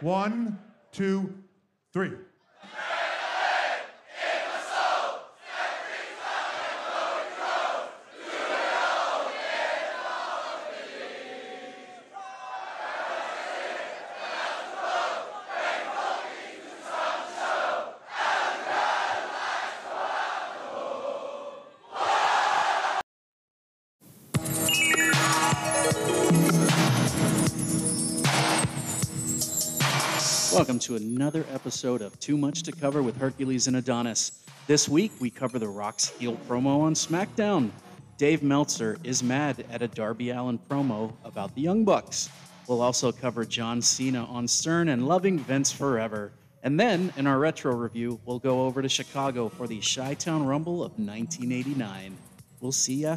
One, two, three. To another episode of Too Much to Cover with Hercules and Adonis. This week, we cover The Rock's heel promo on SmackDown. Dave Meltzer is mad at a Darby Allin promo about the Young Bucks. We'll also cover John Cena on Stern and loving Vince forever. And then, in our retro review, we'll go over to Chicago for the Chi Town Rumble of 1989. We'll see ya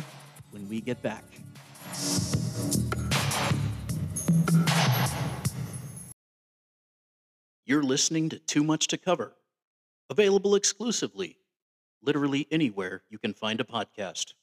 when we get back. You're listening to Too Much to Cover, available exclusively, literally anywhere you can find a podcast.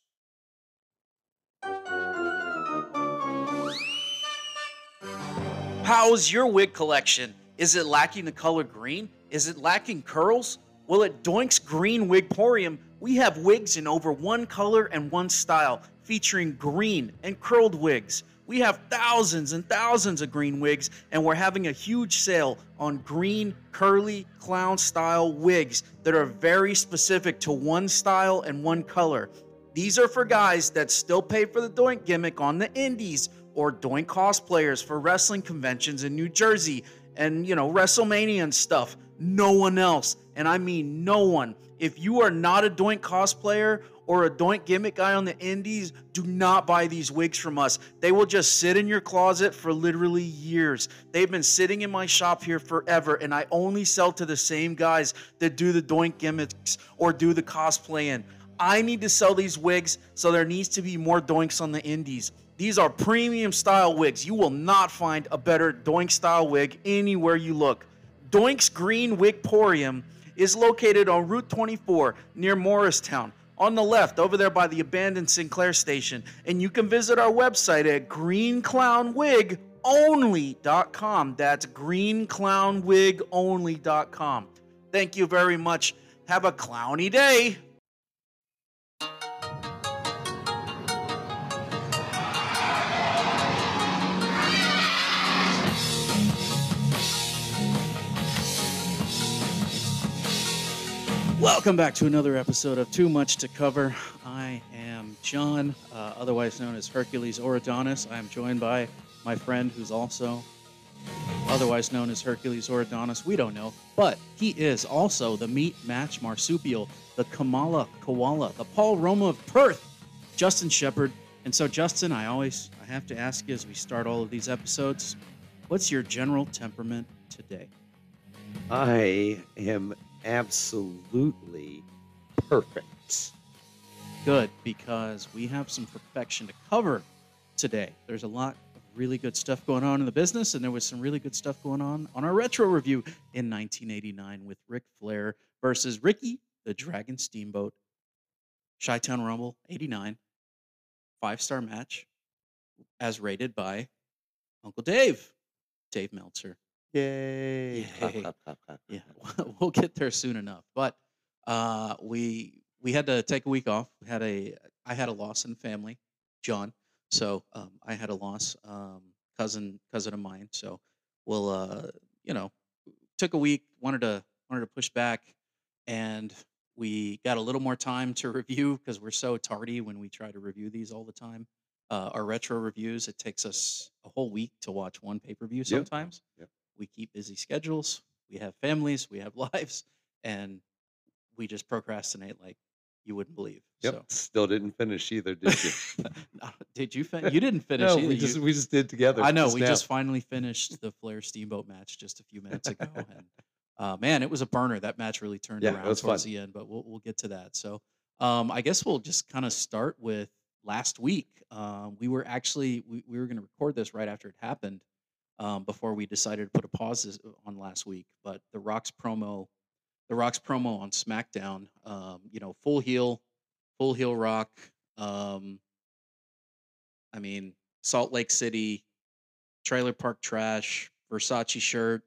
How's your wig collection? Is it lacking the color green? Is it lacking curls? Well, at Doink's Green Wigporium, we have wigs in over one color and one style, featuring green and curled wigs. We have thousands and thousands of green wigs, and we're having a huge sale on green, curly, clown style wigs that are very specific to one style and one color. These are for guys that still pay for the Doink gimmick on the indies or Doink cosplayers for wrestling conventions in New Jersey and, you know, WrestleMania and stuff. No one else, and I mean no one. If you are not a Doink cosplayer or a Doink gimmick guy on the indies, do not buy these wigs from us. They will just sit in your closet for literally years. They've been sitting in my shop here forever, and I only sell to the same guys that do the Doink gimmicks or do the cosplaying. I need to sell these wigs, so there needs to be more Doinks on the indies. These are premium style wigs. You will not find a better Doink style wig anywhere you look. Doink's Green Wigporium is located on Route 24 near Morristown. On the left, over there by the abandoned Sinclair station. And you can visit our website at greenclownwigonly.com. That's greenclownwigonly.com. Thank you very much. Have a clowny day. Welcome back to another episode of Too Much to Cover. I am John, uh, otherwise known as Hercules or Adonis. I am joined by my friend who's also otherwise known as Hercules or Adonis. We don't know, but he is also the meat match marsupial, the Kamala koala, the Paul Roma of Perth, Justin Shepard. And so, Justin, I always I have to ask you as we start all of these episodes, what's your general temperament today? I am absolutely perfect. good because we have some perfection to cover today. There's a lot of really good stuff going on in the business, and there was some really good stuff going on on our retro review in 1989 with Ric Flair versus Ricky the Dragon Steamboat. Chi Town Rumble 89, five star match, as rated by Uncle Dave, Dave Meltzer. Yay! Clap, Yay. clap, clap, clap. Yeah, we'll get there soon enough. But uh, we we had to take a week off. We had a I had a loss in family, John. So um, I had a loss, um, cousin cousin of mine. So we'll uh, you know took a week. Wanted to wanted to push back, and we got a little more time to review because we're so tardy when we try to review these all the time. Uh, our retro reviews it takes us a whole week to watch one pay per view sometimes. Yep. We keep busy schedules. We have families. We have lives, and we just procrastinate like you wouldn't believe. Yep. Still didn't finish either, did you? No, did you fin- You didn't finish no, either. we You- just we just did together. I know. We now. just finally finished the Flair Steamboat match just a few minutes ago, and uh, man, it was a burner. That match really turned Yeah, around was towards fun. the end, but we'll we'll get to that. So, um, I guess we'll just kind of start with last week. Um, we were actually we, we were going to record this right after it happened, um, before we decided to put a pause on last week. But the Rocks promo, the Rocks promo on SmackDown, um, you know, full heel, full heel Rock. Um, I mean, Salt Lake City, trailer park trash, Versace shirt,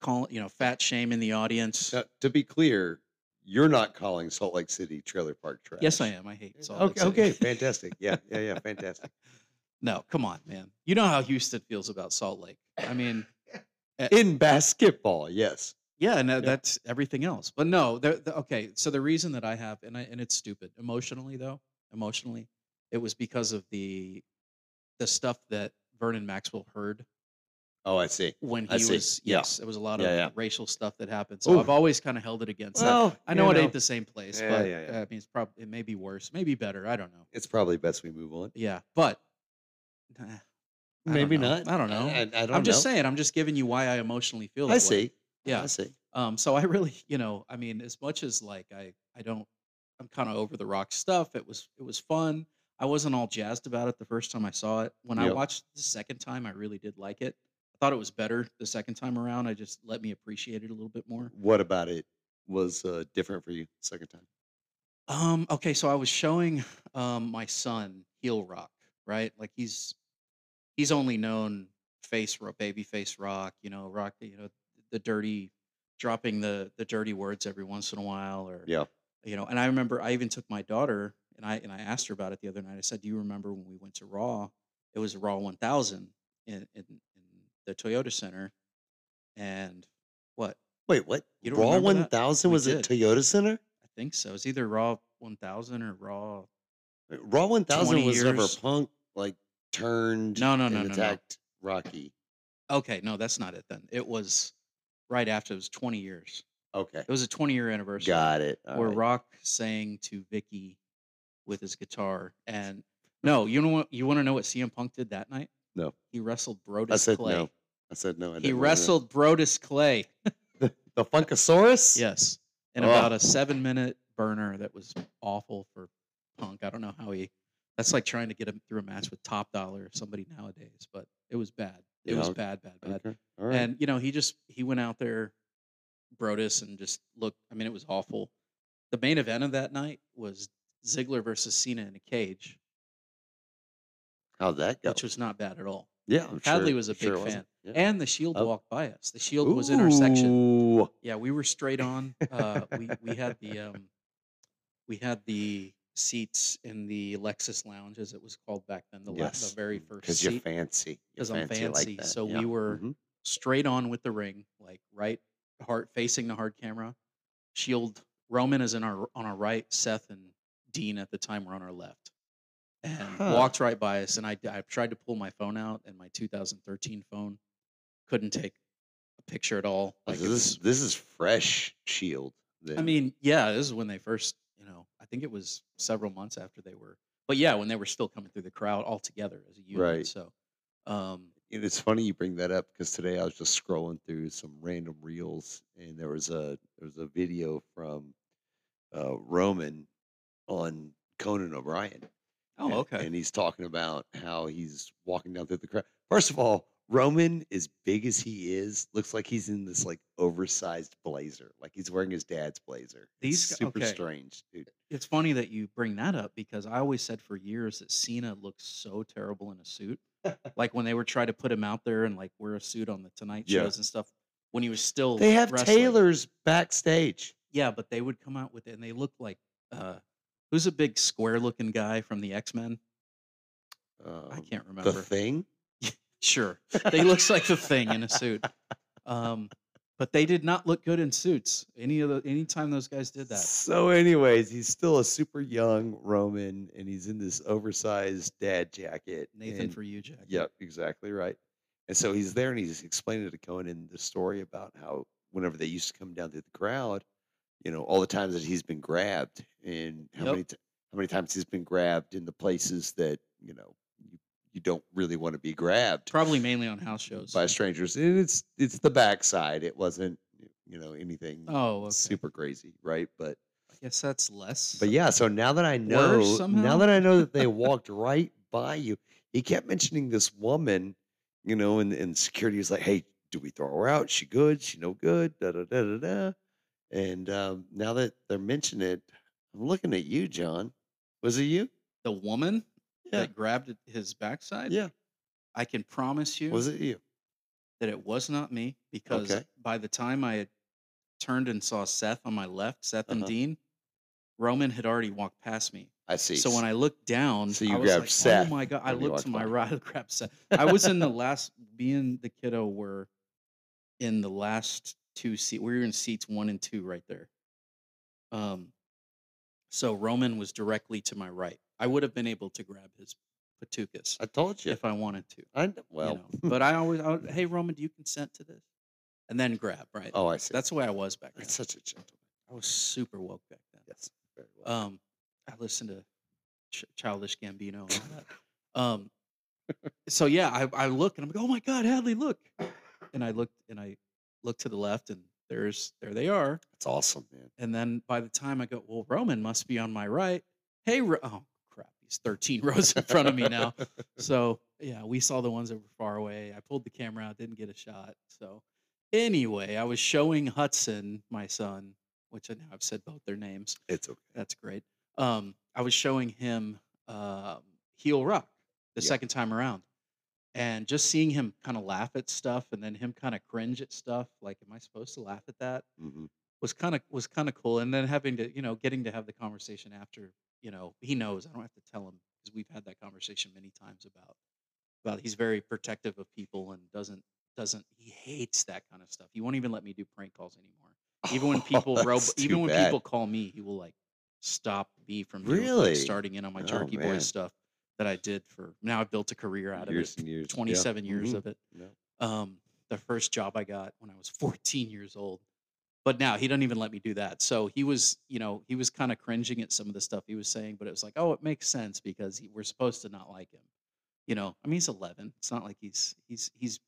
calling, you know, fat shame in the audience. Now, to be clear, you're not calling Salt Lake City Trailer Park trash. Yes, I am. I hate Salt Lake City. okay, fantastic. Yeah, yeah, yeah, fantastic. No, come on, man. You know how Houston feels about Salt Lake. I mean, In basketball, yes. yeah, and uh, that's everything else. But no, the, the, okay. So the reason that I have, and I, and it's stupid emotionally though, emotionally, it was because of the the stuff that Vernon Maxwell heard Oh, I see. when he see. was. Yeah. Yes, it was a lot of yeah. racial stuff that happened. So Oof. I've always kind of held it against that. Well, I know it know. ain't the same place, Yeah, but yeah, yeah. I mean, it's probably it may be worse, maybe better. I don't know. It's probably best we move on. Yeah, but nah, I don't Maybe know. not. I don't know. I, I, I don't I'm just know. saying. I'm just giving you why I emotionally feel. That I way. see. Yeah. I see. Um. So I really, you know, I mean, as much as like I, I don't, I'm kind of over the rock stuff. It was, it was fun. I wasn't all jazzed about it the first time I saw it. When I Yep. watched the second time, I really did like it. I thought it was better the second time around. I just let me appreciate it a little bit more. What about it was uh, different for you second time? Um, okay, so I was showing um my son heel rock, right? Like he's he's only known face rock, baby face rock, you know, rock, you know, the dirty dropping the the dirty words every once in a while or Yeah. you know, and I remember I even took my daughter and I and I asked her about it the other night. I said, "Do you remember when we went to Raw? It was Raw 1000 in in, in the Toyota Center." And what? Wait, what? You don't Raw 1000 was at. Toyota Center? I think so. It's either Raw 1000 or Raw Raw 1000 20 was never. Punk like turned No, no, no, no, no. attacked Rocky. Okay, no, that's not it then. It was right after. It was 20 years. Okay. It was a 20 year anniversary Got it. All where right. Rock sang to Vicky with his guitar. And no, you know what? You want to know what CM Punk did that night? No. He wrestled Brodus I said Clay. no. I said no. I He didn't wanna know. wrestled Brodus Clay. the Funkasaurus? Yes, in Oh. about a seven minute burner that was awful for Punk. I don't know how he. That's like trying to get him through a match with Top Dollar somebody nowadays, but it was bad. It Yeah, was okay. bad, bad, bad. Okay. Right. And you know, he just he went out there, Brodus, and just looked. I mean, it was awful. The main event of that night was Ziggler versus Cena in a cage, How'd that go? which was not bad at all. yeah, I'm Hadley sure, was a big wasn't. fan, Yeah. and the Shield Oh. walked by us. The Shield was in our section. Yeah, we were straight on. Uh, we we had the um, we had the seats in the Lexus Lounge, as it was called back then. The, la- the very first Because you're fancy. You're 'Cause I'm fancy Like so we yeah. were- Mhm. straight on with the ring, like right hard facing the hard camera. Shield Roman is in our on our right, Seth and Dean at the time were on our left. And Huh. walked right by us and I I tried to pull my phone out and my 2013 phone couldn't take a picture at all. Oh, Like this, was, this is fresh Shield. I mean, yeah, this is when they first, you know, think it was several months after they were but yeah, when they were still coming through the crowd all together as a unit. Right. So um And it's funny you bring that up because today I was just scrolling through some random reels and there was a there was a video from uh, Roman on Conan O'Brien. Oh, and- okay. And he's talking about how he's walking down through the crowd. First of all, Roman, as big as he is, looks like he's in this like oversized blazer, like he's wearing his dad's blazer. These It's super okay. strange, dude. It's funny that you bring that up because I always said for years that Cena looks so terrible in a suit. like when they were trying to put him out there and like wear a suit on the Tonight Yeah. shows and stuff when he was still They have wrestling. tailors backstage. Yeah, but they would come out with it and they look like uh who's a big square looking guy from the X Men? I Um, can't remember. The thing. Sure. They looks like the thing in a suit. Um but they did not look good in suits. Any of the anytime those guys did that. So, anyways, he's still a super young Roman, and he's in this oversized dad jacket. Nathan and- for you, Jack. Yep, exactly right. And so he's there, and he's explaining to Conan the story about how whenever they used to come down through the crowd, you know, all the times that he's been grabbed, and how Yep. many t- how many times he's been grabbed in the places that you know you, don't really want to be grabbed Probably mainly on house shows. by strangers. And it's it's the backside. It wasn't you know anything Oh, okay. super crazy, right? But I guess that's less. but yeah, so now that I know, now somehow? that I know that they walked right by you, he kept mentioning this woman, you know, and, and security was like, "Hey, do we throw her out? She good? She no good?" Da da da da da. And um, now that they're mentioning it, I'm looking at you, John. Was it you? the woman Yeah. that grabbed his backside. Yeah. I can promise you. Was it you? that it was not me because Okay. by the time I had turned and saw Seth on my left, Seth and Uh-huh. Dean, Roman had already walked past me. I see. So when I looked down, So you I was grabbed like, Seth "Oh my god!" I looked to my right, I grabbed Seth. I was in the last. Me and the kiddo were in the last two seat. We were in seats one and two right there. Um, so Roman was directly to my right. I would have been able to grab his patukas I told you. if I wanted to. I kn- you well. know. but I always, I would, hey Roman, do you consent to this? And then grab right. oh, I see. That's the way I was back then. That's such a gentleman. I was super woke back then. Yes. Very well. Um, I listened to Ch- Childish Gambino and all that. Um, so yeah, I, I look and I'm like, oh my God, Hadley, look. And I looked and I looked to the left and there's there they are. That's awesome, man. And then by the time I go, well, Roman must be on my right. Hey, Ro- oh he's 13 rows in front of me now. So yeah, we saw the ones that were far away. I pulled the camera out, didn't get a shot. So anyway, I was showing Hudson, my son, which I now I've said both their names. It's okay. That's great. Um, I was showing him um, Heel Rock the Yeah. second time around, and just seeing him kind of laugh at stuff, and then him kind of cringe at stuff. Like, am I supposed to laugh at that? hmm Was kind of was kind of cool. And then having to, you know, getting to have the conversation after, you know, he knows. I don't have to tell him because we've had that conversation many times about about he's very protective of people and doesn't doesn't he hates that kind of stuff. He won't even let me do prank calls anymore. Even when people That's too even when bad. people call me, he will like stop me from Really? starting in on my Oh, Jerky man. Boys stuff that I did for now. I've built a career out years of it. and years. yeah. 27 years Mhm. of it. Yeah. Um, the first job I got when I was 14 years old. But now he doesn't even let me do that. So he was, you know, he was kind of cringing at some of the stuff he was saying, but it was like, oh, it makes sense because he, we're supposed to not like him. You know, I mean, he's 11. It's not like he's he's he's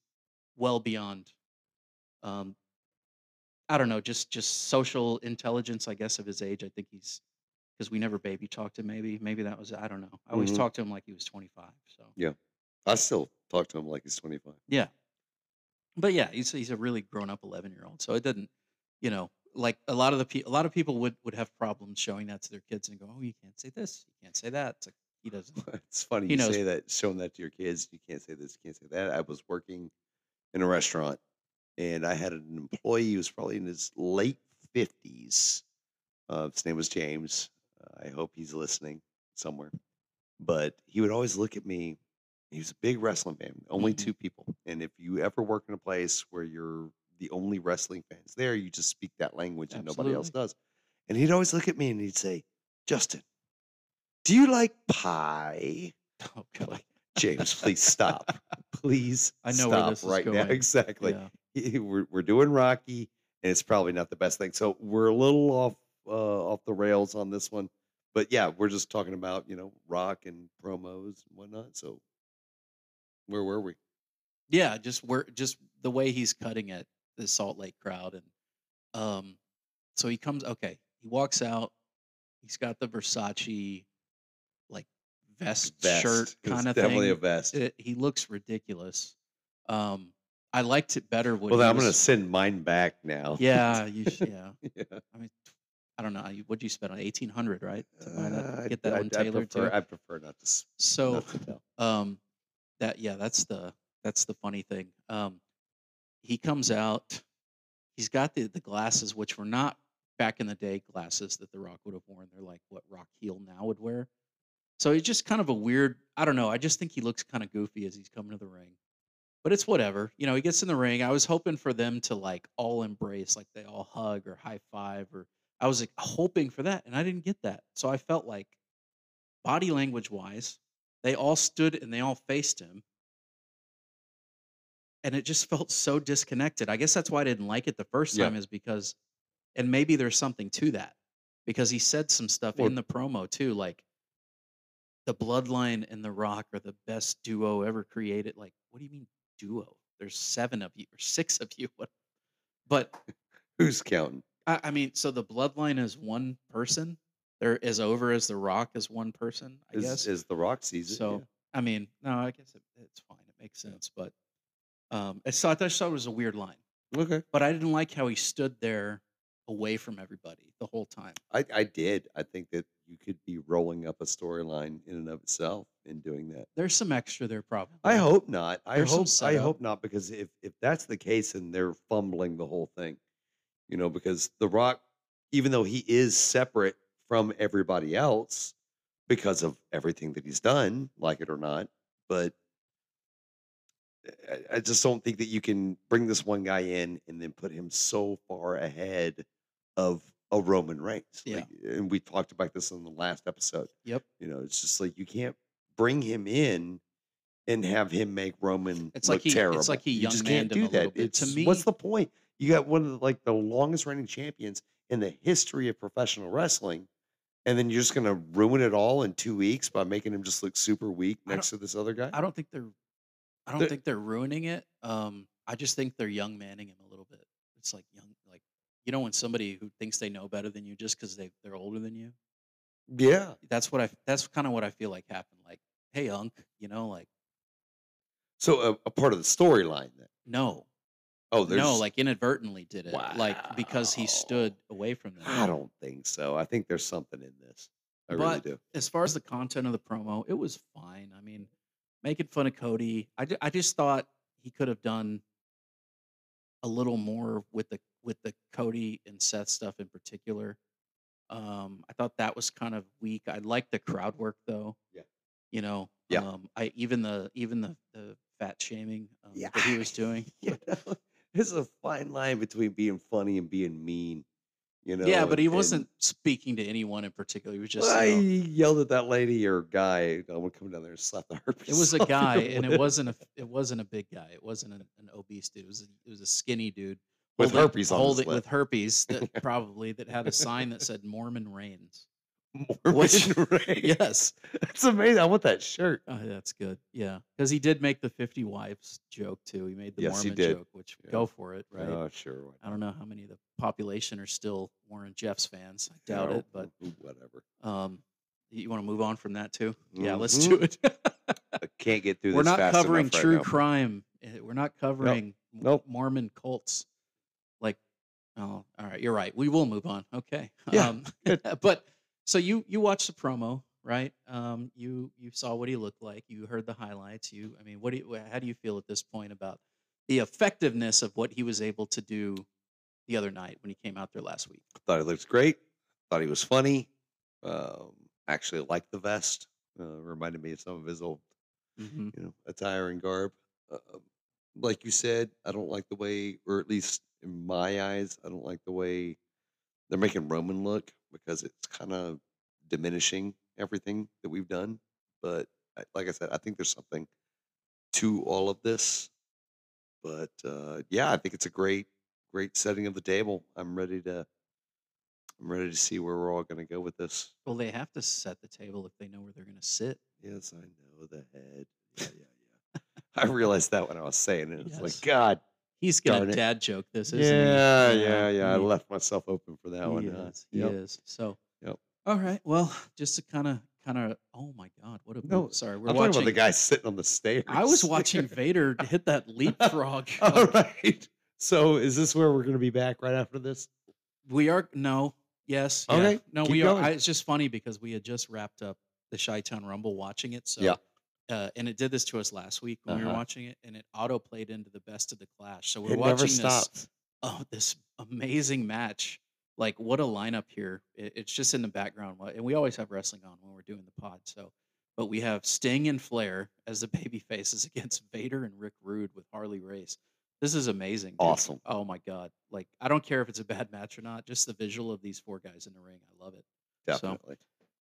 well beyond um I don't know, just just social intelligence, I guess, of his age. I think he's because we never baby talked him. Maybe, maybe that was. I don't know. I always Mhm. talked to him like he was 25. So yeah, I still talk to him like he's 25. yeah, but yeah, he's he's a really grown up 11 year old. So it didn't, you know, like a lot of the pe- a lot of people would would have problems showing that to their kids and go, oh, you can't say this, you can't say that. It's like he doesn't. it's funny you knows. say that, showing that to your kids. You can't say this, you can't say that. I was working in a restaurant and I had an employee who was probably in his late 50s. Uh, his name was James. Uh, I hope he's listening somewhere. But he would always look at me. He was a big wrestling fan, only Mhm. two people. And if you ever work in a place where you're the only wrestling fans there, you just speak that language and nobody else does. And he'd always look at me and he'd say, Justin, do you like pie? Oh god. James, please stop. Please I know where stop this is right now. Exactly. Yeah. We're, we're doing Rocky, and it's probably not the best thing. So we're a little off uh, off the rails on this one. But yeah, we're just talking about, you know, rock and promos and whatnot. So where were we? yeah just where just the way he's cutting at the salt lake crowd and um so he comes okay he walks out he's got the versace like vest, Vest. shirt kind of definitely thing a vest. It- he looks ridiculous um i liked it better well, then I'm going to send mine back now. yeah you yeah yeah. i mean i don't know what'd you spend on 1800 right to buy that Uh, get that I, one I tailored prefer, too I prefer not to, so not to um that yeah that's the that's the funny thing um he comes out he's got the the glasses which were not back in the day glasses that the rock would have worn. They're like what rock heel now would wear. So he's just kind of a weird i don't know i just think he looks kind of goofy as he's coming to the ring. But it's whatever you know he gets in the ring. I was hoping for them to like all embrace like they all hug or high five or i was like hoping for that and i didn't get that. So i felt like body language wise they all stood and they all faced him and it just felt so disconnected i guess that's why i didn't like it the first Yeah. time is because and maybe there's something to that because he said some stuff in the promo too like the bloodline and the rock are the best duo ever created like what do you mean duo there's seven of you or six of you what but Who's counting? I, I mean so the bloodline is one person they're as over as the rock is one person i Is, guess is the Rock season? so I mean, no, I guess it, it's fine. It makes sense, but um, I thought I just thought it was a weird line. okay. But I didn't like how he stood there away from everybody the whole time. I, I did. I think that you could be rolling up a storyline in and of itself in doing that. There's some extra there, probably. I hope not. I There's hope I hope not because if if that's the case, and they're fumbling the whole thing. You know, because The Rock, even though he is separate from everybody else because of everything that he's done, like it or not, but I, just don't think that you can bring this one guy in and then put him so far ahead of a Roman Reigns. Yeah. Like, and we talked about this in the last episode. Yep. You know, it's just like you can't bring him in and have him make Roman It's look like he- it's like he you just can't do that. bit. To It's what's the point? You got one of the, like the longest reigning champions in the history of professional wrestling, and then you're just gonna ruin it all in two weeks by making him just look super weak next to this other guy. I don't think they're. I don't They're- think they're ruining it. Um, I just think they're young manning him a little bit. It's like young, like you know, when somebody who thinks they know better than you just because they they're older than you. Yeah. That's what I. That's kind of what I feel like happened. Like, hey, Unc, you know, like So a, a part of the storyline then. no, Oh, there's no, like inadvertently did it, like because he stood away from them. I don't think so. I think there's something in this. I really But do. as far as the content of the promo, it was fine. I mean, making fun of Cody, I, ju- I just thought he could have done a little more with the with the Cody and Seth stuff in particular. Um, I thought that was kind of weak. I liked the crowd work though. Yeah. You know, Yeah. um, I even the even the the fat shaming um, Yeah. that he was doing. You know, there's a fine line between being funny and being mean. You know. yeah, but he and- wasn't speaking to anyone in particular. He was just Well, you know, he yelled at that lady or guy. I'm gonna come down there and slap the herpes. It was a guy, and it wasn't a it wasn't a big guy. It wasn't an, an obese dude. It was a, it was a skinny dude With holding- herpes on his holding- lip. with herpes that probably that had a sign that said Mormon reigns. Mormon Ray. Yes, That's amazing. I want that shirt. oh, that's good. Yeah, because he did make the fifty wives joke too. He made the Yes, Mormon did. joke, which Yeah. go for it, right? Oh, sure. I don't know how many of the population are still Warren Jeffs fans. I doubt No, it, but whatever. um, you want to move on from that too? Yeah, let's Mhm. do it. I can't get through this. We're not covering right true crime. eh, We're not covering m- Nope. Mormon cults. Like, oh, all right, you're right. We will move on. Okay. Yeah, Um, but so you you watched the promo, right? Um, you you saw what he looked like. You heard the highlights. You, I mean, what do you, how do you feel at this point about the effectiveness of what he was able to do the other night when he came out there last week? Thought he looked great. Thought he was funny. Um, actually liked the vest. Uh, reminded me of some of his old Mm-hmm. you know, attire and garb. Uh, like you said, I don't like the way, or at least in my eyes, I don't like the way they're making Roman look because it's kind of diminishing everything that we've done. But I- like I said, I think there's something to all of this. But uh, yeah, I think it's a great, great setting of the table. I'm ready to, I'm ready to see where we're all going to go with this. Well, they have to set the table if they know where they're going to sit. Yes, I know the head. Yeah, yeah, yeah. I realized that when I was saying it. It's Yes. like, God, He's going to it. dad joke this, isn't yeah, he? yeah, yeah. yeah. I left myself open for that he one. huh? is. He Yep. is. So. Yep. All right. Well, just to kind of, kind of. Oh my God! What a No. Sorry, we're I'm talking watching. about the guy sitting on the stairs. I was watching Vader hit that leapfrog. All right. So is this where we're going to be back right after this? We are no. Yes. yeah. Okay, No, keep we are. I, it's just funny because we had just wrapped up the Chi Town Rumble watching it. So. Yeah. Uh, and it did this to us last week when we were Uh-huh. watching it, and it auto played into the best of the Clash. So we're it watching this. oh this amazing match like what a lineup here it, it's just in the background and we always have wrestling on when we're doing the pod so but we have sting and flair as the baby faces against vader and rick rude with harley race this is amazing dude. Awesome. oh my god like i don't care if it's a bad match or not just the visual of these four guys in the ring i love it So, Definitely.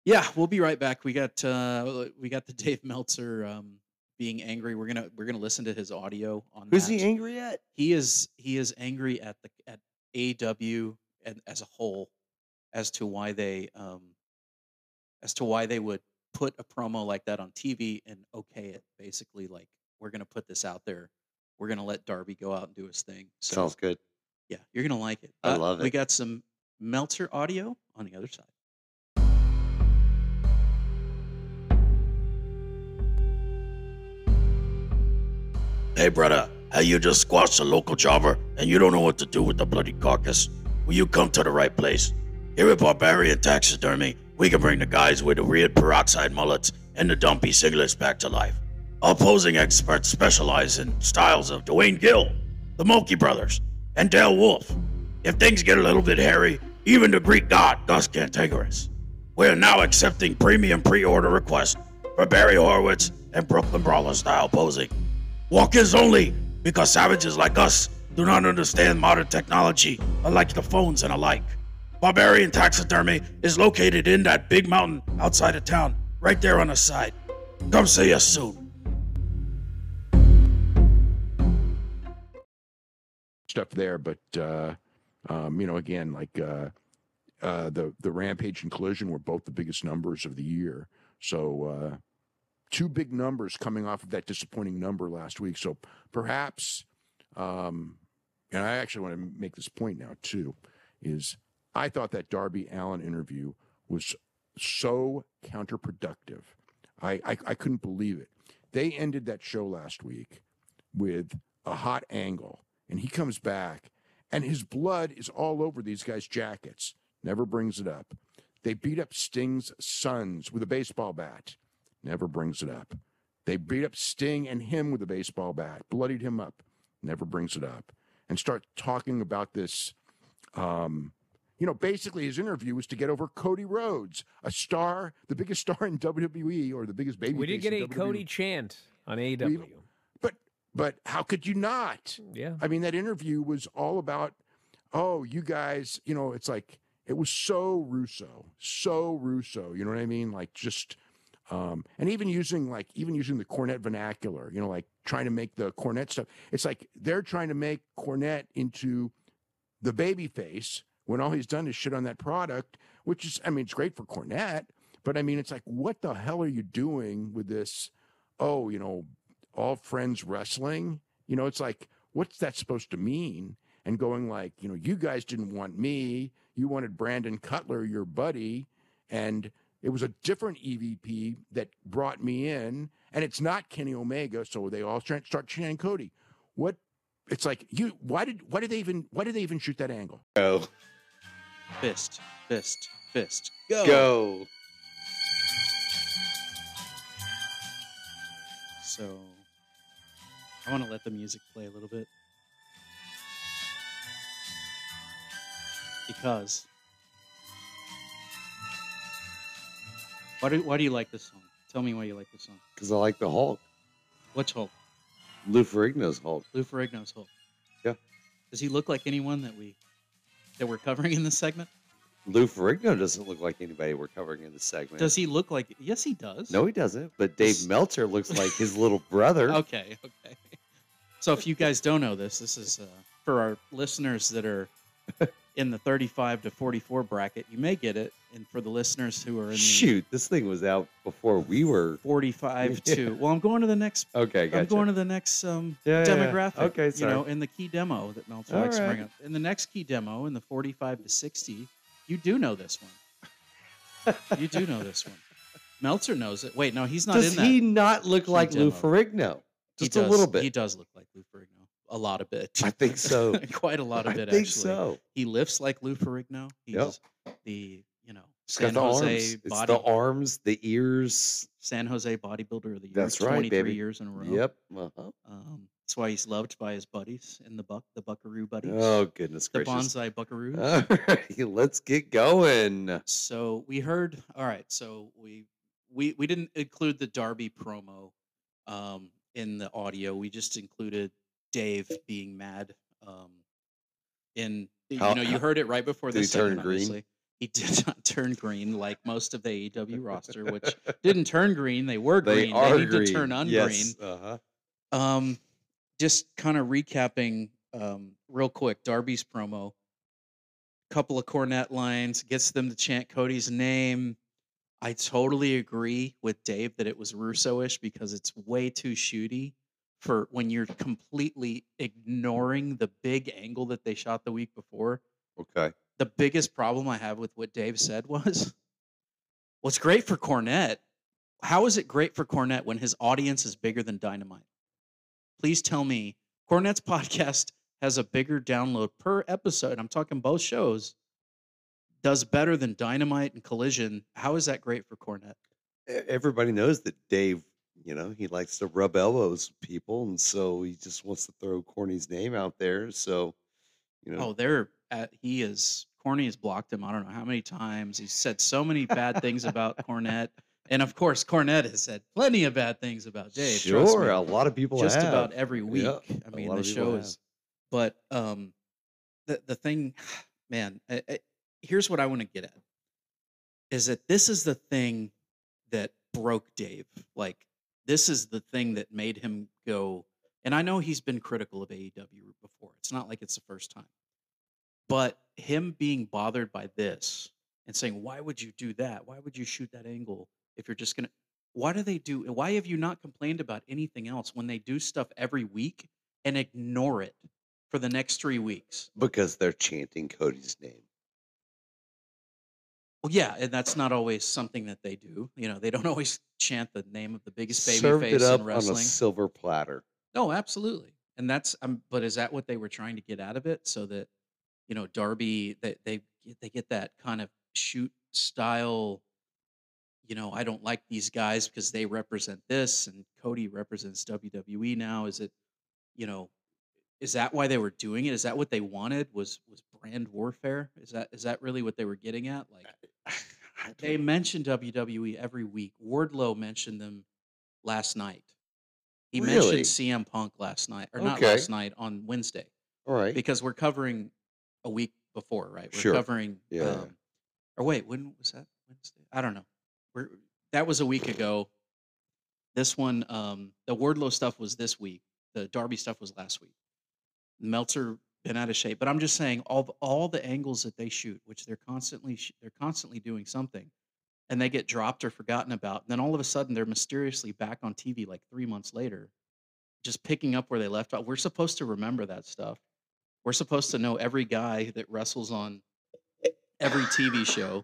Yeah we'll be right back. We got uh we got the dave meltzer um being angry. We're gonna we're gonna listen to his audio on Who's that. he angry at? he is he is angry at the at AW and as a whole as to why they um as to why they would put a promo like that on TV and okay it basically like we're gonna put this out there. We're gonna let Darby go out and do his thing. So Sounds good. yeah you're gonna like it. I But love it. we got some Meltzer audio on the other side Hey, brother, how you just squashed a local jobber and you don't know what to do with the bloody carcass? Well, you come to the right place. Here at Barbarian Taxidermy, we can bring the guys with the weird peroxide mullets and the dumpy singlets back to life. Opposing experts specialize in styles of Duane Gill, the Mulkey Brothers, and Dale Wolfe. If things get a little bit hairy, even the Greek god Gus Cantagoras. We're now accepting premium pre-order requests for Barry Horowitz and Brooklyn Brawler style posing. Walk-ins only, because savages like us do not understand modern technology, unlike the phones and alike. Barbarian Taxidermy is located in that big mountain outside of town, right there on the side. Come see us soon. stuff there, but uh, um, you know, again, like uh, uh, the the Rampage and Collision were both the biggest numbers of the year. So uh, two big numbers coming off of that disappointing number last week. So perhaps, um, and I actually want to make this point now too, is I thought that Darby Allin interview was so counterproductive. I, I, I couldn't believe it. They ended that show last week with a hot angle, and he comes back, and his blood is all over these guys' jackets. Never brings it up. They beat up Sting's sons with a baseball bat. Never brings it up. They beat up Sting and him with a baseball bat, bloodied him up. Never brings it up. And start talking about this. Um, you know, basically his interview was to get over Cody Rhodes, a star, the biggest star in WWE or the biggest baby. We did get a Cody chant on AEW. But but how could you not? Yeah. I mean, that interview was all about, oh, you guys, you know, it's like it was so Russo, so Russo. You know what I mean? Like just, um, and even using like even using the Cornette vernacular. You know, like trying to make the Cornette stuff. It's like they're trying to make Cornette into the baby face when all he's done is shit on that product, which is, I mean, it's great for Cornette, but I mean, it's like, what the hell are you doing with this? Oh, you know, all friends wrestling. You know, it's like, what's that supposed to mean? And going like, you know, you guys didn't want me. You wanted Brandon Cutler, your buddy, and it was a different EVP that brought me in, and it's not Kenny Omega. So they all start start chanting Cody. What? It's like you. Why did? Why did they even? Why did they even shoot that angle? Go. Fist, fist, fist. Go. Go. So I want to let the music play a little bit. Because why do why do you like this song? Tell me why you like this song. Because I like the Hulk. What's Hulk? Lou Ferrigno's Hulk. Lou Ferrigno's Hulk. Yeah. Does he look like anyone that we that we're covering in this segment? Lou Ferrigno doesn't look like anybody we're covering in this segment. Does he look like? Yes, he does. No, he doesn't. But Dave Meltzer looks like his little brother. Okay, okay. So if you guys don't know this, this is uh, for our listeners that are in the 35 to 44 bracket. You may get it, and for the listeners who are in the Shoot, this thing was out before we were. 45 to well, I'm going to the next. Okay, gotcha. I'm going to the next um, Yeah, yeah, yeah. demographic. Okay, you know, in the key demo that Meltzer All likes to right. bring up. In the next key demo, in the 45 to 60, you do know this one. you do know this one. Meltzer knows it. Wait, no, he's not Does in that. he not look like Lou demo. Ferrigno? He Just a little bit. He does look like Lou Ferrigno. A lot of bit. I think so. Quite a lot of I it, think actually. so. He lifts like Lou Ferrigno. He's Yep. the, you know, It's San the Jose arms. It's body, the arms, the ears. San Jose bodybuilder of the year. That's right, 23 baby. years in a row. Yep. Uh-huh. Um, that's why he's loved by his buddies in the buck, the Buckaroo buddies. Oh goodness the gracious! The Bonsai buckaroos. All right, let's get going. so we heard. All right. So we we we didn't include the Darby promo um, in the audio. We just included Dave being mad. Um, in you know, you heard it right before did this. he turn green? obviously. He did not turn green like most of the AEW roster, which didn't turn green. They were They green. are they need green. to turn ungreen. Yes. Uh-huh. Um, just kind of recapping um, real quick Darby's promo. Couple of Cornette lines gets them to chant Cody's name. I totally agree with Dave that it was Russo-ish because it's way too shooty for when you're completely ignoring the big angle that they shot the week before. Okay. The biggest problem I have with what Dave said was, "Well, it's great for Cornette. How is it great for Cornette when his audience is bigger than Dynamite? Please tell me Cornette's podcast has a bigger download per episode. I'm talking both shows does better than Dynamite and Collision, how is that great for Cornette? Everybody knows that Dave, you know, he likes to rub elbows with people, and so he just wants to throw Corny's name out there. So, you know, Oh, they're at, he is Corny has blocked him. I don't know how many times. He's said so many bad things about Cornette, and of course, Cornette has said plenty of bad things about Dave. sure, me. a lot of people just have. about every week. Yeah, I mean, the show is, but um, the the thing, man, I, I, here's what I want to get at is that this is the thing that broke Dave. Like, this is the thing that made him go. And I know he's been critical of AEW before. It's not like it's the first time, but him being bothered by this and saying, "Why would you do that? Why would you shoot that angle if you're just gonna?" Why do they do? Why have you not complained about anything else when they do stuff every week and ignore it for the next three weeks? because they're chanting Cody's name. Well, yeah, and that's not always something that they do. You know, they don't always chant the name of the biggest baby Served face it up in on a wrestling. silver platter. No, absolutely. And that's um, but is that what they were trying to get out of it so that you know Darby they they get- they get that kind of shoot style you know, I don't like these guys because they represent this and Cody represents WWE now is it you know is that why they were doing it? Is that what they wanted? Was was brand warfare? Is that is that really what they were getting at? Like I they mention WWE every week. Wardlow mentioned them last night. He Really? mentioned CM Punk last night, or not last night on Wednesday, All right. because we're covering a week before, right? We're Sure. covering. Yeah. Um, or wait, when was that? Wednesday? I don't know. We're that was a week ago. This one, um, the Wardlow stuff was this week. The Darby stuff was last week. Meltzer been out of shape, but I'm just saying all the, all the angles that they shoot, which they're constantly sh- they're constantly doing something, and they get dropped or forgotten about. And then all of a sudden, they're mysteriously back on TV like three months later, just picking up where they left off. We're supposed to remember that stuff. We're supposed to know every guy that wrestles on every TV show.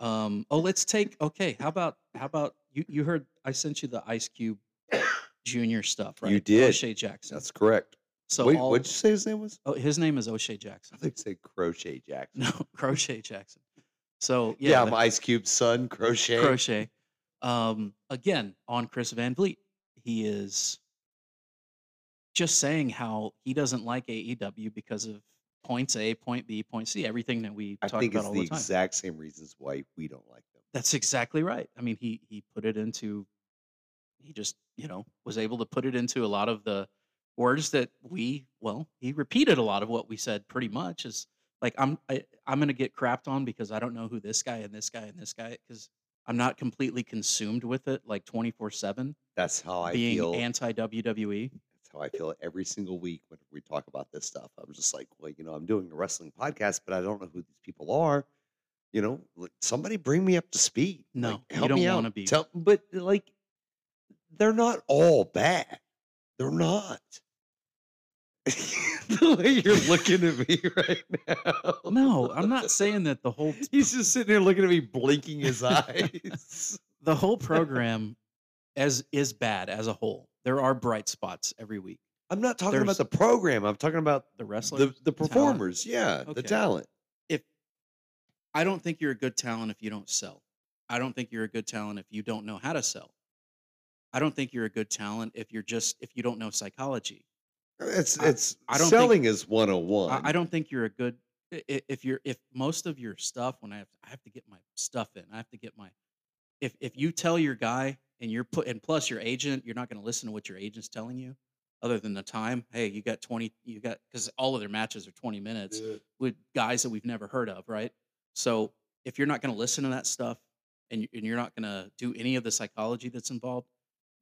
Um, oh, let's take okay. How about how about you? You heard I sent you the Ice Cube Junior stuff, right? You did. O'Shea Jackson. That's correct. So Wait, all, what'd you say his name was? oh, his name is O'Shea I Jackson. think say Crochet Jackson. No, Crochet Jackson. So Yeah, yeah, I'm the- Ice Cube's son, Crochet. Crochet. Um, again, on Chris Van Vliet, he is just saying how he doesn't like AEW because of points A, point B, point C, everything that we I talk think about it's all the the time. exact same reasons why we don't like them. That's exactly right. I mean, he he put it into he just, you know, was able to put it into a lot of the words that we, well, he repeated a lot of what we said pretty much is like I'm I, I'm going to get crapped on because I don't know who this guy and this guy and this guy cuz I'm not completely consumed with it like 24/7 That's how I being feel. anti WWE. That's how I feel every single week when we talk about this stuff. I'm just like, well, you know, I'm doing a wrestling podcast, but I don't know who these people are. You know, somebody bring me up to speed. No, Like, you help don't me out. wanna be. Tell, but like, they're not all bad. They're not. the way you're looking at me right now. No, I'm not saying that the whole He's just sitting there looking at me, blinking his eyes. the whole program as is bad as a whole. There are bright spots every week. I'm not talking There's- about the program. I'm talking about The wrestler the the performers. Yeah, the talent. if I don't think you're a good talent if you don't sell. I don't think you're a good talent if you don't know how to sell. I don't think you're a good talent if you're just if you don't know psychology. It's I- it's I don't think- selling is 101. I, I don't think you're a good if you're if most of your stuff when I have I have to get my stuff in. I have to get my if if you tell your guy and you're put and plus your agent, you're not going to listen to what your agent's telling you other than the time. Hey, you got 20 you got cuz all of their matches are 20 minutes with guys that we've never heard of, right? So if you're not going to listen to that stuff and, and you're not going to do any of the psychology that's involved,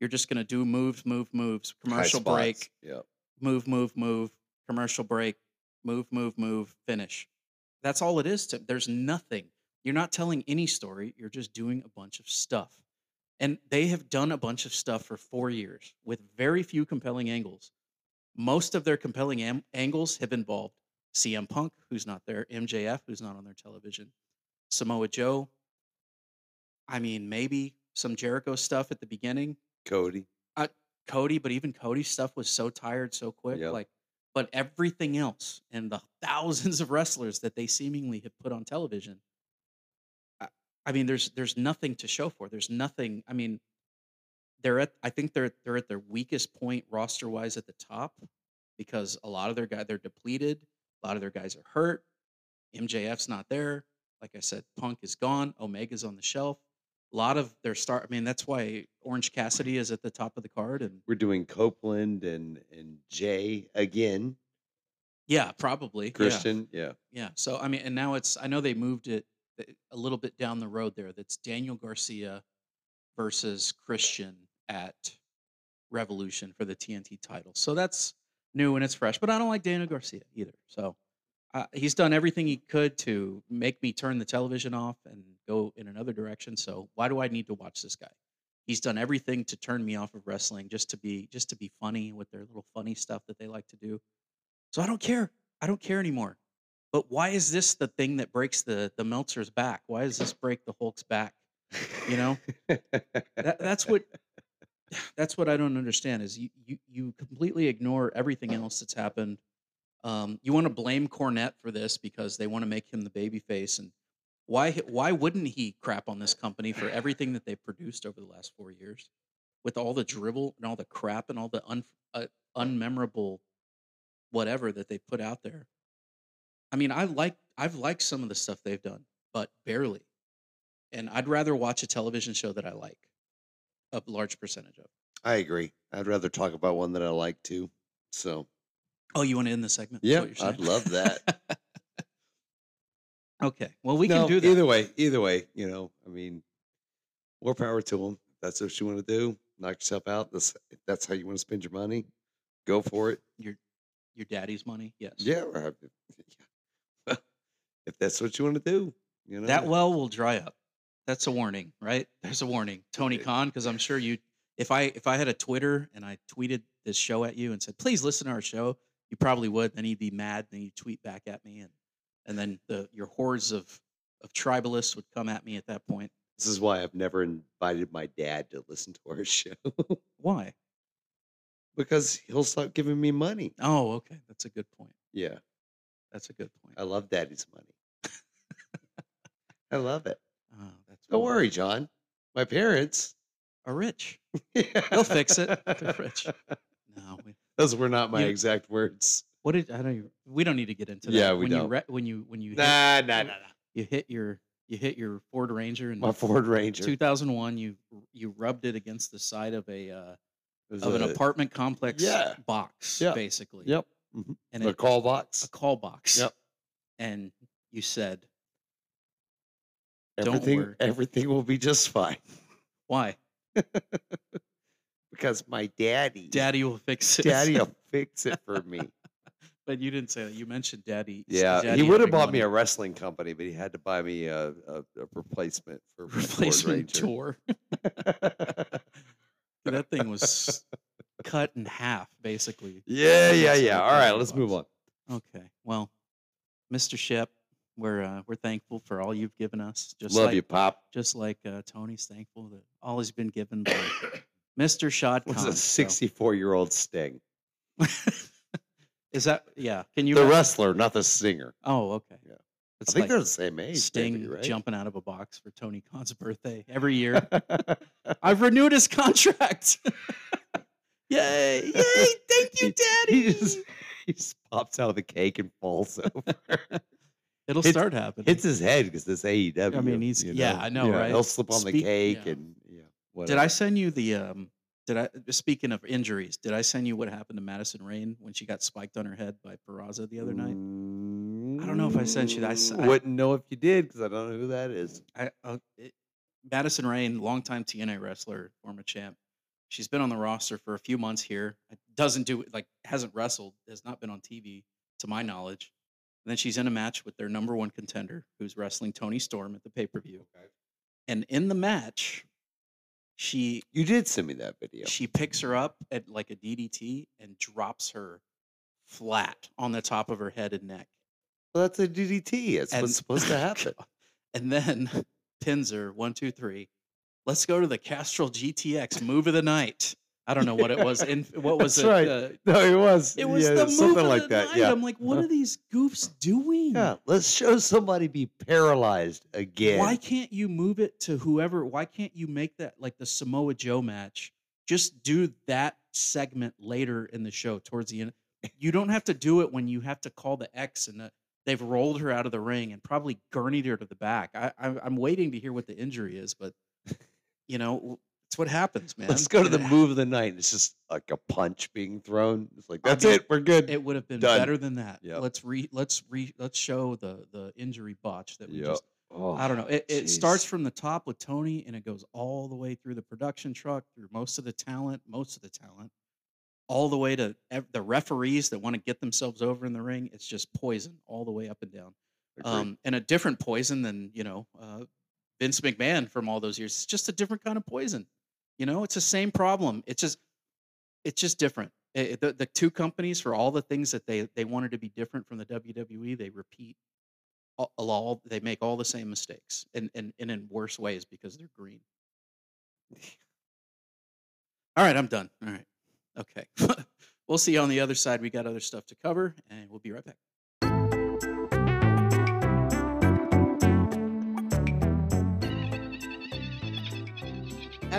you're just going to do moves, move, moves, commercial break, Yeah. Move, move, move, commercial break, move, move, move, finish. That's all it is. To there's nothing. You're not telling any story. You're just doing a bunch of stuff. And they have done a bunch of stuff for four years with very few compelling angles. Most of their compelling am- angles have involved CM Punk, who's not there, MJF, who's not on their television, Samoa Joe. I mean, maybe some Jericho stuff at the beginning, Cody. Cody, but even Cody's stuff was so tired so quick. Yep. Like But everything else and the thousands of wrestlers that they seemingly have put on television, I, I mean, there's there's nothing to show for. There's nothing. I mean, they're at. I think they're they're at their weakest point roster wise at the top because a lot of their guys they're depleted. A lot of their guys are hurt. MJF's not there. Like I said, Punk is gone. Omega's on the shelf. A lot of their start. I mean, that's why Orange Cassidy is at the top of the card, and We're doing Copeland and and Jay again. yeah, probably. Christian, yeah. Yeah. So I mean, and now it's I know they moved it uh, a little bit down the road there. That's Daniel Garcia versus Christian at Revolution for the TNT title. So that's new and it's fresh. But I don't like Daniel Garcia either. So uh, he's done everything he could to make me turn the television off and go in another direction. So why do I need to watch this guy? He's done everything to turn me off of wrestling just to be just to be funny with their little funny stuff that they like to do. So I don't care. I don't care anymore. But why is this the thing that breaks the the Meltzer's back? Why does this break the Hulk's back? You know, that, that's what that's what I don't understand is you you you completely ignore everything else that's happened. Um, you want to blame Cornette for this because they want to make him the baby face, and why why wouldn't he crap on this company for everything that they've produced over the last four years, with all the dribble and all the crap and all the un, uh, unmemorable whatever that they put out there. I mean, I like I've liked some of the stuff they've done, but barely. And I'd rather watch a television show that I like a large percentage of. I agree. I'd rather talk about one that I like too. So Oh, you want to end the segment? Yeah, I'd love that. okay. Well, we No, can do that. Either way, either way, you know, I mean, more power to them. That's what you want to do. Knock yourself out. That's that's how you want to spend your money. Go for it. Your your daddy's money. Yes. Yeah. yeah. if that's what you want to do, you know. That well will dry up. That's a warning, right? There's a warning, Tony Khan, because I'm sure you. If I if I had a Twitter and I tweeted this show at you and said, "Please listen to our show," you probably would. Then you'd be mad. Then you'd tweet back at me, and and then the your hordes of of tribalists would come at me at that point. This is why I've never invited my dad to listen to our show Why? because he'll stop giving me money. Oh, okay. That's a good point. Yeah, That's a good point. I love daddy's money. I love it. Oh, that's Don't worry, John. My parents. Are rich. yeah. They'll fix it. They're rich. No, we, Those were not my You- exact words. what did I don't? Even, we don't need to get into that. Yeah, we when You don't. re, when you when you hit, Nah, nah, nah, nah. you hit your you hit your Ford Ranger and My Ford Ranger. 2001 you you rubbed it against the side of a uh, of an a- apartment complex Yeah. box Yeah. basically Yep. mhm. and a it, call box. a call box Yep. and you said Don't Everything, worry. everything will be just fine why because my daddy, daddy will fix it daddy will fix it for me. but you didn't say that you mentioned daddy Yeah, daddy he would have bought me a wrestling company, but he had to buy me a, a, a replacement for replacement tour that thing was cut in half basically yeah, yeah, yeah. All right, let's move on. okay well mr shep we're uh, we're thankful for all you've given us just Love like you, Pop. just like uh, Tony's thankful that all he's been given by Mr. Shad Was a 64 year old Sting. Is that yeah? Can you? The wrestler, not the singer. Oh, okay. Yeah. It's I think like they're the same age. Sting maybe, right? jumping out of a box for Tony Khan's birthday every year. I've renewed his contract. Yay! Yay! Thank you, Daddy. he just he just pops out of the cake and falls over. It'll hits- start happening. Hits his head because this AEW. I mean, he's- you yeah, I know, right? He'll slip on the cake yeah. and Did. I send you the um? Did I speaking of injuries? Did I send you what happened to Madison Rayne when she got spiked on her head by Purrazzo the other night? I don't know if I sent you that. I, Mm, Wouldn't know if you did because I don't know who that is. I, uh, it, Madison Rayne, longtime TNA wrestler, former champ. She's been on the roster for a few months here. Doesn't do like hasn't wrestled, has not been on TV to my knowledge. And then she's in a match with their number one contender, who's wrestling Toni Storm at the pay per view. And in the match, she You did send me that video. she picks her up at like a DDT and drops her flat on the top of her head and neck. Well, that's a DDT. It's And- what's supposed to happen. And then pins her one, two, three. Let's go to the Castrol GTX move of the night. I don't know what it was. In what was That's it? right. Uh, No, it was. it was yeah, the something like that. night. Yeah. I'm like, what are these goofs doing? yeah. Let's show somebody be paralyzed again. Why can't you move it to whoever? Why can't you make that like the Samoa Joe match? Just do that segment later in the show towards the end. You don't have to do it when you have to call the X and the, they've rolled her out of the ring and probably gurneyed her to the back. I, I, I'm waiting to hear what the injury is, but you know, it's what happens, man. Let's go to the move of the night. It's just like a punch being thrown. It's like I that's mean, it. We're good. It would have been Done. better than that. Yep. Let's re let's re let's show the the injury botch that we Yep. just oh, I don't know. It, it starts from the top with Tony and it goes all the way through the production truck, through most of the talent, most of the talent, all the way to ev- the referees that want to get themselves over in the ring. It's just poison all the way up and down. Um, and a different poison than, you know, uh, Vince McMahon from all those years. It's just a different kind of poison. You know, it's the same problem. It's just, it's just different. It- it- the, the two companies for all the things that they they wanted to be different from the WWE, they repeat all, all they make all the same mistakes and, and and in worse ways because they're green. All right, I'm done. All right. Okay. we'll see you on the other side. We got other stuff to cover and we'll be right back.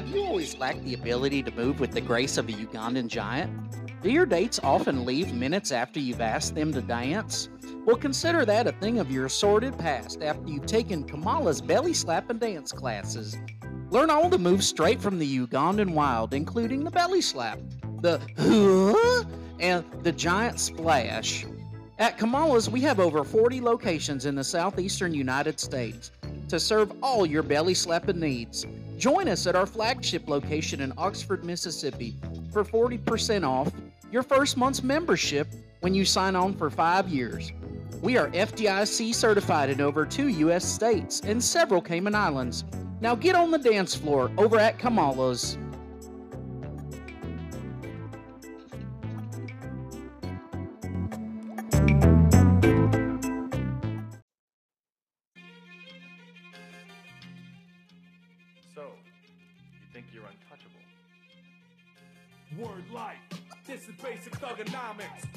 Have you always lacked the ability to move with the grace of a Ugandan giant? Do your dates often leave minutes after you've asked them to dance? Well, consider that a thing of your sordid past after you've taken Kamala's belly slap and dance classes. Learn all the moves straight from the Ugandan wild, including the belly slap, the huh, and the giant splash. At Kamala's, we have over 40 locations in the southeastern United States to serve all your belly slapping needs. Join us at our flagship location in Oxford, Mississippi for 40% off your first month's membership when you sign on for five years. We are FDIC certified in over two U.S. states and several Cayman Islands. Now get on the dance floor over at Kamala's. Thugonomics.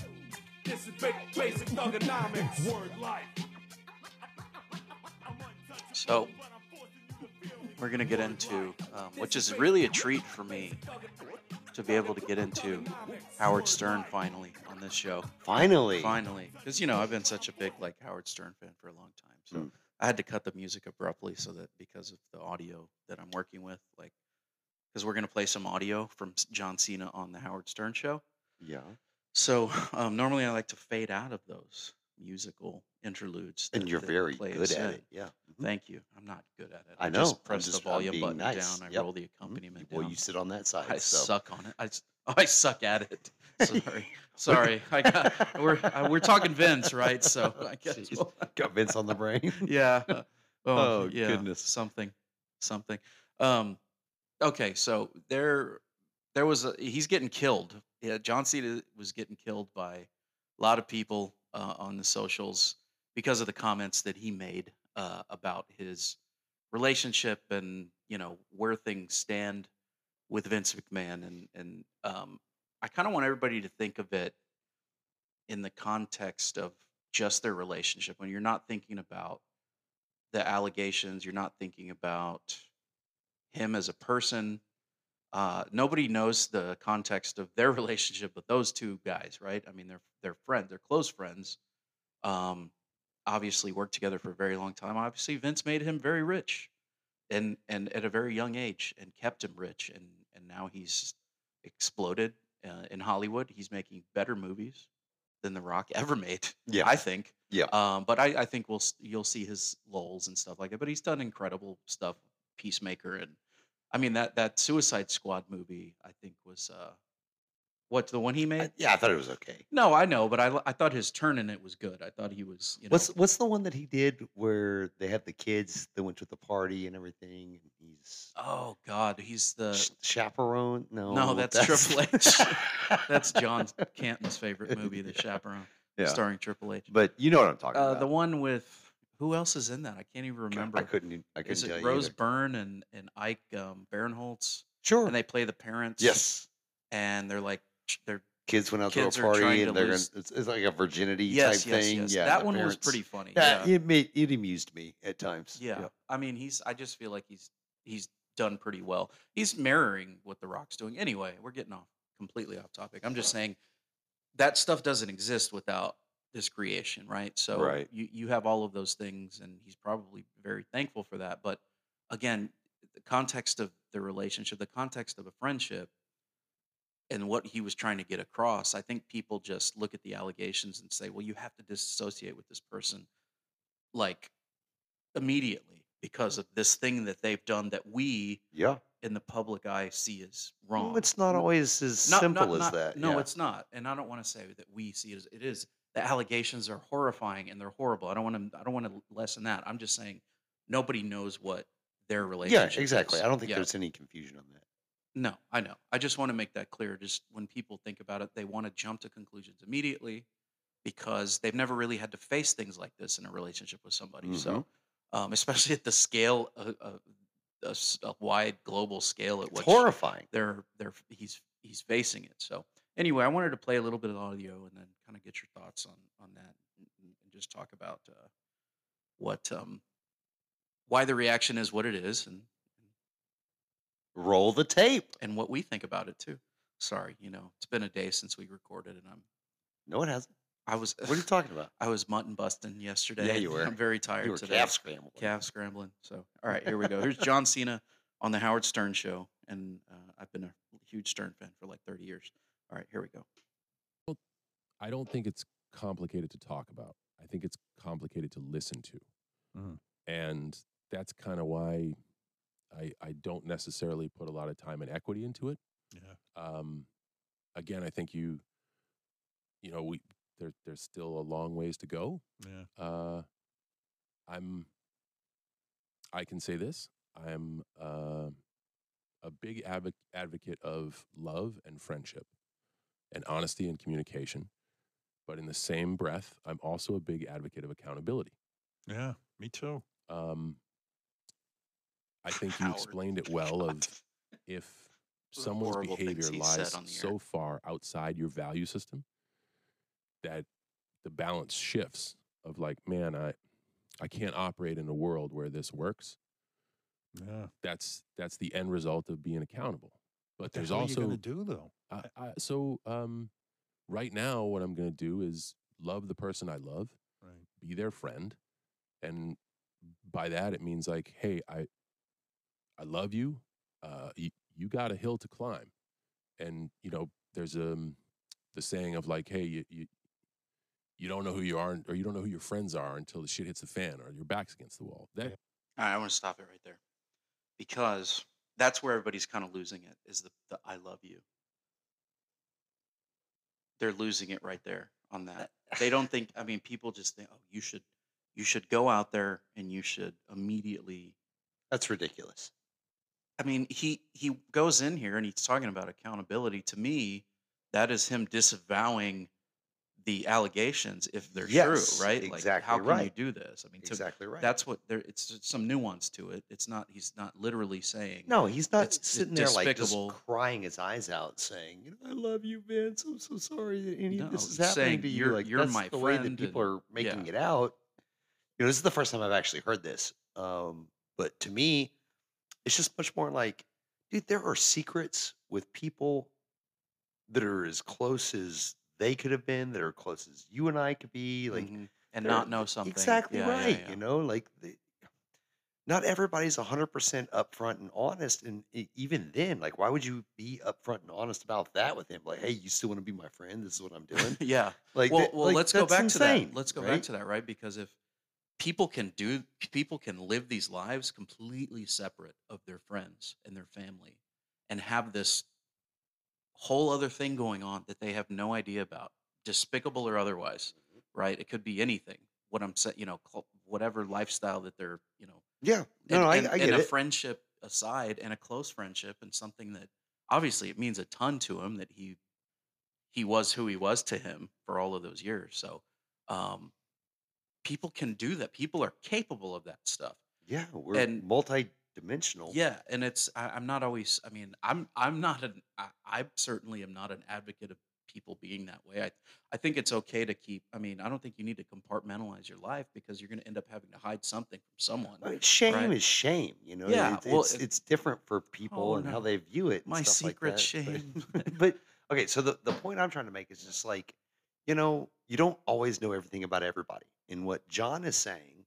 This is ba- basic thuganomics. Word life. So, we're going to get into, um, which is really a treat for me to be able to get into Howard Stern finally on this show. Finally. Finally, because you know I've been such a big like Howard Stern fan for a long time, so Mm. I had to cut the music abruptly so that because of the audio that I'm working with, like, because we're gonna play some audio from John Cena on the Howard Stern show. Yeah. So um, normally I like to fade out of those musical interludes. And that- you're that very play good us at in. it. Yeah. Mhm. Thank you. I'm not good at it. I just know, I'm press just- the I'm volume being button nice. down. I Yep. roll the Mhm. accompaniment Well, down. you sit on that side. I so. suck on it. I, s- I suck at it. Sorry, sorry. I got, we're uh, we're talking Vince, right? So I guess Jeez. we'll- Got Vince on the brain. yeah. Oh, Oh, yeah. goodness. Something, something. Um, okay, so there, there was a, he's getting killed. Yeah, John Cena was getting killed by a lot of people uh, on the socials because of the comments that he made uh, about his relationship and you know where things stand with Vince McMahon and and um, I kind of want everybody to think of it in the context of just their relationship when you're not thinking about the allegations you're not thinking about him as a person uh, nobody knows the context of their relationship with those two guys right i mean they're they're friends they're close friends um, obviously worked together for a very long time obviously vince made him very rich and and at a very young age and kept him rich and and now he's exploded uh, in hollywood he's making better movies than the rock ever made Yeah. i think Yeah. um, but I, I think we'll you'll see his lulls and stuff like that. But he's done incredible stuff, Peacemaker, and I mean that that Suicide Squad movie. I think was uh, what the one he made. I- yeah, I thought it was okay. no, I know, but I I thought his turn in it was good. I thought he was you know What's what's the one that he did where they have the kids that went to the party and everything, and he's oh god, he's the ch- chaperone? No, no, that's, Triple H. that's John Canton's favorite movie, The Chaperone, Yeah. starring Triple H. But you know what I'm talking Uh, about. the one with who else is in that? I can't even remember. I couldn't. I couldn't Is it Rose either. Byrne and and Ike um, Barinholtz? Sure. and they play the parents. yes. and they're like their Kids went out to a party and they're lose- gonna, it's, it's like a virginity yes, type yes, thing. yes. Yeah, that one parents- was pretty funny. Yeah, Yeah, it made it amused me at times. yeah. I mean, he's. I just feel like he's he's done pretty well. He's mirroring what The Rock's doing. Anyway, we're getting off completely off topic. I'm just saying that stuff doesn't exist without this creation, right? So Right. you you have all of those things, and he's probably very thankful for that. But again, the context of the relationship, the context of a friendship, and what he was trying to get across, I think people just look at the allegations and say, "Well, you have to disassociate with this person," like immediately because of this thing that they've done that we Yeah. in the public eye see as Well, wrong. it's not always as not- simple not- as that. No, yeah. it's not, and I don't want to say that we see it as it is. The allegations are horrifying and they're horrible. I don't want to. I don't want to lessen that. I'm just saying nobody knows what their relationship. Yeah, exactly. is. I don't think Yeah. there's any confusion on that. No, I know. I just want to make that clear. Just when people think about it, they want to jump to conclusions immediately because they've never really had to face things like this in a relationship with somebody. Mm-hmm. So, um, especially at the scale, uh, uh, a, a wide global scale at It's horrifying. they're they're he's he's facing it. So anyway, I wanted to play a little bit of audio and then kind of get your thoughts on on that and, and and just talk about uh, what um why the reaction is what it is and Roll the tape. and what we think about it too. Sorry, you know, it's been a day since we recorded, and I'm No, it hasn't. I was What are you talking about? I was mutton busting yesterday. Yeah, you were. I'm very tired You were today. calf scrambling. calf scrambling. So, all right, here we go. Here's John Cena on the Howard Stern show, and uh, I've been a huge Stern fan for like 30 years. All right, here we go. I don't think it's complicated to talk about. I think it's complicated to listen to. Mhm. And that's kind of why I, I don't necessarily put a lot of time and equity into it. Yeah. Um, again, I think you, you know, we there, there's still a long ways to go. Yeah. Uh, I'm, I can say this. I'm uh, a big advo- advocate of love and friendship and honesty and communication. But in the same breath, I'm also a big advocate of accountability. Yeah. Me too. Um, I think you explained it well God. of if someone's behavior lies so far outside your value system that the balance shifts of like, man, I I can't operate in a world where this works. Yeah. That's that's the end result of being accountable. But there's hell are you also gonna do though? I, I, so um, right now, what I'm going to do is love the person I love, Right. be their friend, and by that it means like, hey, I I love you. Uh, you, you got a hill to climb, and you know there's um the saying of like, hey, you, you you don't know who you are, or you don't know who your friends are until the shit hits the fan, or your back's against the wall. That All right, I want to stop it right there because that's where everybody's kind of losing it is the, the I love you. They're losing it right there on uh, that. Uh, they don't think I mean people just think oh you should you should go out there and you should immediately That's ridiculous. I mean he he goes in here and he's talking about accountability to me that is him disavowing the allegations if they're Yes, true, right? like exactly how can you do this? I mean to Exactly right. that's what there it's some nuance to it it's not he's not literally saying no, he's not it's sitting there like just crying his eyes out, saying, "You know, I love you, Vince. I'm so sorry that any No, of this is happening to you." "You're- like you're that's my the way that people and- are making yeah. it out. You know, this is the first time I've actually heard this. Um, but to me, it's just much more like, dude, there are secrets with people that are as close as they could have been, that are close as you and I could be. Like, Mhm. and not know something Exactly Yeah, yeah, right. yeah. You know, like the, not everybody's 100% upfront and honest. And even then, like, why would you be upfront and honest about that with him? Like, hey, you still want to be my friend? This is what I'm doing. yeah Like, well, that- well like, let's go back insane, to that let's go right? back to that right because if people can do people can live these lives completely separate of their friends and their family and have this whole other thing going on that they have no idea about despicable or otherwise Mm-hmm. right it could be anything what i'm saying you know whatever lifestyle that they're you know Yeah. No, and, no, I, and, I and a it. friendship aside and a close friendship and something that obviously it means a ton to him that he he was who he was to him for all of those years so um people can do that people are capable of that stuff Yeah. We're and- multi dimensional. Yeah, and it's I, I'm not always. I mean, I'm I'm not an. I, I certainly am not an advocate of people being that way. I I think it's okay to keep. I mean, I don't think you need to compartmentalize your life because you're going to end up having to hide something from someone. I mean, shame right? is shame. You know, Yeah, It's, well, it's, it- it's different for people Oh, and how they view it. and My stuff like secret that, shame. But, but okay, so the the point I'm trying to make is just like, you know, you don't always know everything about everybody. And what John is saying,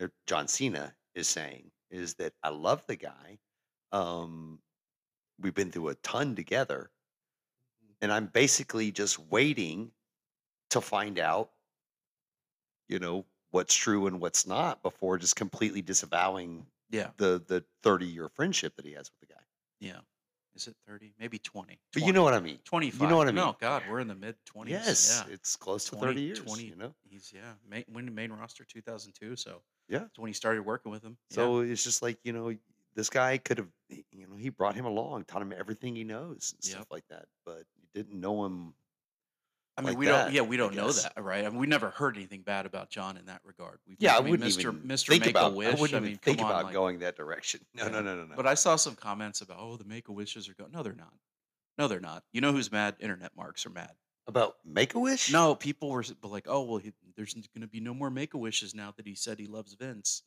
or John Cena is saying, is that I love the guy. Um, we've been through a ton together, and I'm basically just waiting to find out, you know, what's true and what's not before just completely disavowing Yeah, the the 30 year friendship that he has with the guy. yeah. Is it thirty? Maybe twenty. But you know what I mean. 25. You know what I mean. No, God, we're in the mid twenties. Yes, yeah. it's close to 30 years. 20 You know, He's yeah, main, when main roster 2002. So Yeah. that's when he started working with him. Yeah. so it's just like you know, this guy could have, you know, he brought him along, taught him everything he knows and Yep. stuff like that. But you didn't know him. I mean, like we that, don't. Yeah, we don't know that, right? I mean, we never heard anything bad about John in that regard. We've, Yeah, I, mean, wouldn't Mr. even Mr. think Make about. a Wish. I wouldn't mean, even think come on, about like- going that direction. No, Yeah. no, no, no, no. But I saw some comments about, oh, the Make a Wishes are going. No, they're not. No, they're not. You know who's mad? Internet marks are mad. About Make a Wish. No, people were s- like, oh, well, he, there's going to be no more Make a Wishes now that he said he loves Vince.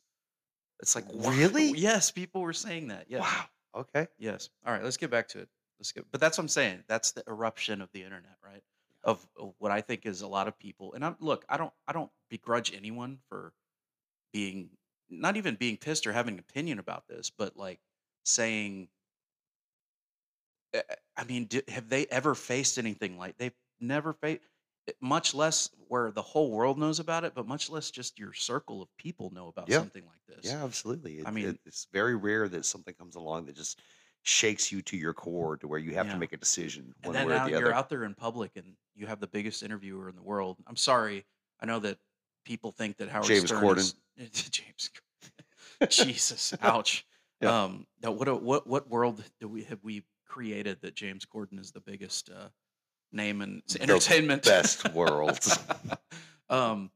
It's like? Really? Yes, people were saying that. Yes. Wow. Okay. Yes. All right, let's get back to it. Let's get. But that's what I'm saying. That's the eruption of the internet, right? Of, of what I think is a lot of people. And I'm look, I don't, I don't begrudge anyone for being not even being pissed or having an opinion about this, but like saying. eh, I mean, do, have they ever faced anything like they've never faced? Much less where the whole world knows about it, but much less just your circle of people know about Yeah. something like this. Yeah, absolutely. It, I mean- it- it's very rare that something comes along that just shakes you to your core to where you have Yeah. to make a decision And one then way or now the you're out there in public and you have the biggest interviewer in the world. I'm sorry. I know that people think that Howard James Stern Corden. is James. Jesus, ouch. Yeah. Um, now what a- what what world do we have we created that James Corden is the biggest uh, name in s- The entertainment? best world. um,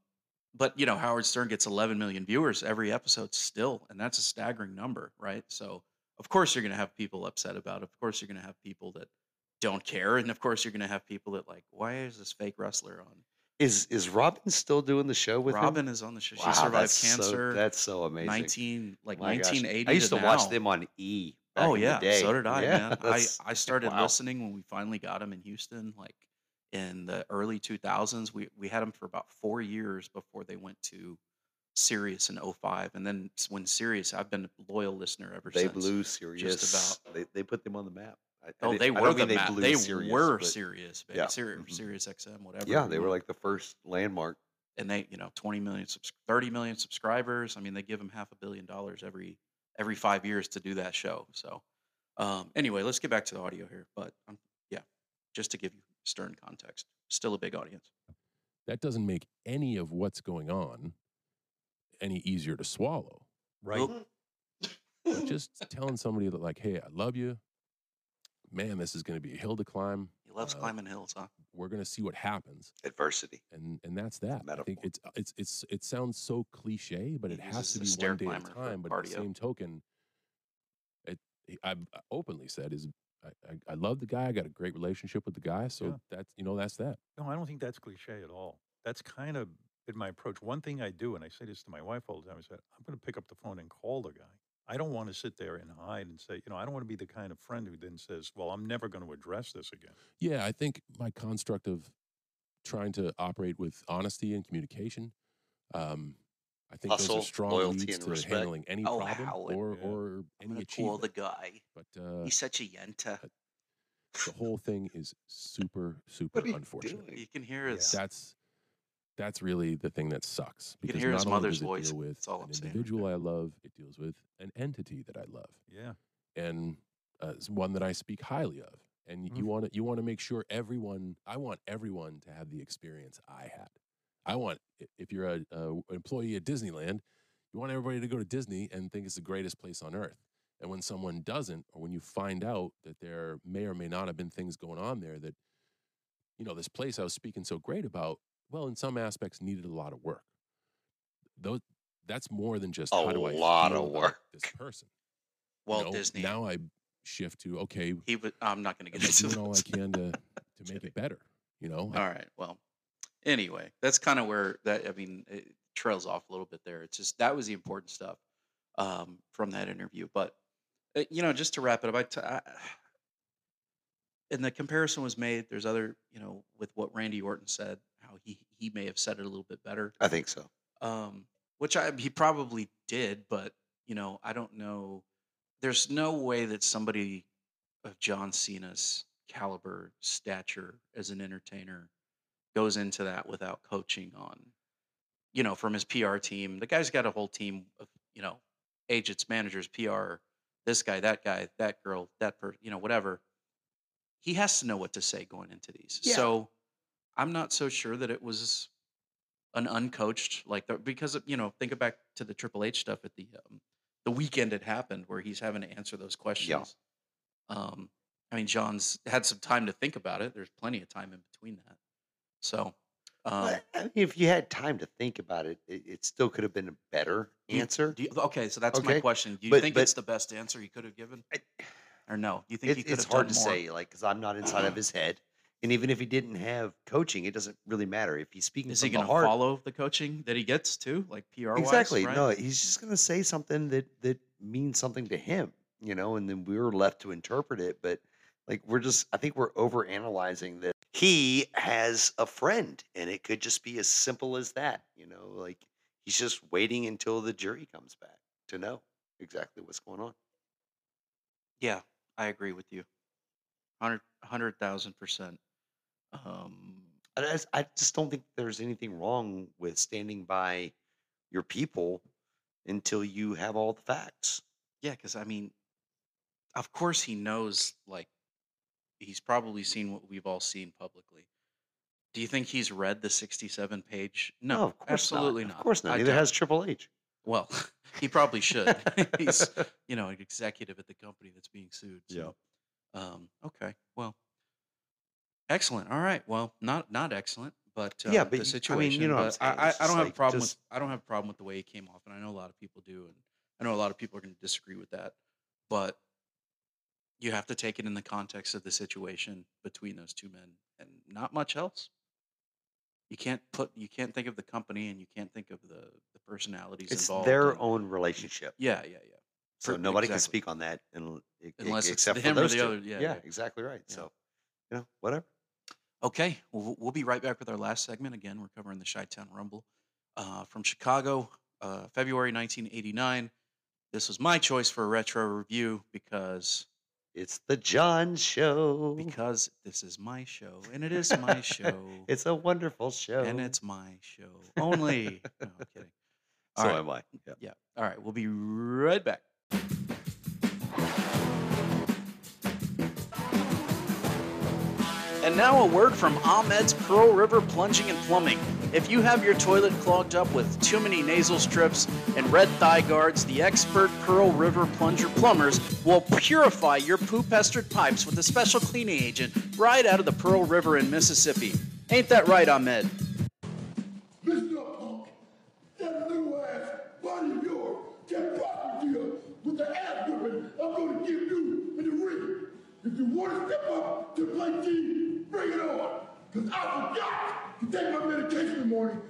but you know Howard Stern gets 11 million viewers every episode still, and that's a staggering number, right? So of course you're going to have people upset about it. Of course you're going to have people that don't care, and of course you're going to have people that like, why is this fake wrestler on? Is is Robin still doing the show with him? Robin is on the show. She survived that's so- cancer. that's so amazing. 19 like My 1980. I used to to watch them on E. back Oh in the yeah, day. so did I, Yeah, man. I that's- I started wow. listening when we finally got him in Houston, like in the early 2000s. We we had him for about four years before they went to Sirius in 05. and then when Sirius, I've been a loyal listener ever They since. blew Sirius. about- They they put them on the map. I, I Oh, didn't- they I were don't the mean map. blew They Sirius, were but- Sirius, baby. yeah, Sirius, mhm. Sirius XM, whatever. Yeah, they were like the first landmark. and they you know 20 million subs- 30 million subscribers i mean they give them half a billion dollars every every five years to do that show so um anyway let's get back to the audio here but um, yeah just to give you stern context still a big audience That doesn't make any of what's going on any easier to swallow. Right. Just telling somebody that, like, hey, I love you. Man, this is going to be a hill to climb. He loves Uh, climbing hills huh We're going to see what happens. Adversity. and and that's that. I think it's it's it's it sounds so cliche, but He it has to be the one day at a time. But at the same token, it I've openly said is I, I, I love the guy. I got a great relationship with the guy. So Yeah. that's you know that's that. No, I don't think that's cliche at all. That's kind of been my approach. One thing I do, and I say this to my wife all the time, is that I'm going to pick up the phone and call the guy. I don't want to sit there and hide and say, you know, I don't want to be the kind of friend who then says, well, I'm never going to address this again. Yeah, I think my construct of trying to operate with honesty and communication. Um, I think those Hustle, are strong loyalty, leads and to respect. handling any Oh, problem Howard. or Yeah. or i'm any achievement. call the guy but uh, he's such a yenta the whole thing is super super What are unfortunate. doing? you can hear his That's that's really the thing that sucks You can because hear not his only mother's voice. deal with an I'm saying right individual I love, it deals with an entity that I love, Yeah. and uh, it's one that I speak highly of. And you Mm-hmm. want to you want to make sure everyone. I want everyone to have the experience I had. I want if you're a, a employee at Disneyland, you want everybody to go to Disney and think it's the greatest place on earth. And when someone doesn't, or when you find out that there may or may not have been things going on there that, you know, this place I was speaking so great about, well, in some aspects needed a lot of work. Those that's more than just A how do I lot of work. this person. Walt know, Disney. Now I shift to okay. he would. I'm not going to get into doing all I can to to make it better? You know, All right. Well, anyway, that's kind of where that. I mean, it trails off a little bit there. It's just that was the important stuff um, from that interview. But uh, you know, just to wrap it up, I t- I, and the comparison was made. There's other, you know, with what Randy Orton said, how he he may have said it a little bit better, I think so. um, which I he probably did. But you know, I don't know. There's no way that somebody of John Cena's caliber, stature as an entertainer goes into that without coaching on, you know, from his PR team. The guy's got a whole team of, you know, agents, managers, PR, this guy, that guy, that girl, that person, you know, whatever. He has to know what to say going into these. Yeah. So I'm not so sure that it was an uncoached like the, because you know think back to the Triple H stuff at the um, the weekend it happened where he's having to answer those questions. Yeah. Um, I mean, John's had some time to think about it. There's plenty of time in between that. So, um, if you had time to think about it, it, it still could have been a better do you- answer. you- okay, so that's my question. Do you but- think but- it's the best answer he could have given, I- or no? You think he could it's have hard to more? say, like, because I'm not inside of his head. And even if he didn't have coaching, it doesn't really matter. If he's speaking Is he going to follow the coaching that he gets too, like PR exactly. right? No, he's just going to say something that that means something to him, you know, and then we're left to interpret it. But like, we're just, I think we're over analyzing that. He has a friend, and it could just be as simple as that, you know. Like he's just waiting until the jury comes back to know exactly what's going on. Yeah, I agree with you. Hundred hundred thousand percent. Um, I just, I just don't think there's anything wrong with standing by your people until you have all the facts. yeah, because I mean, of course he knows. Like, he's probably seen what we've all seen publicly. Do you think he's read the sixty-seven page? No, of course absolutely not. not. Of course not. I Neither don't. has Triple H. Well, he probably should. he's you know an executive at the company that's being sued. So. Um, okay. Well, excellent. All right. Well, not not excellent, but uh, Yeah, but the y- I mean, you situation. know what I'm but I, saying, I, it's I don't have a like, problem just- with I don't have a problem with the way he came off, and I know a lot of people do, and I know a lot of people are going to disagree with that, but you have to take it in the context of the situation between those two men, and not much else. You can't put you can't think of the company, and you can't think of the the personalities It's involved. their and- own relationship. Yeah, yeah, yeah. So Per- nobody can speak on that and Unless it's except for those other- yeah, yeah. exactly right. Yeah. So, you know, whatever. Okay, well, we'll- be right back with our last segment. Again, we're covering the Chi-Town Rumble uh, from Chicago, uh, February 1989. This was my choice for a retro review because It's the John Show. because this is my show and it is my show It's a wonderful show. and it's my show only. No, I'm kidding. so all right. am I. Yeah. Yeah. All right, we'll be right back. And now a word from Ahmed's Pearl River Plunging and Plumbing. If you have your toilet clogged up with too many nasal strips and red thigh guards, the expert Pearl River Plunger Plumbers will purify your poop pestered pipes with a special cleaning agent right out of the Pearl River in Mississippi. Ain't that right, Ahmed? That little ass body of yours can possibly deal with the ass I'm gonna give you in the ring. If you wanna step up to play team, bring it on. Cause I forgot to take my medication in the morning.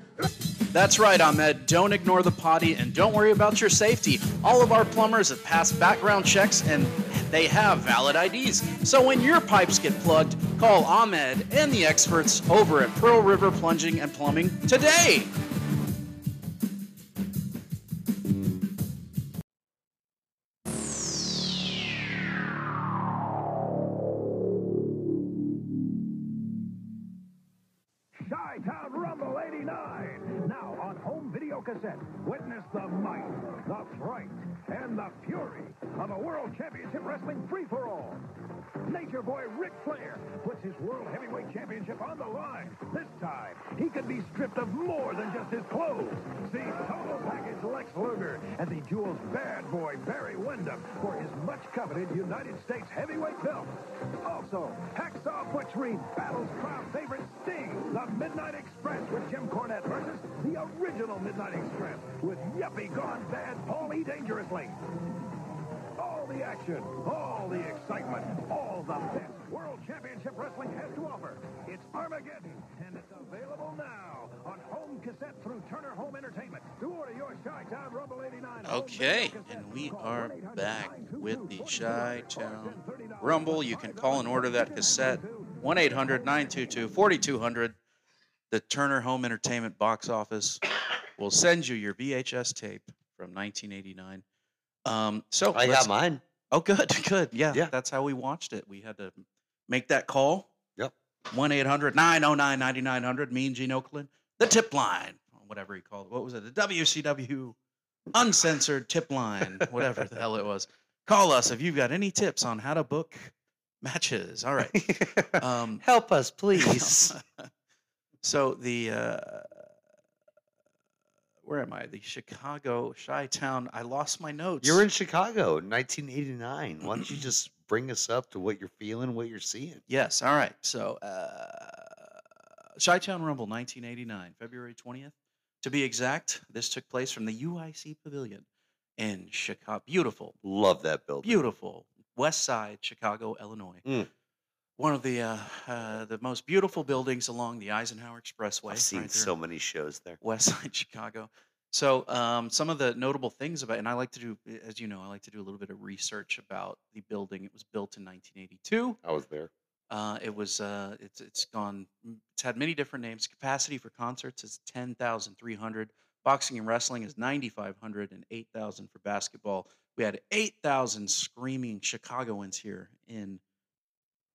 That's right, Ahmed. Don't ignore the potty and don't worry about your safety. All of our plumbers have passed background checks and they have valid IDs. So when your pipes get plugged, call Ahmed and the experts over at Pearl River Plunging and Plumbing today. World Championship Wrestling free-for-all. Nature Boy Ric Flair puts his World Heavyweight Championship on the line. This time, he could be stripped of more than just his clothes. See Total Package Lex Luger as he duels Bad Boy Barry Windham for his much-coveted United States Heavyweight belt. Also, Hacksaw Butch Reed battles crowd favorite Sting, the Midnight Express with Jim Cornette versus the original Midnight Express with Yuppie Gone Bad Paulie Dangerously. All the action, all the excitement, all the best World Championship Wrestling has to offer. It's Armageddon, and it's available now on home cassette through Turner Home Entertainment. To order your Chi-Town Rumble 89 Okay, and we are back with the $10 Town Rumble. You can call and order that cassette 1 800 922 4200. The Turner Home Entertainment box office will send you your VHS tape from 1989. Um, so I got mine. Oh, good, good. Yeah, Yeah. that's how we watched it. We had to make that call. Yep. 1 800 909 9900, Mean Gene Okerlund, the tip line, whatever he called it. What was it? The WCW uncensored tip line, whatever the hell it was. Call us if you've got any tips on how to book matches. All right. Um, Help us, please. so the uh, where am I? The Chicago Chi Town. I lost my notes. You're in Chicago, 1989. Why don't you just bring us up to what you're feeling, what you're seeing? Yes. All right. So, uh, Chi Town Rumble 1989, February 20th. To be exact, this took place from the UIC Pavilion in Chicago. Beautiful, Love that building. beautiful West Side, Chicago, Illinois. Mm. One of the uh, uh, the most beautiful buildings along the Eisenhower Expressway. I've seen right so many shows there. West Side Chicago. So um, some of the notable things about, and I like to do, as you know, I like to do a little bit of research about the building. It was built in 1982. I was there. Uh, it was uh, it's it's gone. It's had many different names. Capacity for concerts is ten thousand three hundred. Boxing and wrestling is ninety five hundred and eight thousand for basketball. We had eight thousand screaming Chicagoans here in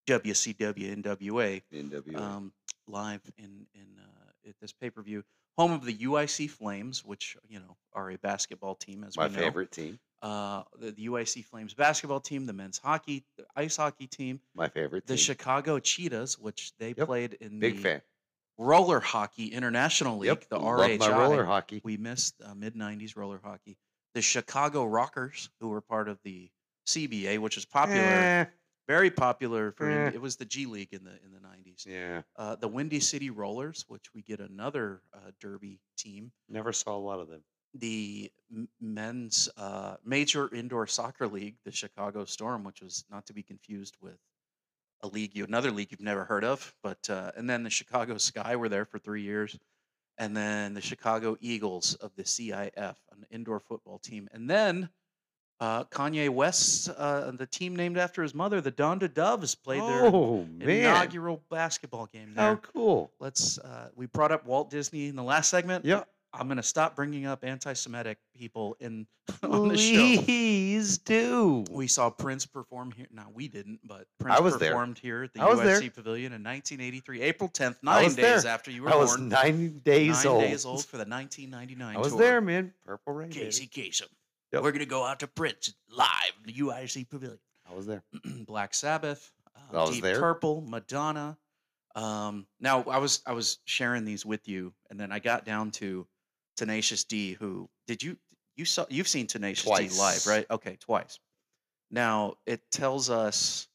WCW NWA NWA. um, live in in uh, at this pay per view. Home of the UIC Flames, which you know are a basketball team as My we know. favorite team. Uh, the, the UIC Flames basketball team, the men's hockey, the ice hockey team, My favorite the team. Chicago Cheetahs, which they Yep, played in Big the fan. roller hockey international league, Yep. the Love RHI. my roller hockey. We missed uh, mid '90s roller hockey. The Chicago Rockers, who were part of the CBA, which is popular, Eh, very popular for. Eh. It was the G League in the in the '90s. yeah. Uh, the Windy City Rollers, which we get another uh, Derby team. Never saw a lot of them. The men's uh, major indoor soccer league, the Chicago Storm, which was not to be confused with a league, you another league you've never heard of. But uh, and then the Chicago Sky were there for three years, and then the Chicago Eagles of the CIF, an indoor football team, and then. Uh, Kanye West's uh, the team named after his mother, the Donda Doves, played their Oh, man. inaugural basketball game there. How cool. Let's. Uh, we brought up Walt Disney in the last segment. Yeah. I'm gonna stop bringing up anti-Semitic people in on the show. Please do. We saw Prince perform here. No, we didn't, but Prince was there. performed here at the I was there. Pavilion in 1983, April 10th, nine days there. after you were I was born. nine days nine old. days old for the 1999 I was tour. there, man. Purple Rain. Casey Kasem. Yep. We're gonna go out to Prince live in the UIC Pavilion. I was there. Black Sabbath, I was Deep there. Purple, Madonna. Um, now I was I was sharing these with you, and then I got down to Tenacious D. Who did you you saw you've seen Tenacious D live, right? Okay, twice. Now it tells us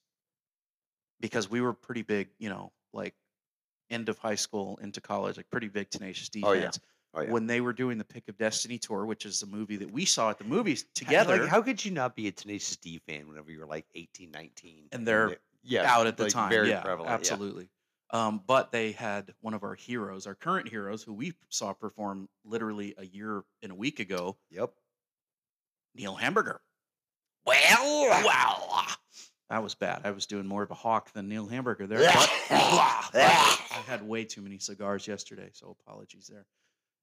because we were pretty big, you know, like end of high school into college, like pretty big Tenacious D Oh, yeah. Oh, yeah. When they were doing the Pick of Destiny tour, which is the movie that we saw at the movies together, Like, how could you not be a Tenacious D fan whenever you were like 18, 19? And they're yeah, out at the like, time. Very yeah, prevalent. yeah. absolutely. Um, but they had one of our heroes, our current heroes, who we saw perform literally a year and a week ago, Yep. Neil Hamburger. Well, well, that was bad. I was doing more of a hawk than Neil Hamburger there. I had way too many cigars yesterday, so apologies there.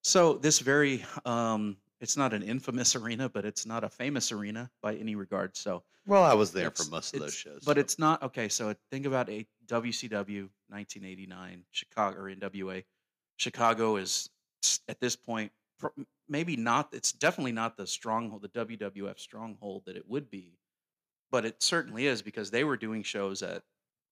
So this very, um, it's not an infamous arena, but it's not a famous arena by any regard. So Well, I was there for most of those shows. But so- it's not okay. So think about a WCW 1989 Chicago or NWA. Chicago is at this point maybe not. It's definitely not the stronghold, the WWF stronghold that it would be, but it certainly is because they were doing shows at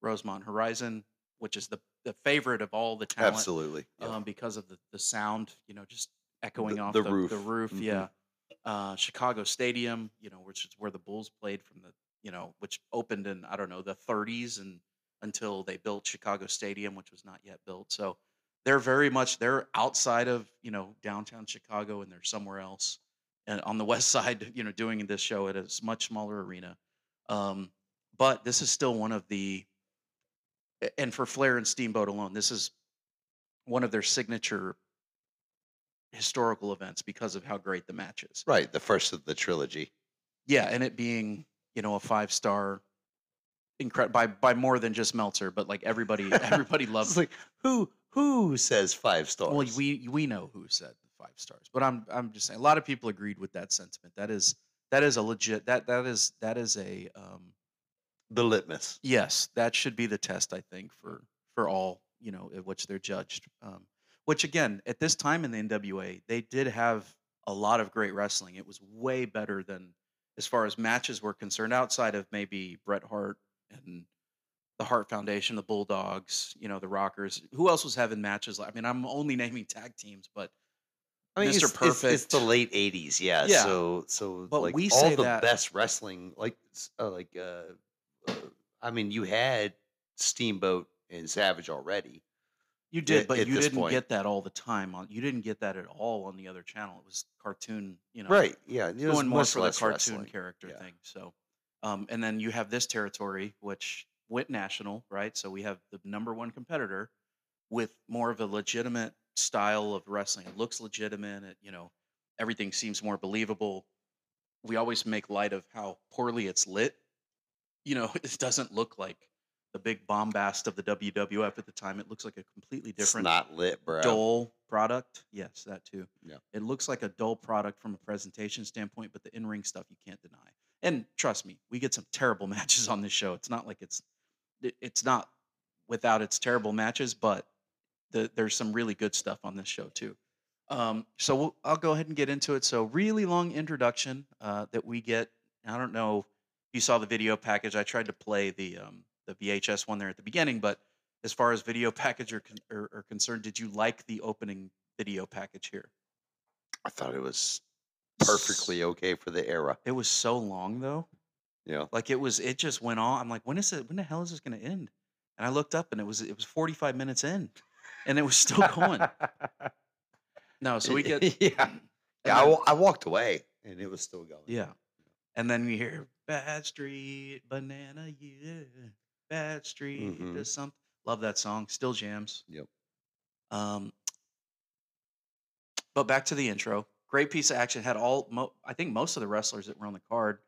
Rosemont Horizon, which is the the favorite of all the talent absolutely. yeah. um, because of the, the sound, you know, just echoing The- off the the, roof. The roof, Mhm. yeah. Uh, Chicago Stadium, you know, which is where the Bulls played from the, you know, which opened in I don't know the 30s and until they built Chicago Stadium, which was not yet built. So they're very much they're outside of you know downtown Chicago and they're somewhere else and on the west side, you know, doing this show at a much smaller arena. Um, but this is still one of the, and for Flair and Steamboat alone, this is one of their signature historical events because of how great the match is. Right, the first of the trilogy. Yeah, and it being you know a five star, incredible by by more than just Meltzer, but like everybody everybody loves. It's like who who says five stars? Well, we we know who said five stars, but I'm I'm just saying a lot of people agreed with that sentiment. That is that is a legit that that is that is a um the litmus. yes that should be the test I think for for all you know at which they're judged. Um, which again at this time in the NWA they did have a lot of great wrestling. It was way better than as far as matches were concerned outside of maybe Bret Hart and the Hart Foundation, the Bulldogs, you know, the Rockers. Who else was having matches? I mean, I'm only naming tag teams, but I mean, Mr. It's, it's, it's the late '80s, yeah. Yeah. So, so But like we all the that- best wrestling, like, uh, like, uh, I mean, you had Steamboat and Savage already. You did, at- but at you didn't point. get that all the time. On you didn't get that at all on the other channel. It was cartoon, you know, Right? Yeah, it was going more for the cartoon wrestling. character Yeah. thing. So, um, and then you have this territory, which went national, right? So we have the number one competitor with more of a legitimate style of wrestling. It looks legitimate. It, you know, everything seems more believable. We always make light of how poorly it's lit. You know, it doesn't look like the big bombast of the WWF at the time. It looks like a completely It's different not lit, bro. dull product. Yes, that too. Yeah. It looks like a dull product from a presentation standpoint, but the in-ring stuff you can't deny. And trust me, we get some terrible matches on this show. It's not like it's it's not without its terrible matches, but the, there's some really good stuff on this show too. Um, so we'll, I'll go ahead and get into it. So really long introduction uh, that we get. I don't know you saw the video package. I tried to play the um, the VHS one there at the beginning, but as far as video package are, con- are, are concerned, did you like the opening video package here? I thought it was perfectly okay for the era. It was so long though. Yeah. Like it was, it just went on. I'm like, when is it? When the hell is this going to end? And I looked up, and it was it was 45 minutes in, and it was still going. no, so we get yeah. Yeah, I, then- I walked away and it was still going. yeah, and then we hear Bad Street Banana, yeah, Bad Street Mhm. does something. Love that song. Still jams. Yep. Um, but back to the intro. Great piece of action. Had all, mo- I think most of the wrestlers that were on the card.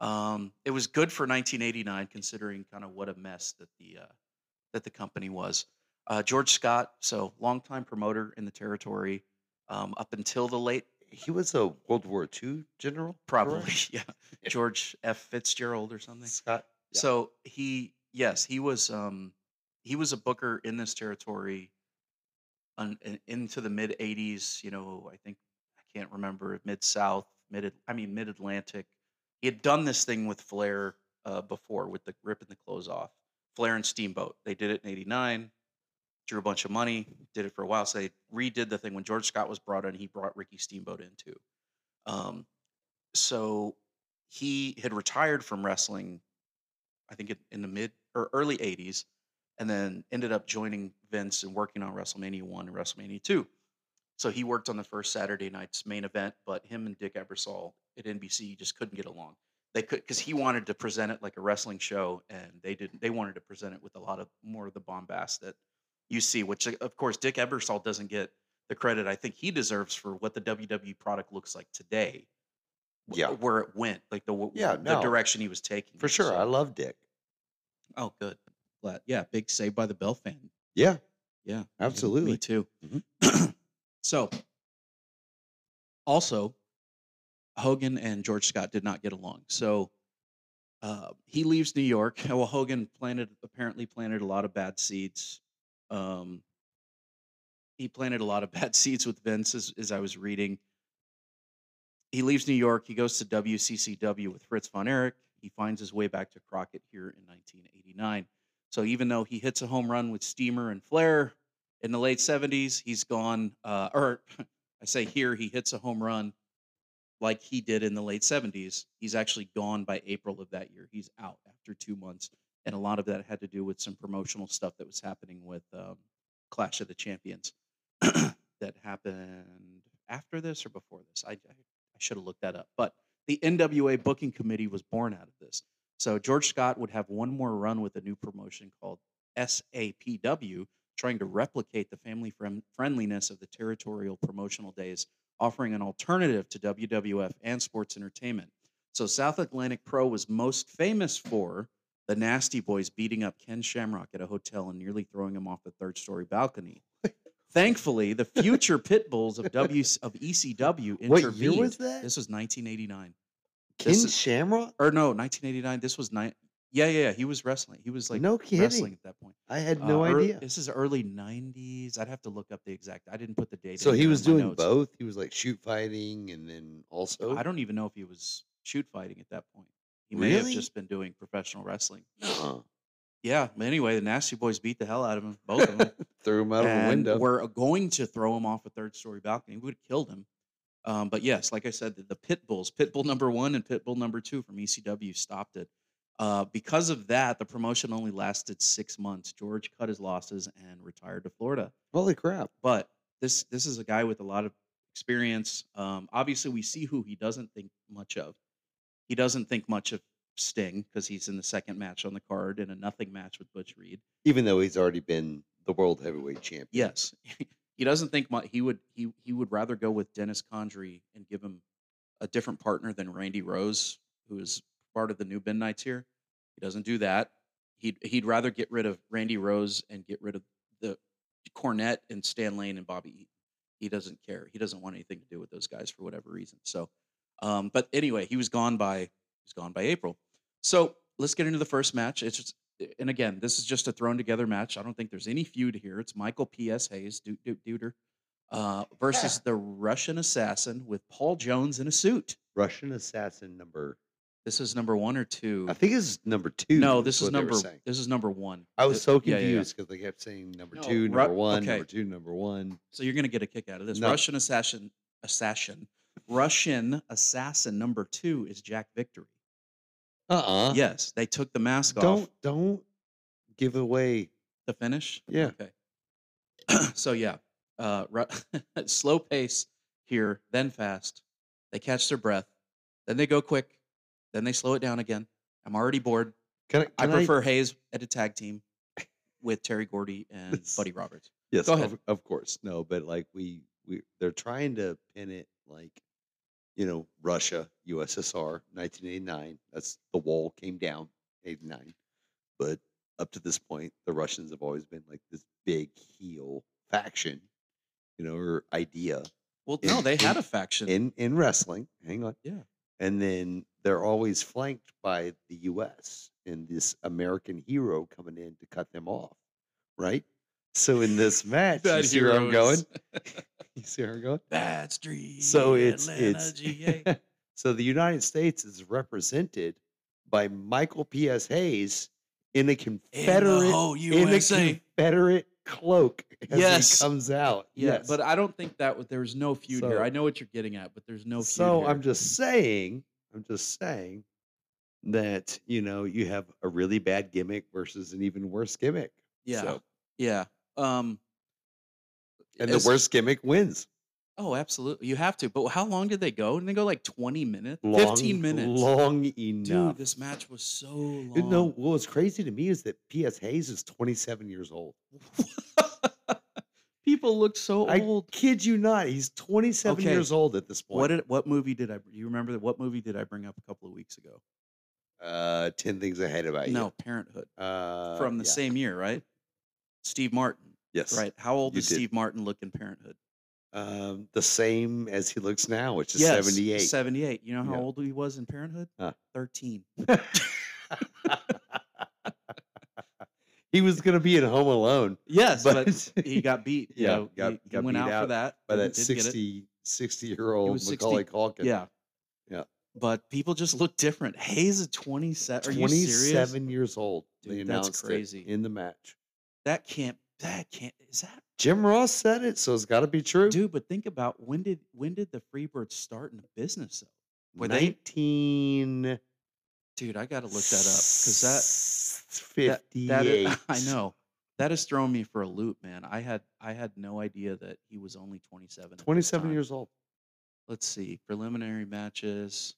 Um, it was good for 1989, considering kind of what a mess that the uh, that the company was. Uh, George Scott, so longtime promoter in the territory, um, up until the late, He was a World War II general? probably, correct? yeah, George F. Fitzgerald or something. Scott. Yeah. So he, yes, he was, um, he was a booker in this territory, un, in- into the mid '80s. You know, I think I can't remember mid South, mid, I mean mid Atlantic. He had done this thing with Flair uh, before with the ripping the clothes off. Flair and Steamboat. They did it in '89. Drew a bunch of money. Did it for a while. So they redid the thing when George Scott was brought in. He brought Ricky Steamboat in too. Um, so he had retired from wrestling I think in, the mid or early 80s, and then ended up joining Vince and working on WrestleMania 1 and WrestleMania 2. So he worked on the first Saturday night's main event, but him and Dick Ebersol at NBC just couldn't get along. They could because he wanted to present it like a wrestling show, and they didn't. They wanted to present it with a lot of more of the bombast that you see. Which uh, of course Dick Ebersol doesn't get the credit I think he deserves for what the WWE product looks like today. Yeah. where it went, like the Yeah, the no. direction he was taking. For it, sure. so- I love Dick. Oh, good. Glad. Yeah, big Saved by the Bell fan. Yeah. Yeah, Absolutely. Me too. Mhm. so, also, Hogan and George Scott did not get along. So, uh, he leaves New York. Well, Hogan planted apparently planted a lot of bad seeds. Um, he planted a lot of bad seeds with Vince, as, as I was reading. He leaves New York. He goes to WCCW with Fritz von Erich. He finds his way back to Crockett here in 1989. So even though he hits a home run with Steamer and Flair in the late 70s, he's gone, uh, or I say here, he hits a home run like he did in the late 70s. He's actually gone by April of that year. He's out after two months. And a lot of that had to do with some promotional stuff that was happening with um, Clash of the Champions that happened after this or before this. I, I, I should have looked that up. But the NWA booking committee was born out of this. So George Scott would have one more run with a new promotion called SAPW, trying to replicate the family friend- friendliness of the territorial promotional days, offering an alternative to WWF and sports entertainment. So South Atlantic Pro was most famous for the Nasty Boys beating up Ken Shamrock at a hotel and nearly throwing him off the third story balcony. Thankfully, the future pit bulls of W of ECW intervened. What year was that? This was 1989. Ken This is- Shamrock? Or no, 1989. This was nine. Yeah, yeah, yeah. He was wrestling. He was like No kidding. wrestling at that point. I had Uh, no ear- idea. This is early 90s. I'd have to look up the exact. I didn't put the date. So he was doing notes. both. He was like shoot fighting and then also. I don't even know if he was shoot fighting at that point. He may have Really? just been doing professional wrestling. Uh-uh. Yeah, but anyway, the Nasty Boys beat the hell out of him, both of them. Threw him out of a and window. We're going to throw him off a third story balcony. We would have killed him. Um, but yes, like I said, the, the pit bulls, pit bull number one and pit bull number two from ECW stopped it. Uh, because of that, the promotion only lasted six months. George cut his losses and retired to Florida. Holy crap! But this this is a guy with a lot of experience. Um, obviously, we see who he doesn't think much of. He doesn't think much of Sting because he's in the second match on the card in a nothing match with Butch Reed. Even though he's already been the world heavyweight champion. Yes, he doesn't think much. He would he he would rather go with Dennis Condrey and give him a different partner than Randy Rose, who is part of the new Midnights here. He doesn't do that. He'd he'd rather get rid of Randy Rose and get rid of the Cornette and Stan Lane and Bobby Eaton. He doesn't care. He doesn't want anything to do with those guys for whatever reason. So, um, but anyway, he was gone by he was gone by April. So let's get into the first match. It's just, and again, this is just a thrown together match. I don't think there's any feud here. It's Michael P.S. Hayes, Duke Duke Duder, uh, versus the Russian assassin with Paul Jones in a suit. Russian assassin number. This is number one or two. I think it's number two. no, this is number this is number one. I was so yeah, yeah, yeah. confused because they kept saying number No, two, Ru- number one, okay. number two, number one. So you're gonna get a kick out of this. No. Russian assassin, assassin, Russian assassin number two is Jack Victory. Uh-uh. Yes, they took the mask off. Don't don't give away. the finish. Yeah. Okay. so yeah, uh, ru- slow pace here, then fast. They catch their breath, then they go quick, then they slow it down again. I'm already bored. Can I? I can prefer Hayes at a tag team with Terry Gordy and Buddy Roberts. Yes. Of, of course. No, but like we we they're trying to pin it like you know Russia, USSR, 1989. That's the wall came down 89. But up to this point, the Russians have always been like this big heel faction, you know, or idea Well, no, in- they had a faction. in in wrestling. Hang on. Yeah. And then they're always flanked by the U.S. and this American hero coming in to cut them off, right? So in this match, you see where I'm going? You see where I'm going? Bad Street. So it's Atlanta, it's GA. so the United States is represented by Michael P.S. Hayes in a Confederate whole in a Confederate cloak as Yes. he comes out. Yeah, yes. but I don't think that was, there's no feud here. I know what you're getting at, but there's no feud so here. I'm just saying, I'm just saying that you know you have a really bad gimmick versus an even worse gimmick. yeah, So- yeah. Um, and the worst gimmick wins. Oh, absolutely. You have to. But how long did they go? Did they go like 20 minutes? Long, 15 minutes. long enough. Dude, this match was so long. You know, what was crazy to me is that P.S. Hayes is 27 years old. People look so I old. kid you not. He's 27 Okay, years old at this point. What did what movie did I you remember that what movie did I bring up a couple of weeks ago? uh, 10 things I Hate about you. no, Parenthood. Uh, From the yeah. same year, right? Steve Martin. Yes. Right. How old You does did. Steve Martin look in Parenthood? Um, the same as he looks now, which is Yes, 78. 78. You know how Yeah. old he was in Parenthood? Huh. 13. he was going to be in Home Alone. Yes, But- but, he got beat. You Yeah, know, got- he, he got went beat out, out for that. by that didn't get it. 60, 60 year old was 60 Macaulay Culkin. Yeah. Yeah. But people just look different. Hayes is 27. Are you serious? 27 years old. they Dude, that's announced it crazy. in the match. That can't. That can't. Is that Jim Ross said it, so it's got to be true. dude? But think about when did when did the Freebirds start in the business? Though? Were they? 19 Dude, I got to look that up because that 58. that, that is, I know that has thrown me for a loop, man. I had I had no idea that he was only twenty seven. Twenty seven years old. Let's see preliminary matches.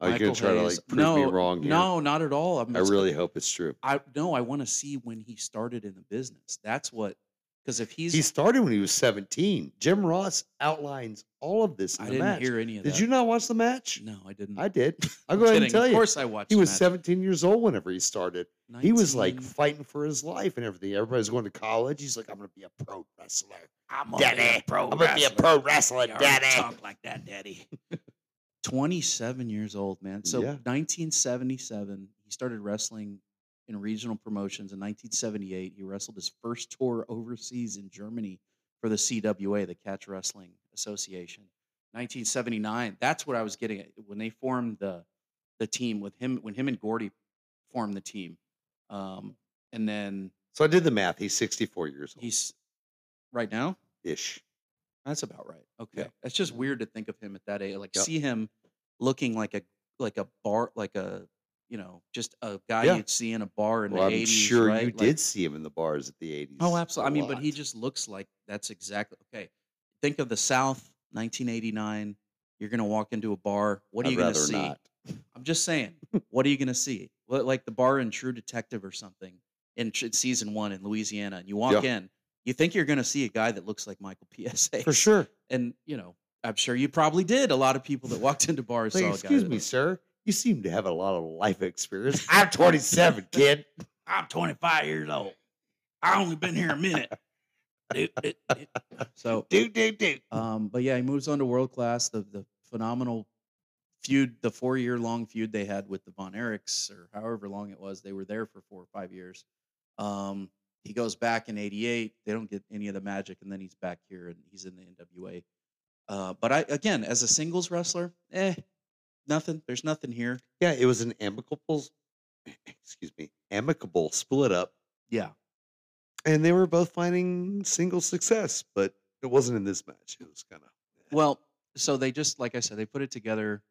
Are you Michael gonna try to Hayes- like prove no, me wrong here? No, not at all. I'm I just- really hope it's true. I no, I want to see when he started in the business. That's what because if he's He started when he was 17. Jim Ross outlines all of this in I the didn't match. hear any of Did that. you not watch the match? No, I didn't. I did. I'll go ahead and kidding. tell Of you. course I watched He was match. 17 years old whenever he started. He was like 19 fighting for his life and everything. Everybody's going to college. He's like, I'm going to be a pro wrestler. I'm gonna be a pro I'm gonna be a pro wrestler, daddy. Talk like that, daddy. 27 years old, man. So Yeah. 1977, he started wrestling in regional promotions. In 1978, he wrestled his first tour overseas in Germany for the CWA, the Catch Wrestling Association. 1979, that's what I was getting at when they formed the the team with him when him and Gordy formed the team. Um, and then So I did the math. He's 64 years old he's right now ish. That's about right. Okay. Yeah. That's just weird to think of him at that age. Like Yep. see him looking like a like a bar like a you know, just a guy Yeah. you'd see in a bar in Well, the I'm 80s. sure right? you Like- did see him in the bars at the 80s. Oh, absolutely. I mean, but he just looks like that's exactly okay. Think of the South, 1989. You're gonna walk into a bar. What are I'd you gonna see? not. I'm just saying. what are you gonna see? Like the bar in True Detective or something in season one in Louisiana, and you walk Yeah. in, you think you're gonna see a guy that looks like Michael P.S.A. For sure. and you know, I'm sure you probably did. A lot of people that walked into bars Like, saw a guy. excuse me, looked- sir. You seem to have a lot of life experience. I'm 27, kid. I'm 25 years old. I only been here a minute. So, Do, do, do. um, but yeah, he moves on to world class. The the phenomenal feud, the four year long feud they had with the Von Erichs, or however long it was, they were there for four or five years. Um, he goes back in '88. They don't get any of the magic, and then he's back here and he's in the NWA. Uh, but I again, as a singles wrestler, eh, nothing. There's nothing here. Yeah, it was an amicable, excuse me, amicable split up, Yeah, and they were both finding single success, but it wasn't in this match. It was kind of Well, so they just like I said, they put it together.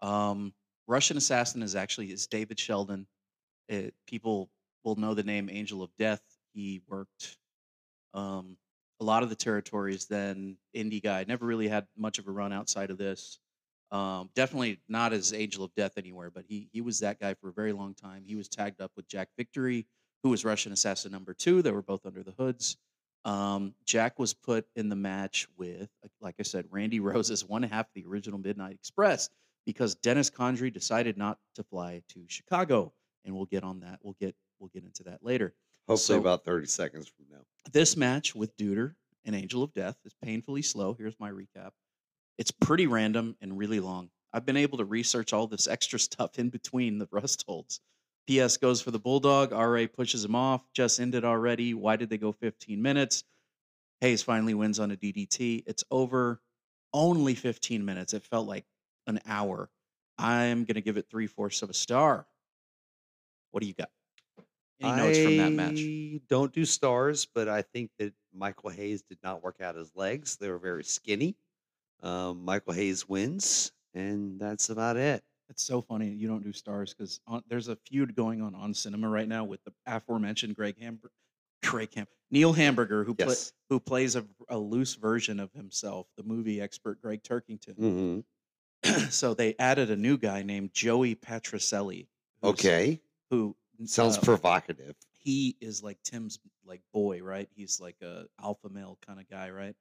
Um, Russian Assassin is actually is David Sheldon. It, people will know the name Angel of Death. He worked um, a lot of the territories. Then indie guy never really had much of a run outside of this. Um, definitely not as Angel of Death anywhere, but he he was that guy for a very long time. He was tagged up with Jack Victory, who was Russian Assassin number two. They were both under the hoods. Um, Jack was put in the match with, like I said, Randy Rose as one half of the original Midnight Express because Dennis Condrey decided not to fly to Chicago, and we'll get on that. We'll get we'll get into that later. Hopefully So- about 30 seconds from now. This match with Deuter and Angel of Death is painfully slow. Here's my recap. It's pretty random and really long. I've been able to research all this extra stuff in between the rust holds. PS goes for the Bulldog. RA pushes him off. Just ended already. Why did they go 15 minutes? Hayes finally wins on a DDT. It's over. Only 15 minutes. It felt like an hour. I'm going to give it three fourths of a star. What do you got? Any notes from that match? I Don't do stars, but I think that Michael Hayes did not work out his legs. They were very skinny. Um, Michael Hayes wins, and that's about it. It's so funny you don't do stars because there's a feud going on on cinema right now with the aforementioned Greg Hamburger, Greg Ham, Neil Hamburger, who pla- Yes. who plays a, a loose version of himself, the movie expert Gregg Turkington. hmm so they added a new guy named Joey Patricelli. Okay, who sounds uh, provocative. he is like Tim's like boy, right? He's like a alpha male kind of guy, right?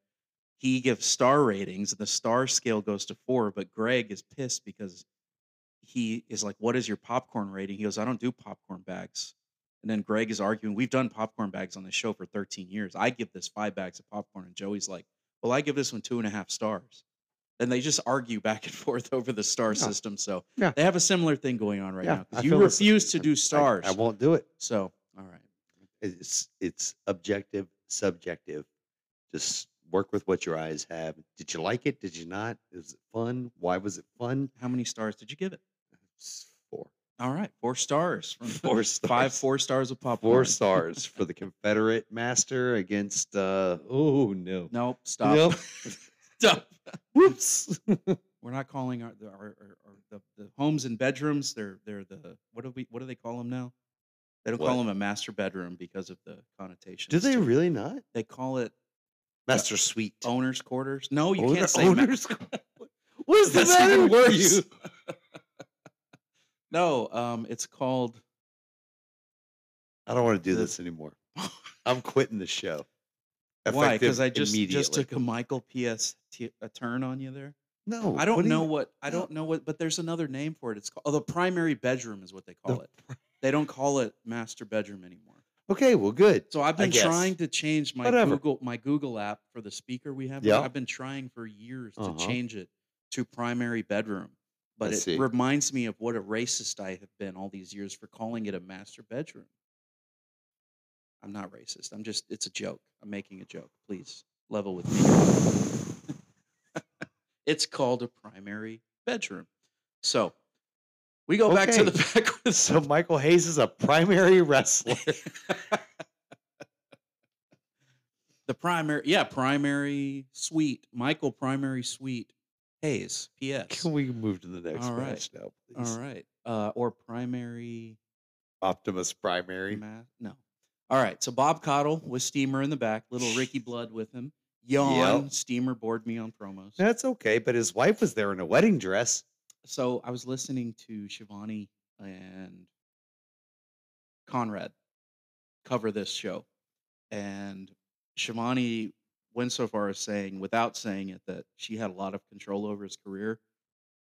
He gives star ratings, and the star scale goes to four. But Greg is pissed because he is like, "What is your popcorn rating?" He goes, "I don't do popcorn bags." And then Greg is arguing, "We've done popcorn bags on this show for 13 years. I give this five bags of popcorn." And Joey's like, "Well, I give this one two and a half stars." And they just argue back and forth over the star Yeah. system. So Yeah. they have a similar thing going on right Yeah, now. I You feel the s- refuse to do stars. I, won't do it. so, all right. It's it's objective, subjective. Just work with what your eyes have. Did you like it? Did you not? Is it fun? Why was it fun? How many stars did you give it? Four. All right, four stars. From Four Five four stars of popcorn. Four stars for the Confederate master against. uh Oh no! Nope. Stop. Nope. Stop. Whoops. We're not calling our, the- our, our, our the, the homes and bedrooms. They're they're the what do we what do they call them now? They don't call them a master bedroom because of the connotation. Do they really not? They call it Master Suite. owner's quarters. No, you Owner- can't say owner's. What is the matter with you? No, um, it's called. I don't want to do The- this anymore. I'm quitting the show. Why? Because I just just took a Michael P.S. T- a turn on you there. no. I don't what know you- what I don't know what, but there's another name for it. It's called oh, the primary bedroom is what they call The it. They don't call it master bedroom anymore. Okay, well, good. So I've been trying to change my Whatever. Google my Google app for the speaker we have. Yeah. I've been trying for years to Uh-huh. change it to primary bedroom, but I it see. reminds me of what a racist I have been all these years for calling it a master bedroom. I'm not racist. I'm just it's a joke. I'm making a joke. Please level with me. it's called a primary bedroom. So we go back to the back with So Michael Hayes is a primary wrestler. the primary yeah primary suite michael primary suite hayes ps Can we move to the next All right. match now, please? all right uh or primary Optimus Primary. ma- no all right so bob caudle with steamer in the back little ricky blood with him yawn Yep. steamer bored me on promos That's okay, but his wife was there in a wedding dress. so i was listening to schiavone and conrad cover this show and schiavone went so far as saying without saying it that she had a lot of control over his career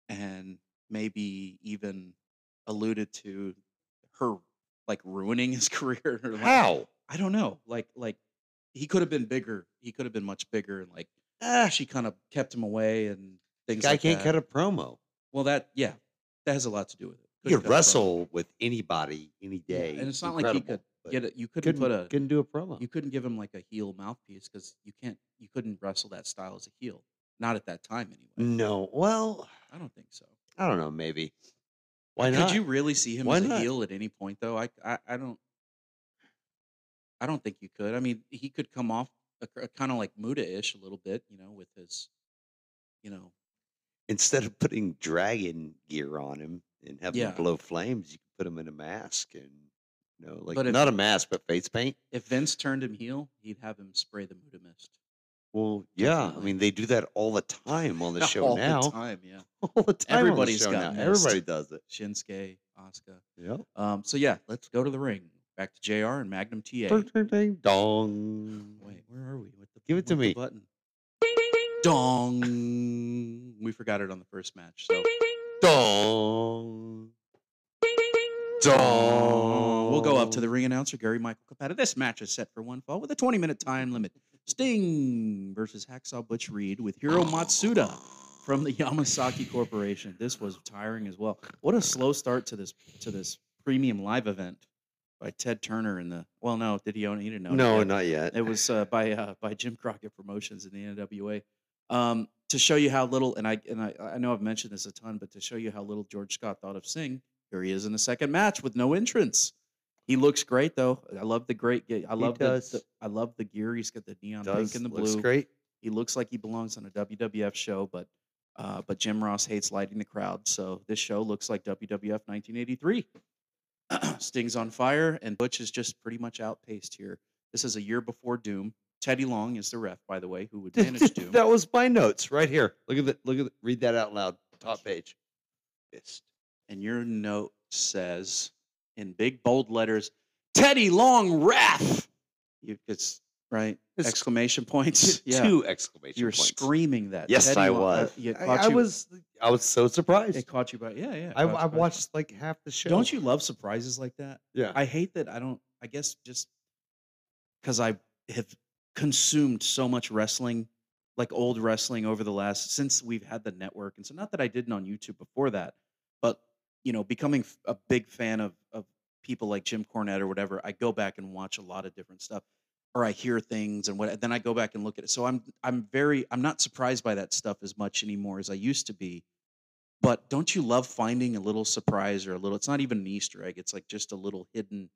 and maybe even alluded to her like ruining his career or like, How? i don't know like like he could have been bigger he could have been much bigger and like Ah, she kind of kept him away and things guy like can't that. cut a promo. well that yeah that has a lot to do with it could a promo. wrestle with anybody any Yeah, day. and it's not like he could get it you couldn't couldn't, put a couldn't do a promo. you couldn't give him like a heel mouthpiece because you can't you couldn't wrestle that style as a heel not at that time anyway no, well, i don't think so I don't know. Maybe. Why could you really see him Why as a heel at any point though? I, I i don't i don't think you could. I mean he could come off a, kind of like muta-ish a little bit you know with his you know Instead of putting dragon gear on him and having Yeah. him blow flames, you could put him in a mask and you know, like But if- not a mask, but face paint. if vince turned him heel he'd have him spray the muta mist Well, yeah. I mean, they do that all the time on the show now. all now. the time yeah All the time. on the show got now. missed. Everybody does it. shinsuke asuka Yep. um so yeah let's go to the ring back to jr and magnum ta Ding, ding, ding, dong. Wait, where are we? With the, Give it to with the me. button. Dong. We forgot it on the first match. So Dong. Ding dong. We'll go up to the ring announcer, Gary Michael Cappetta. This match is set for one fall with a 20 minute time limit. Sting versus Hacksaw Butch Reed with Hiro Matsuda from the Yamasaki Corporation. This was tiring as well. What a slow start to this to this premium live event by Ted Turner and the well, no, did he own it? He didn't own No, yet. not yet. It was uh, by uh, by Jim Crockett Promotions in the NWA. Um, to show you how little, and I and I, I know I've mentioned this a ton, but to show you how little George Scott thought of Sting, here he is in the second match with no entrance. He looks great though. I love the great. I love the, does. the- I love the gear. He's got the neon Does pink and the blue. looks great. He looks like he belongs on a WWF show, but uh, but Jim Ross hates lighting the crowd, so this show looks like WWF 1983. Sting's on fire, and Butch is just pretty much outpaced here. This is a year before Doom. Teddy Long is the ref, by the way, who would manage Doom. that was my notes right here. Look at that. Look at that. Read that out loud. Top page. Fist. and your note says in big bold letters, "Teddy Long ref." You, it's right It's exclamation points. Two- yeah, Two exclamation points. you're points. screaming that. Yes, Teddy I Long- uh, was. you- I, I was. I was so surprised. It caught you by yeah, yeah. I, I watched like half the show. Don't you love surprises like that? Yeah. I hate that I don't I guess just because I have consumed so much wrestling, like old wrestling over the last since we've had the network. And so not that I didn't on YouTube before that, but you know, becoming a big fan of of people like Jim Cornette or whatever, I go back and watch a lot of different stuff. Or I hear things and what then I go back and look at it. So I'm I'm very I'm not surprised by that stuff as much anymore as I used to be. But don't you love finding a little surprise or a little? It's not even an Easter egg. It's like just a little hidden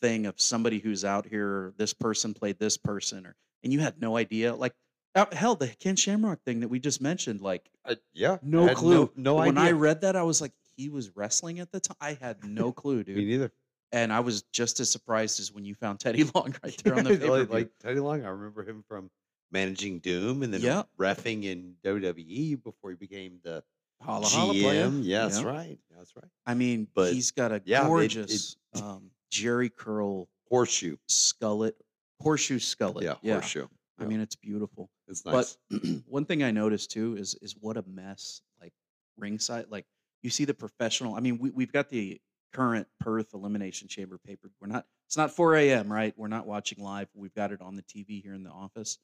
thing of somebody who's out here. This person played this person, or and you had no idea. Like uh, hell, the Ken Shamrock thing that we just mentioned. Like Uh, yeah. no clue. No, no when idea. I read that, I was like, he was wrestling at the time. I had no clue, dude. Me neither. And I was just as surprised as when you found Teddy Long right there on the paper. like, like Teddy Long, I remember him from managing Doom and then Yeah. refing in WWE before he became the holla holla player. GM. Yeah, that's right. That's right. I mean, But, he's got a yeah, it- it- gorgeous um, Jheri curl Horseshoe. skullet, horseshoe skullet. Yeah, yeah. horseshoe. I Yeah. mean, it's beautiful. It's nice. But one thing I noticed too is is what a mess like ringside. Like you see the professional. I mean, we we've got the current Perth Elimination Chamber paper. We're not. It's not 4 a.m. Right? We're not watching live. We've got it on the TV here in the office,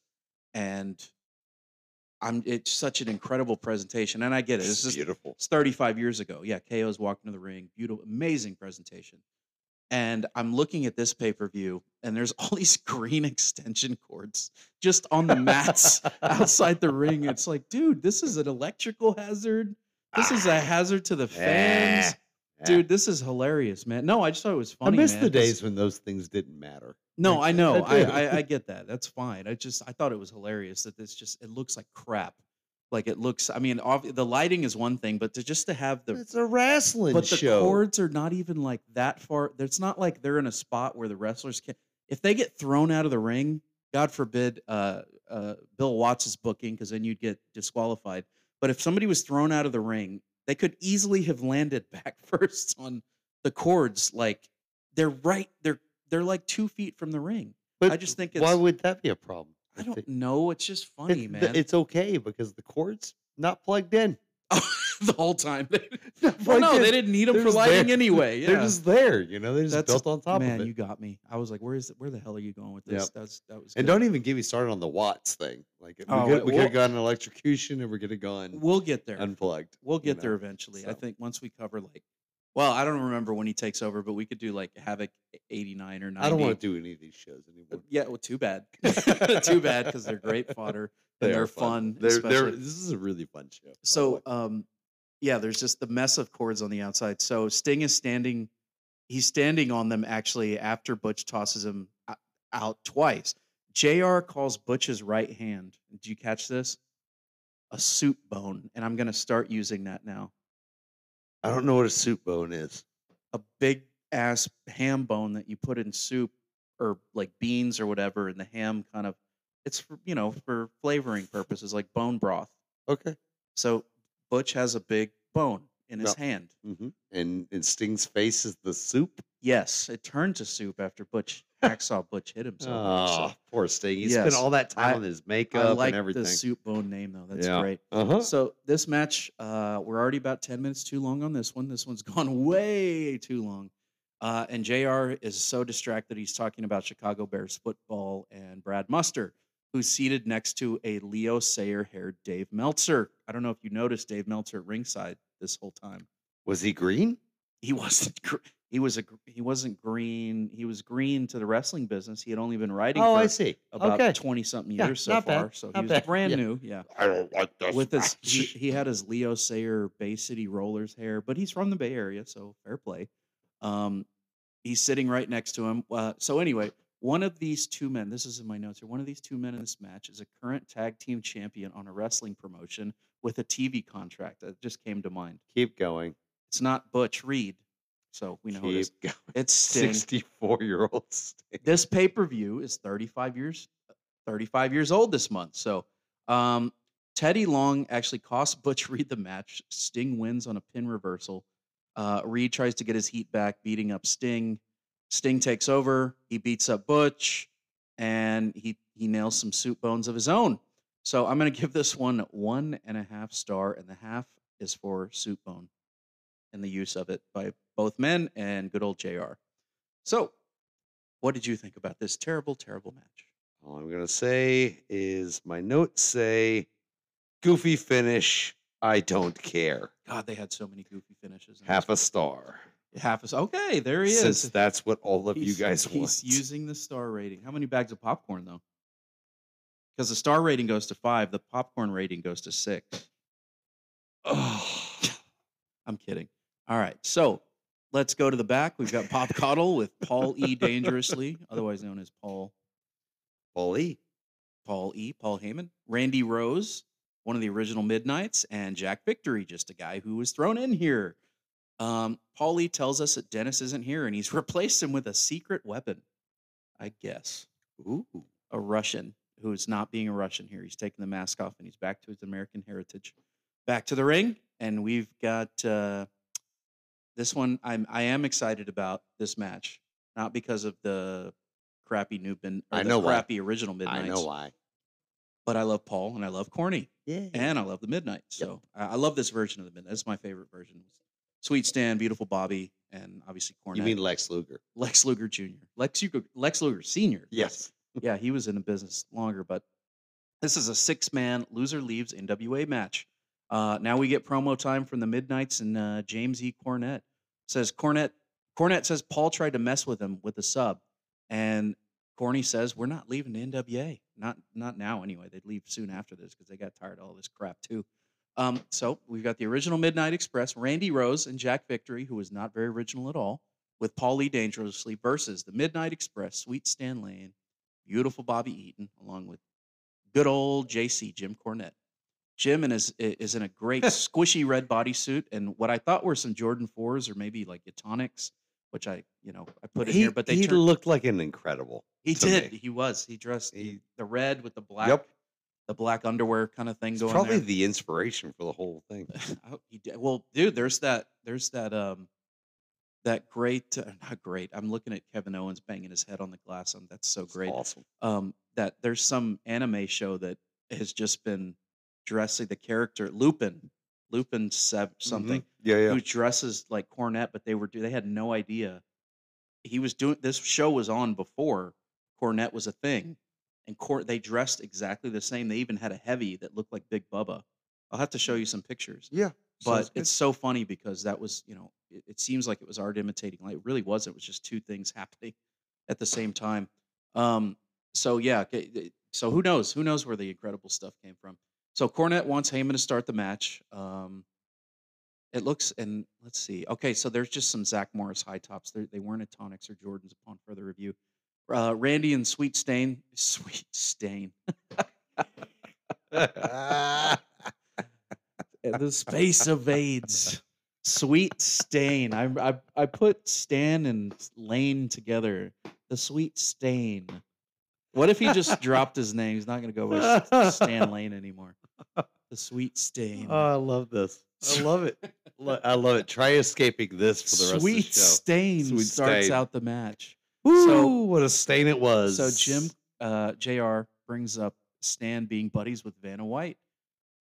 and I'm. It's such an incredible presentation, and I get it. It's It's just beautiful. it's 35 years ago. Yeah, KO's walked into the ring. Beautiful, amazing presentation. And I'm looking at this pay per view, and there's all these green extension cords just on the mats outside the ring. It's like, dude, this is an electrical hazard. This is a hazard to the fans. Ah, ah. Dude, this is hilarious, man. No, I just thought it was funny. I miss man, the days when those things didn't matter. No, I know. I. I I get that. That's fine. I just I thought it was hilarious that this just it looks like crap. Like it looks. I mean, obvi- the lighting is one thing, but to just to have the it's a wrestling but the show. cords are not even like that far. It's not like they're in a spot where the wrestlers can. If they get thrown out of the ring, God forbid, uh, uh, Bill Watts is booking because then you'd get disqualified. But if somebody was thrown out of the ring, they could easily have landed back first on the cords. Like they're right. They're they're like two feet from the ring. but I just think why would that be a problem? I don't know. It's just funny, it's, man. It's okay because the cords not plugged in. the whole time. Well, no, they didn't need them for lighting there. anyway. Yeah. They're just there, you know. They're just That's- built on top Man, of it. you got me. I was like, "Where is it? Where the hell are you going with Yep. this?" That's that was. and don't even get me started on the watts thing. Like we Oh, could, we well- could have gone electrocution, and we could have gone We'll get there. unplugged. We'll you get there know, eventually. I think once we cover like, well, I don't remember when he takes over, but we could do like Havoc eighty nine or ninety. I don't want to do any of these shows anymore. Yeah, well, too bad. too bad because they're great fodder and They they're are fun. They're, they're, this is a really fun show. So, um, yeah, there's just the mess of cords on the outside. So Sting is standing, he's standing on them actually after Butch tosses him out twice. JR calls Butch's right hand. Do you catch this? A soup bone. And I'm going to start using that now. I don't know what a soup bone is. A big ass ham bone that you put in soup or like beans or whatever. And the ham kind of, it's for, you know, for flavoring purposes, like bone broth. Okay. So Butch has a big bone in his hand. hmm And and Sting's face is the soup. Yes, it turned to soup after Butch Hacksaw Butch hit himself. Oh, poor Sting. He Yes, spent all that time I- on his I makeup like and everything. the soup bone name though. That's Yeah. great. Uh-huh. So this match, uh, we're already about ten minutes too long on this one. This one's gone way too long. Uh, and Jr. is so distracted he's talking about Chicago Bears football and Brad Muster, who's seated next to a Leo Sayer-haired Dave Meltzer. I don't know if you noticed Dave Meltzer at ringside this whole time. Was he green? he wasn't gr- he was a. He wasn't green he was green to the wrestling business he had only been writing Oh, for I see. about okay. 20 something Yeah, years so not bad, far so not he was bad, brand yeah. new yeah I don't like this. with his he, he had his leo sayer bay city rollers hair but he's from the bay area so fair play um he's sitting right next to him uh, so anyway one of these two men this is in my notes here one of these two men in this match is a current tag team champion on a wrestling promotion with a tv contract that just came to mind Keep going. it's not butch reed so we know who it is going. it's Sting. 64 year old Sting. This pay per view is 35 years, 35 years old this month. So, um, Teddy Long actually cost Butch Reed the match. Sting wins on a pin reversal. Uh, Reed tries to get his heat back, beating up Sting. Sting takes over. He beats up Butch, and he he nails some soup bones of his own. So I'm going to give this one one and a half star, and the half is for soup bone and the use of it by both men and good old Jr. So, what did you think about this terrible, terrible match? All I'm going to say is my notes say goofy finish. I don't care. God, they had so many goofy finishes. Half a star. Half Okay, there he is. Since that's what all of you guys He's want. He's using the star rating. How many bags of popcorn though? Because the star rating goes to five, the popcorn rating goes to six. Oh, I'm kidding. All right, so let's go to the back. We've got Bob Caudle with Paul E. Dangerously, otherwise known as Paul Paul E. Paul E. Paul Heyman, Randy Rose, one of the original Midnights, and Jack Victory, just a guy who was thrown in here. Um, Paul E. tells us that Dennis isn't here, and he's replaced him with a secret weapon. I guess Ooh. a Russian who is not being a Russian here. He's taking the mask off and he's back to his American heritage. Back to the ring, and we've got uh, this one I'm I am excited about this match, not because of the crappy new bin or I the know why. crappy original midnights. I know why. But I love Paul and I love Corny Yeah. and I love the Midnight. So I, I love this version of the Midnight. It's my favorite version. Sweet Stan, beautiful Bobby, and obviously Cornette. You mean Lex Luger? Lex Luger Jr. Lex Luger, Lex Luger Sr. Yes. yeah, he was in the business longer, but this is a six man loser leaves NWA match. Uh, now we get promo time from the Midnights and uh, James E. Cornette says Cornette Cornette says Paul tried to mess with him with the sub, and Corny says we're not leaving the NWA, not not now anyway. They'd leave soon after this because they got tired of all this crap too. Um, so we've got the original Midnight Express, Randy Rose and Jack Victory, who was not very original at all, with Paul Lee Dangerously versus the Midnight Express, Sweet Stan Lane, beautiful Bobby Eaton, along with good old JC Jim Cornette. Jim and is is in a great squishy red bodysuit and what I thought were some Jordan fours or maybe like Etonics, which I you know I put in he, here, but they he turned, looked like an incredible. he did me. he was he dressed the- He- the red with the black Yep. The black underwear kind of thing It's going probably there. the inspiration for the whole thing. I hope he did. Well, dude, there's that there's that um that great uh, not great. I'm looking at Kevin Owens banging his head on the glass. Um, that's so great. Awesome. Um, that there's some anime show that has just been dressing the character Lupin, Lupin Sev something, Yeah, yeah. who dresses like Cornette, but they were they had no idea he was doing this show was on before Cornette was a thing, and court they dressed exactly the same. They even had a heavy that looked like Big Bubba. I'll have to show you some pictures Yeah. but good. it's so funny because that was you know it, it seems like it was art imitating like it really wasn't it was just two things happening at the same time um so yeah so who knows who knows where the incredible stuff came from so cornette wants heyman to start the match um it looks and let's see okay so there's just some zach morris high tops They're, they weren't etonics or jordans upon further review uh randy and sweet stain sweet stain the space evades. Sweet stain. I, I I put Stan and Lane together. The sweet stain. What if he just dropped his name? He's not going to go with Stan Lane anymore. The sweet stain. Oh, I love this. I love it. I love it. Try escaping this for the rest sweet of the show. stain Sweet starts stain. out the match. Woo, So- what a stain it was. So Jim uh, Jr. brings up Stan being buddies with Vanna White.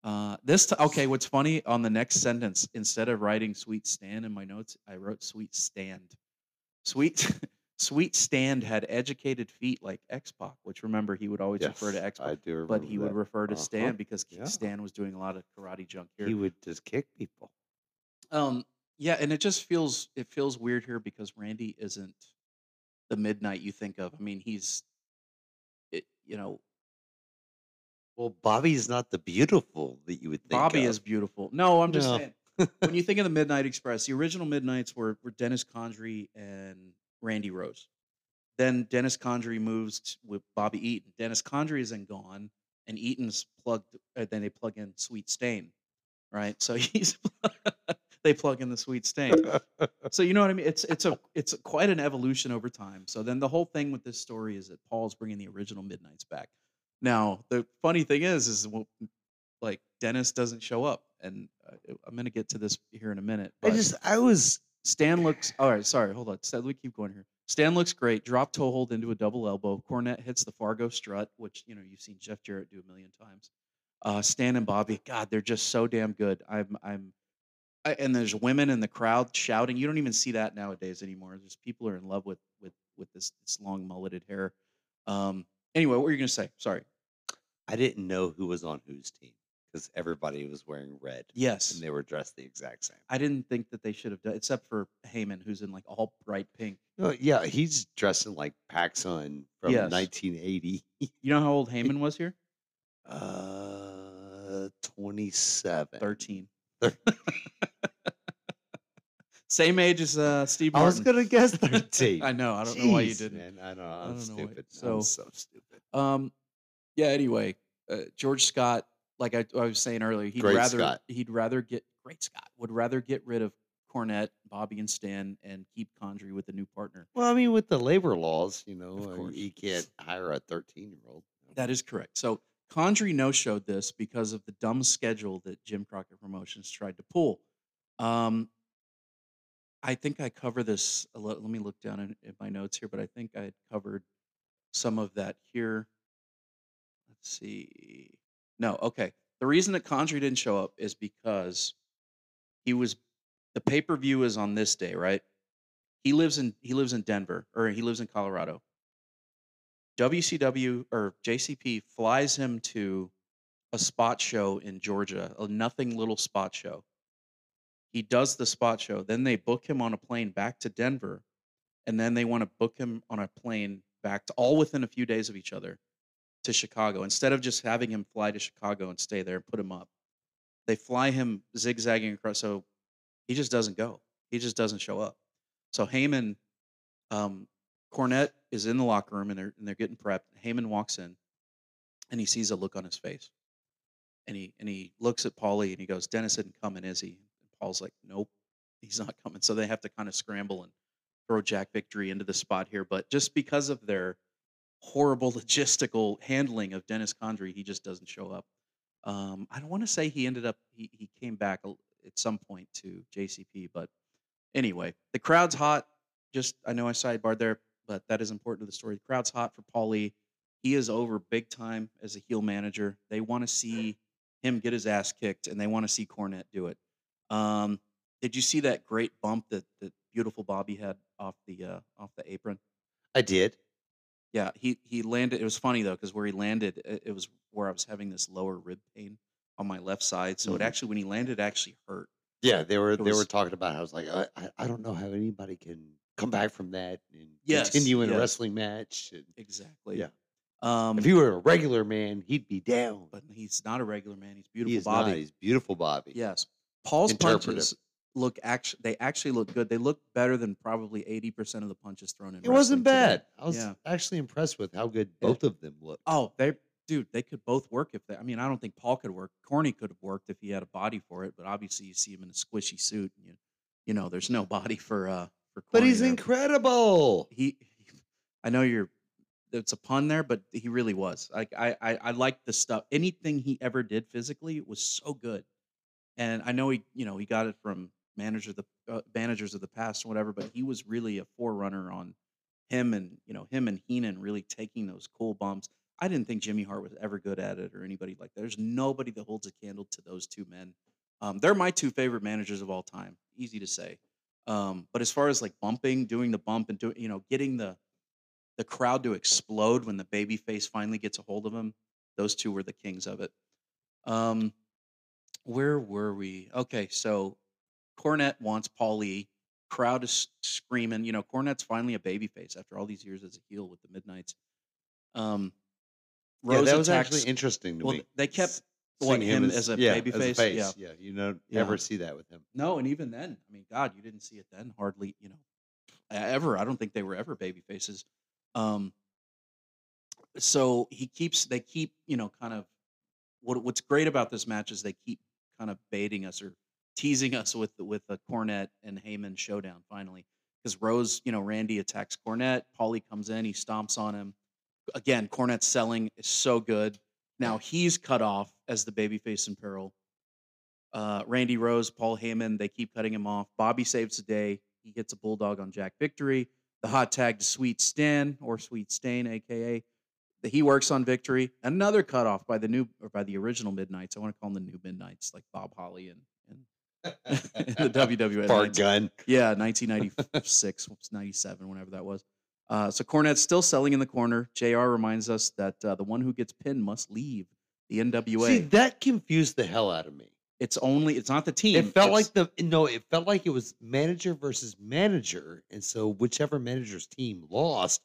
Uh, this t- okay. What's funny on the next sentence, instead of writing "Sweet Stan" in my notes, I wrote "Sweet Stand." Sweet, Sweet Stand had educated feet like X Pac, which remember he would always refer to Yes, X I Pac, do remember but he would refer to Uh-huh. Stan because Yeah. Stan was doing a lot of karate junk here. He would just kick people. Um, yeah, and it just feels it feels weird here because Randy isn't the midnight you think of. I mean, he's, it, you know, Well, Bobby's not the beautiful that you would think. Bobby of. is beautiful. No, I'm just No. saying. when you think of the Midnight Express, the original Midnights were were Dennis Condrey and Randy Rose. Then Dennis Condrey moves t- with Bobby Eaton. Dennis Condrey is then gone, and Eaton's plugged. Uh, then they plug in Sweet Stain, right? So he's they plug in the Sweet Stain. so you know what I mean? It's it's a it's quite an evolution over time. So then the whole thing with this story is that Paul's bringing the original Midnights back. Now the funny thing is, is well, like Dennis doesn't show up, and uh, I'm gonna get to this here in a minute. I just, I was, Stan looks. All right, sorry, hold on. Stan, me keep going here. Stan looks great. Drop toe hold into a double elbow. Cornette hits the Fargo strut, which you know you've seen Jeff Jarrett do a million times. Uh, Stan and Bobby, God, they're just so damn good. I'm, I'm, and there's women in the crowd shouting. You don't even see that nowadays anymore. Just people are in love with with with this this long mulleted hair. Um. Anyway, what were you gonna say? Sorry. I didn't know who was on whose team because everybody was wearing red. Yes. And they were dressed the exact same. I didn't think that they should have done, except for Heyman, who's in like all bright pink. No, yeah, he's dressing like Paxson from Yes. 1980. You know how old Heyman was here? Uh, 27. 13. Same age as uh, Steve I was going to guess 13. I know. I don't know why you didn't. Man, I know. I I'm don't know why- stupid. so- I'm so stupid. Um, yeah. Anyway, uh, George Scott, like I, I was saying earlier, he'd Great rather Scott. he'd rather get great Scott would rather get rid of Cornette, Bobby, and Stan, and keep Condrey with the new partner. Well, I mean, with the labor laws, you know, Of uh, you can't hire a 13 year old. That is correct. So Condrey no showed this because of the dumb schedule that Jim Crockett Promotions tried to pull. Um, I think I cover this. A lot, let me look down in, in my notes here, but I think I had covered some of that here. Let's see. No, okay. The reason that Condrey didn't show up is because he was the pay per view is on this day, right? He lives in he lives in Denver or he lives in Colorado. WCW or JCP flies him to a spot show in Georgia, a nothing little spot show. He does the spot show, then they book him on a plane back to Denver, and then they want to book him on a plane back to all within a few days of each other to Chicago. Instead of just having him fly to Chicago and stay there and put him up, they fly him zigzagging across. So he just doesn't go. He just doesn't show up. So Heyman, um, Cornette is in the locker room and they're and they're getting prepped. Heyman walks in, and he sees a look on his face, and he and he looks at Paulie and he goes, "Dennis isn't coming, is he?" And Paul's like, "Nope, he's not coming." So they have to kind of scramble and throw Jack Victory into the spot here. But just because of their horrible logistical handling of Dennis Condrey, he just doesn't show up. Um, I don't want to say he ended up he he came back at some point to JCP, but anyway, the crowd's hot. Just I know I sidebarred there, but that is important to the story. The crowd's hot for Paulie. He is over big time as a heel manager. They want to see him get his ass kicked, and they want to see Cornette do it. Um, did you see that great bump that that beautiful Bobby had off the uh, off the apron? I did. Yeah, he he landed. It was funny though because where he landed, it, it was where I was having this lower rib pain on my left side. So it Mhm. actually, when he landed, it actually hurt. Yeah, they were It they were talking about how I was like, I, I, I don't know how anybody can come back from that and Yes, continue in a wrestling match. And Exactly. Yeah. Um, if he were a regular man, he'd be down. but he's not a regular man. He's beautiful he Bobby. not. He's beautiful, Bobby. Yes. Paul's punches look actually they actually look good. They look better than probably 80% of the punches thrown in It wasn't wrestling today. bad. I was Yeah. actually impressed with how good both of them looked. Oh, they dude, they could both work if they I mean, I don't think Paul could work. Corny could have worked if he had a body for it, but obviously you see him in a squishy suit and you you know, there's no body for uh for But he's incredible. he I know you're it's a pun there, but he really was. Like I I, I like the stuff. Anything he ever did physically was so good. And I know he, you know, he got it from manager the uh, managers of the past or whatever, but he was really a forerunner on him and you know him and Heenan really taking those cool bumps. I didn't think Jimmy Hart was ever good at it or anybody like that. There's nobody that holds a candle to those two men. Um, they're my two favorite managers of all time. Easy to say. Um, but as far as like bumping, doing the bump and doing, you know, getting the the crowd to explode when the baby face finally gets a hold of him, those two were the kings of it. Um, where were we? Okay, so Cornette wants Paulie. Crowd is screaming. You know, Cornette's finally a baby face after all these years as a heel with the Midnights. Um, Yeah, Rose that was attacks- actually interesting to well, me. they kept what, him as a yeah, babyface? face. Yeah. Yeah, you know, Yeah. never see that with him. No, and even then, I mean, God, you didn't see it then hardly, you know, ever. I don't think they were ever baby faces. Um, so he keeps, they keep, you know, kind of what what's great about this match is they keep kind of baiting us or teasing us with the, with the Cornette and Heyman showdown finally. Because Rose, you know, Randy attacks Cornette, Paulie comes in, he stomps on him. Again, Cornette's selling is so good. Now he's cut off as the babyface in peril. Uh, Randy Rose, Paul Heyman, they keep cutting him off. Bobby saves the day. He hits a bulldog on Jack Victory. The hot tag to Sweet Stan or Sweet Stain, aka that he works on Victory. Another cutoff by the new or by the original Midnights. I want to call them the new Midnights, like Bob Holly and and the WWF. Bart 19 Gunn. Yeah, 1996, 97, whenever that was. Uh, so Cornette's still selling in the corner. JR reminds us that uh, the one who gets pinned must leave the NWA. See, that confused the hell out of me. it's only, it's not the team. It felt like the no, it felt like it was manager versus manager, and so whichever manager's team lost,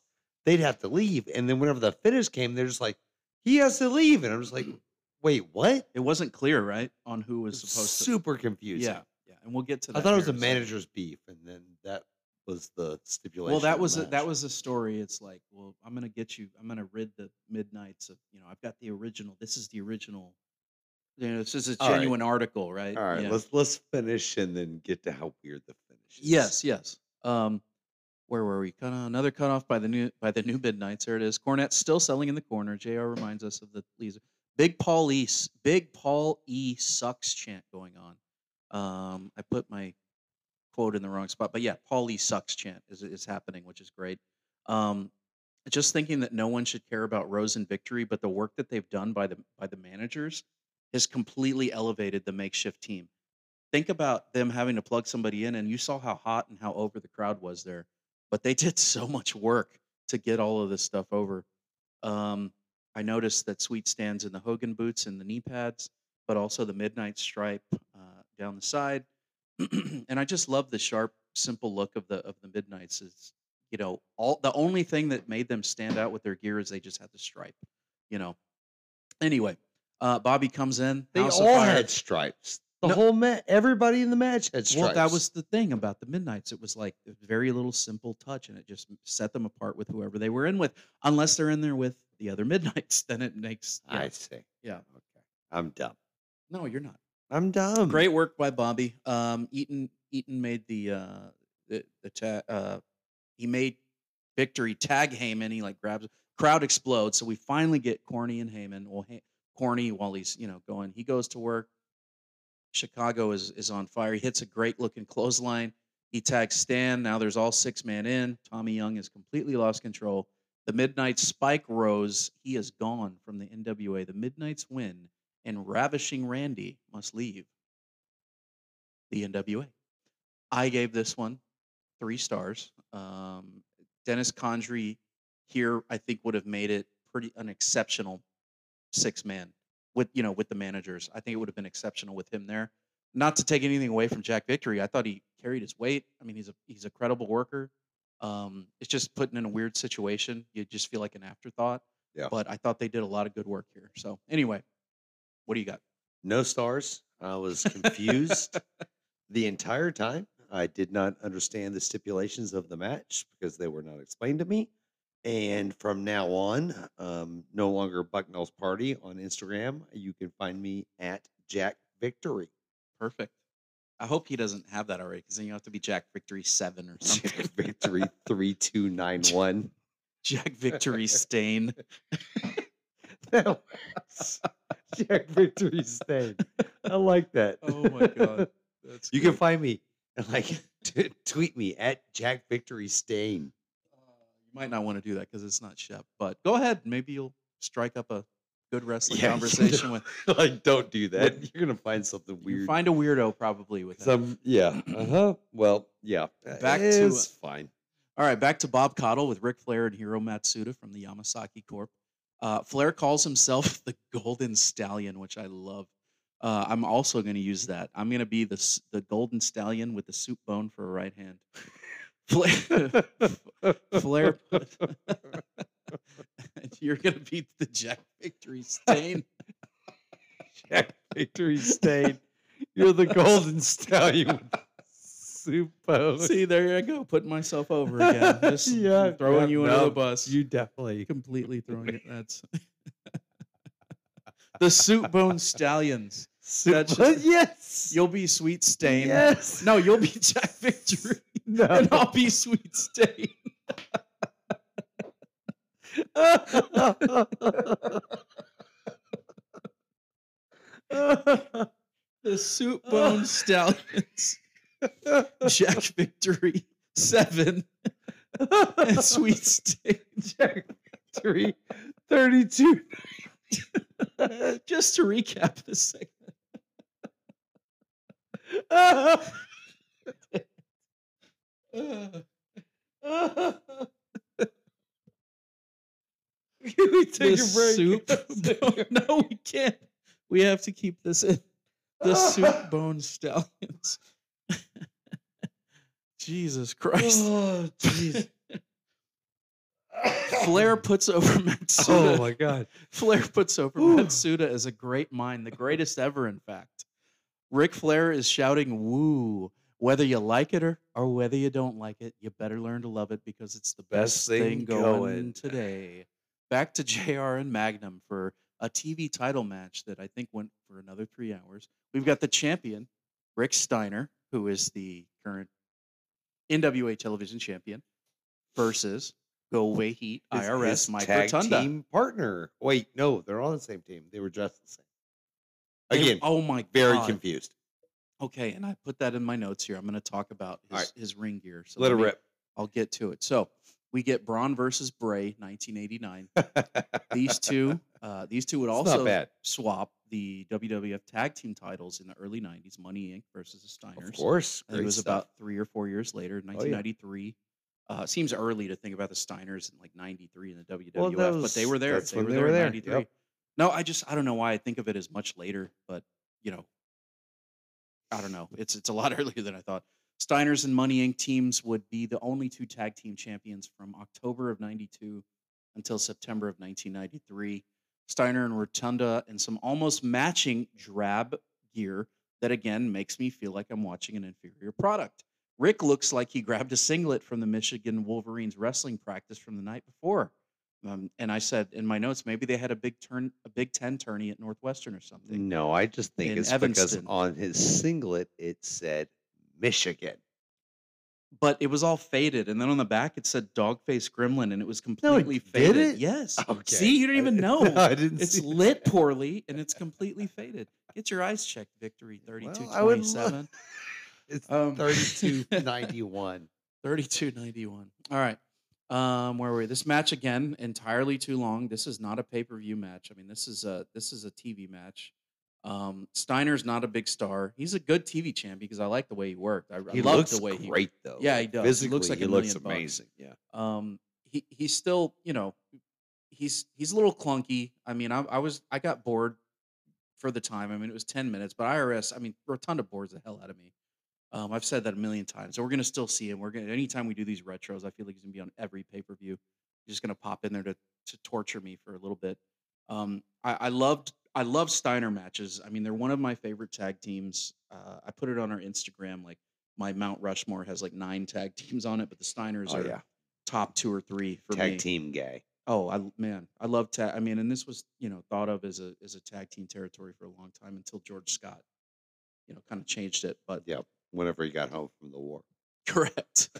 they'd have to leave. And then whenever the finish came, they're just like, he has to leave, and I'm just like, wait, what? it wasn't clear, right, on who was was supposed to. super confused. Yeah, yeah, and we'll get to that. I thought it was a manager's beef, and then that was the stipulation. Well, that was a, that was a story. It's like, well, I'm gonna get you. I'm gonna rid the midnights of. You know, I've got the original. This is the original. You know, this is a All right. genuine article, right? all right. Yeah. Let's let's finish and then get to how weird the finish is. Yes, yes. Um, where were we? Cut off, another cutoff by the new by the new midnights. There it is. Cornette's still selling in the corner. Jr. reminds us of the Lees. Big Paul E. s- Big Paul E. sucks chant going on. Um, I put my quote in the wrong spot. But yeah, Paulie sucks chant is is happening, which is great. Um, just thinking that no one should care about Rose and Victory, but the work that they've done by the by the managers has completely elevated the makeshift team. Think about them having to plug somebody in, and you saw how hot and how over the crowd was there. But they did so much work to get all of this stuff over. Um, I noticed that Sweet stands in the Hogan boots and the knee pads, but also the midnight stripe uh, down the side. and I just love the sharp, simple look of the of the midnights. Is you know all the only thing that made them stand out with their gear is they just had the stripe. You know. Anyway, uh, Bobby comes in. They House all had stripes. The No- whole match, everybody in the match had stripes. Well, that was the thing about the Midnights. It was like a very little simple touch, and it just set them apart with whoever they were in with. Unless they're in there with the other Midnights, then it makes. Yeah, I see. yeah. Okay. I'm dumb. No, you're not. I'm dumb. Great work by Bobby. Um, Eaton Eaton made the uh the the ta- uh he made victory tag Heyman. He like grabs crowd explodes. So we finally get Corny and Heyman. Well, hey, Corny while he's you know going, he goes to work. Chicago is is on fire. He hits a great looking clothesline. He tags Stan. Now there's all six man in. Tommy Young has completely lost control. The Midnight Spike Rose, he is gone from the NWA. The Midnights win, and Ravishing Randy must leave the NWA. I gave this one three stars. Um, Dennis Condrey here, I think, would have made it pretty an exceptional six man with you know with the managers. I think it would have been exceptional with him there. Not to take anything away from Jack Victory, I thought he carried his weight. I mean, he's a he's a credible worker. Um, it's just putting in a weird situation. You just feel like an afterthought. Yeah. But I thought they did a lot of good work here. So anyway, what do you got? No stars. I was confused the entire time. I did not understand the stipulations of the match because they were not explained to me. And from now on, um, no longer Bucknell's Party on Instagram. You can find me at Jack Victory. Perfect. I hope he doesn't have that already, because then you have to be Jack Victory Seven or something. Jack Victory 3291. Jack Victory Stain. that works. Jack Victory Stain. I like that. Oh my god, that's You can find me like t- tweet me at Jack Victory Stain. You might not want to do that because it's not Shep. But go ahead. Maybe you'll strike up a good wrestling Yeah, conversation with. like don't do that. You're gonna find something weird. find a weirdo probably with. Some yeah. Uh huh. Well, yeah. Back to, fine. All right, back to Bob Caudle with Ric Flair and Hiro Matsuda from the Yamasaki Corp. Uh, Flair calls himself the Golden Stallion, which I love. Uh, I'm also going to use that. I'm going to be the the Golden Stallion with the soup bone for a right hand. Flair, Flair you're going to be the Jack Victory Stain. Jack Victory Stain. You're the Golden Stallion. Soup. See, there you go, putting myself over again. Just Yeah, throwing yeah, you under the bus. You definitely. completely throwing it. That's the soup bone stallions. Soup just- yes. You'll be sweet stain. Yes. No, you'll be Jack Victory, No. and I'll be sweet stain. The soup bone stallions. Jack Victory seven and sweet stain. Jack Victory 32. Just to recap the segment. Can we take the a break? soup. no, we can't. We have to keep this in. The soup bone stallions. Jesus Christ. Oh, jeez. Flair puts over oh, Matsuda. Oh my god. Flair puts over Whew. Matsuda as a great mind, the greatest ever, in fact. Ric Flair is shouting woo. Whether you like it or, or whether you don't like it, you better learn to love it because it's the best, Best thing, thing going, going. today. Back to JR and Magnum for a TV title match that I think went for another three hours. We've got the champion, Rick Steiner, who is the current NWA television champion, versus Go Away Heat His- IRS his Mike tag Rotunda. team partner. Wait, no, they're all on the same team. They were dressed the same. They- Again, oh my very god. confused. Okay, and I put that in my notes here. I'm going to talk about his, All right. his ring gear. So Let me- rip. I'll get to it. So we get Bron versus Bray, 1989. these two, uh, these two would It's not also bad. swap the WWF tag team titles in the early 90s. Money Inc. versus the Steiners. Of course. It was stuff. about three or four years later, Oh, yeah. 1993. Uh, seems early to think about the Steiners in like 93 in the WWF, Well, that but they were there. They were they there were in there, 93. yep. No, I just, I don't know why I think of it as much later, but you know, I don't know. It's it's a lot earlier than I thought. Steiners and Money Inc. teams would be the only two tag team champions from October of 92 until September of 1993. Steiner and Rotunda and some almost matching drab gear that again makes me feel like I'm watching an inferior product. Rick looks like he grabbed a singlet from the Michigan Wolverines wrestling practice from the night before. Um, and I said in my notes, maybe they had a big turn, a Big Ten tourney at Northwestern or something. No, I just think in it's because on his singlet it said Michigan. But it was all faded, and then on the back it said "Dogface Gremlin," and it was No, completely did faded. it? Yes. Okay. See, you don't even know. no, I didn't It's lit that. poorly, and it's completely faded. Get your eyes checked. Victory thirty-two well, twenty-seven. It's Um, 3291. 3291. All right. Um, where were we? This match again, entirely too long. This is not a pay-per-view match. I mean, this is a this is a TV match. Um, Steiner's not a big star. He's a good TV champ because I like the way he worked. I, I love the way he great though. Yeah, he does. Physically, he looks like he a looks million bucks. amazing. Yeah. Um, he he's still, you know, he's he's a little clunky. I mean, I, I was I got bored for the time. I mean, it was ten minutes, but IRS, I mean, Rotunda bores the hell out of me. Um, I've said that a million times. So we're gonna still see him. We're gonna anytime we do these retros, I feel like he's gonna be on every pay per view. He's just gonna pop in there to to torture me for a little bit. Um, I, I loved I love Steiner matches. I mean, they're one of my favorite tag teams. Uh, I put it on our Instagram. Like my Mount Rushmore has like nine tag teams on it, but the Steiners Oh are yeah. top two or three for Tag me. team gay. Oh, I man, I love tag. I mean, and this was you know thought of as a as a tag team territory for a long time until George Scott, you know, kind of changed it. But yeah, Whenever he got home from the war. correct.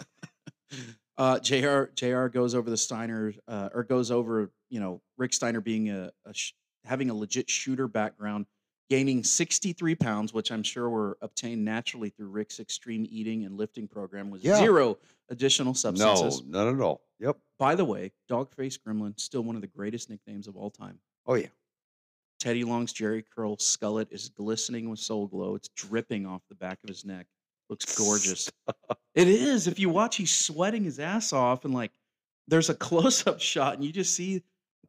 uh, Jr. Jr. goes over the Steiner, uh, or goes over you know Rick Steiner being a, a sh- having a legit shooter background, gaining sixty three pounds, which I'm sure were obtained naturally through Rick's extreme eating and lifting program with Yeah. zero additional substances. No, none at all. Yep. By the way, Dogface Gremlin still one of the greatest nicknames of all time. Oh yeah. Teddy Long's Jheri curl skullet is glistening with soul glow. It's dripping off the back of his neck. Looks gorgeous. it is. If you watch, he's sweating his ass off, and like there's a close-up shot, and you just see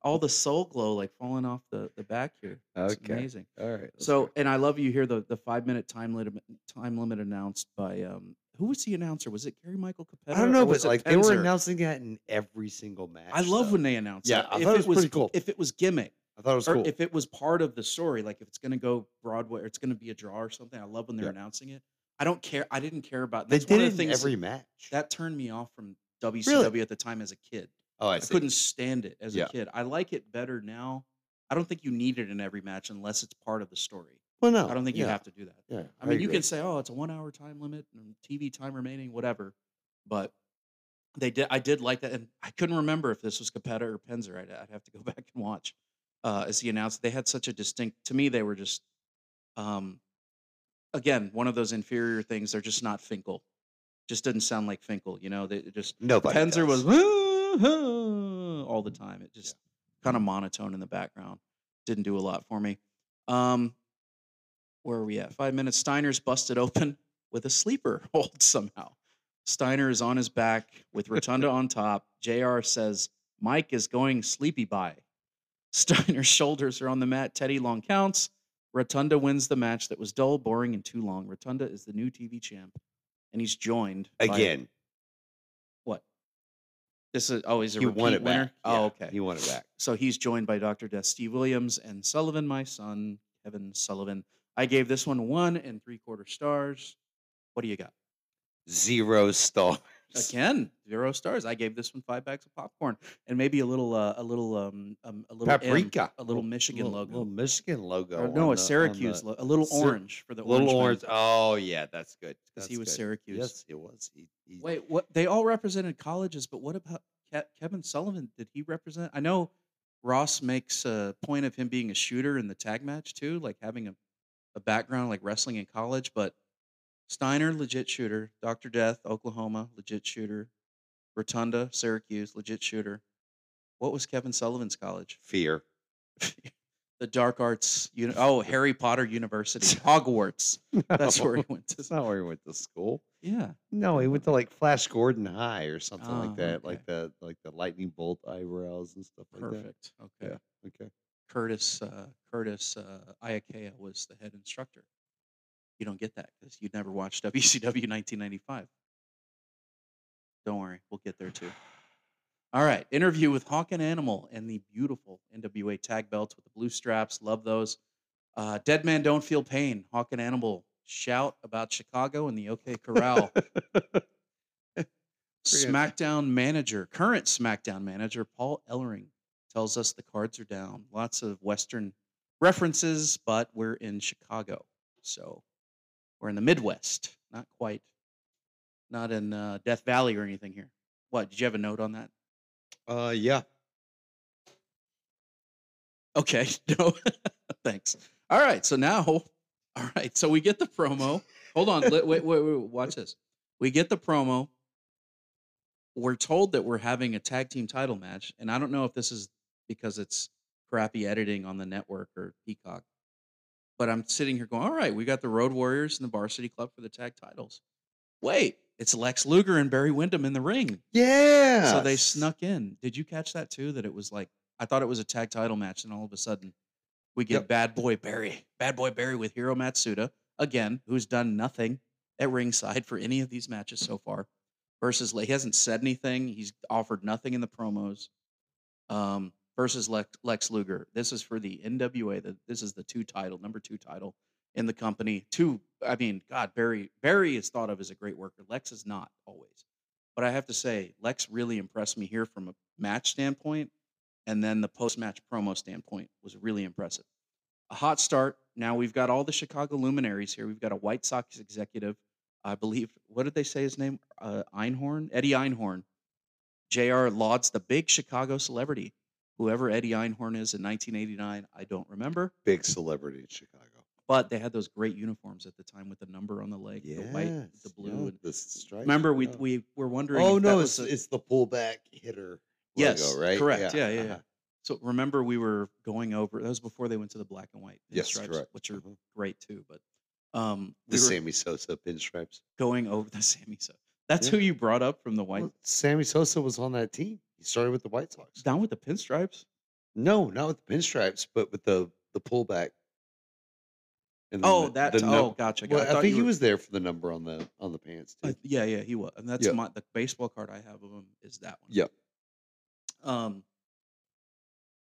all the soul glow like falling off the, the back here. It's Okay. amazing. All right. So, and I love you hear the the five minute time limit time limit announced by um who was the announcer? Was it Gary Michael Cappetta? I don't know, but it like they were announcing that in every single match. I love when they announce Yeah, that. I if thought it was pretty cool. If it was gimmick, I thought it was or cool. if it was part of the story, like if it's going to go Broadway or it's going to be a draw or something, I love when they're Yeah. announcing it. I don't care. I didn't care about. they That's one did of the it in things every match. that turned me off from WCW at the time as a kid. Oh, I, I, couldn't stand it as Yeah. a kid. I like it better now. I don't think you need it in every match unless it's part of the story. Well, no. I don't think you have to do that. Yeah. I mean, you can say, "Oh, it's a one-hour time limit and TV time remaining, whatever," but they did. I did like that, and I couldn't remember if this was Cappetta or Penzer. I'd, I'd have to go back and watch uh, as he announced. They had such a distinct. To me, they were just, um, again, one of those inferior things. They're just not Finkel. Just didn't sound like Finkel. You know, they just Nobody. Penzer does. was all the time. It just kind of monotone in the background. Didn't do a lot for me. Um, where are we at? Five minutes. Steiner's busted open with a sleeper hold somehow. Steiner is on his back with Rotunda on top. JR says, Mike is going sleepy by. Steiner's shoulders are on the mat. Teddy Long counts. Rotunda wins the match that was dull, boring, and too long. Rotunda is the new TV champ, and he's joined again. This is oh, he's a He repeat won it winner. back. Oh, Yeah, okay. He won it back. So he's joined by Dr. Death Steve Williams and Sullivan, my son, Kevin Sullivan. I gave this one one and three quarter stars. What do you got? Zero stars. Again, zero stars. I gave this one five bags of popcorn and maybe a little, uh, a little, um, um a little Paprika. a little Michigan little, logo. Little Michigan logo. Or no, the- a Syracuse, on lo- a little orange for the the, little orange. orange. Oh yeah, that's good. Because he was good. Syracuse. Yes, it was. He, he, Wait, what? They all represented colleges, but what about Ke- Kevin Sullivan? Did he represent? I know Ross makes a point of him being a shooter in the tag match too, like having a, a background like wrestling in college. But Steiner, legit shooter. Dr. Death, Oklahoma, legit shooter. Rotunda, Syracuse, legit shooter. What was Kevin Sullivan's college? Fear. the Dark Arts. Uni- oh, Harry Potter University, Hogwarts. That's where he went to. That's not where he went to school. Yeah. No, he went to like Flash Gordon High or something Oh, like that, okay. like the like the lightning bolt eyebrows and stuff like that. Perfect. Okay. Yeah. Okay. Curtis uh, Curtis uh, Iaukea was the head instructor. You don't get that because you'd never watched WCW 1995. Don't worry, we'll get there too. All right, interview with Hawk and Animal and the beautiful NWA tag belts with the blue straps. Love those. Uh, Dead Man Don't Feel Pain. Hawk and Animal shout about Chicago and the OK Corral. SmackDown manager, current SmackDown manager, Paul Ellering, tells us the cards are down. Lots of Western references, but we're in Chicago. So we're in the Midwest, not quite, not in uh, Death Valley or anything here. What? Did you have a note on that? Uh, yeah. Okay, no, thanks. All right, so now, all right, so we get the promo. Hold on, wait, wait, wait, wait, watch this. We get the promo. We're told that we're having a tag team title match, and I don't know if this is because it's crappy editing on the network or Peacock, but I'm sitting here going, all right, we got the Road Warriors and the Varsity Club for the tag titles. Wait, it's Lex Luger and Barry Windham in the ring. Yeah. So they snuck in. Did you catch that too? That it was like I thought it was a tag title match, and all of a sudden we get Yep. Bad Boy Barry, Bad Boy Barry with Hiro Matsuda again, who's done nothing at ringside for any of these matches so far. Versus he hasn't said anything. He's offered nothing in the promos. Um, versus Lex, Luger. This is for the NWA. The, this is the two title, number two title in the company. Two. I mean, God, Barry. Barry is thought of as a great worker. Lex is not always. But I have to say, Lex really impressed me here from a match standpoint, and then the post-match promo standpoint was really impressive. A hot start. Now we've got all the Chicago luminaries here. We've got a White Sox executive, I believe. What did they say his name? Uh, Einhorn, Eddie Einhorn. Jr. lauds the big Chicago celebrity, whoever Eddie Einhorn is in 1989. I don't remember, Big celebrity in Chicago. but they had those great uniforms at the time with the number on the leg, the white, the blue. yeah, and the stripes, remember, we yeah. we were wondering. Oh no, was it's, a- it's the pullback hitter. Yes, right? correct. Yeah, yeah. yeah. uh-huh. So remember, we were going over. That was before they went to the black and white Yes, pinstripes, correct. which are Mhm. great too. But um, The we were Sammy Sosa pinstripes. going over the Sammy. So that's Yeah. who you brought up from the white. Well, Sammy Sosa was on that team. He started with the White Sox. Down with the pinstripes. No, not with the pinstripes, but with the the pullback. And Oh, the- that. the oh, num- gotcha. Well, I, I, think he were- was there for the number on the on the pants too. Uh, yeah, yeah, he was, and that's Yep. my the baseball card I have of him is that one. Yep. Um.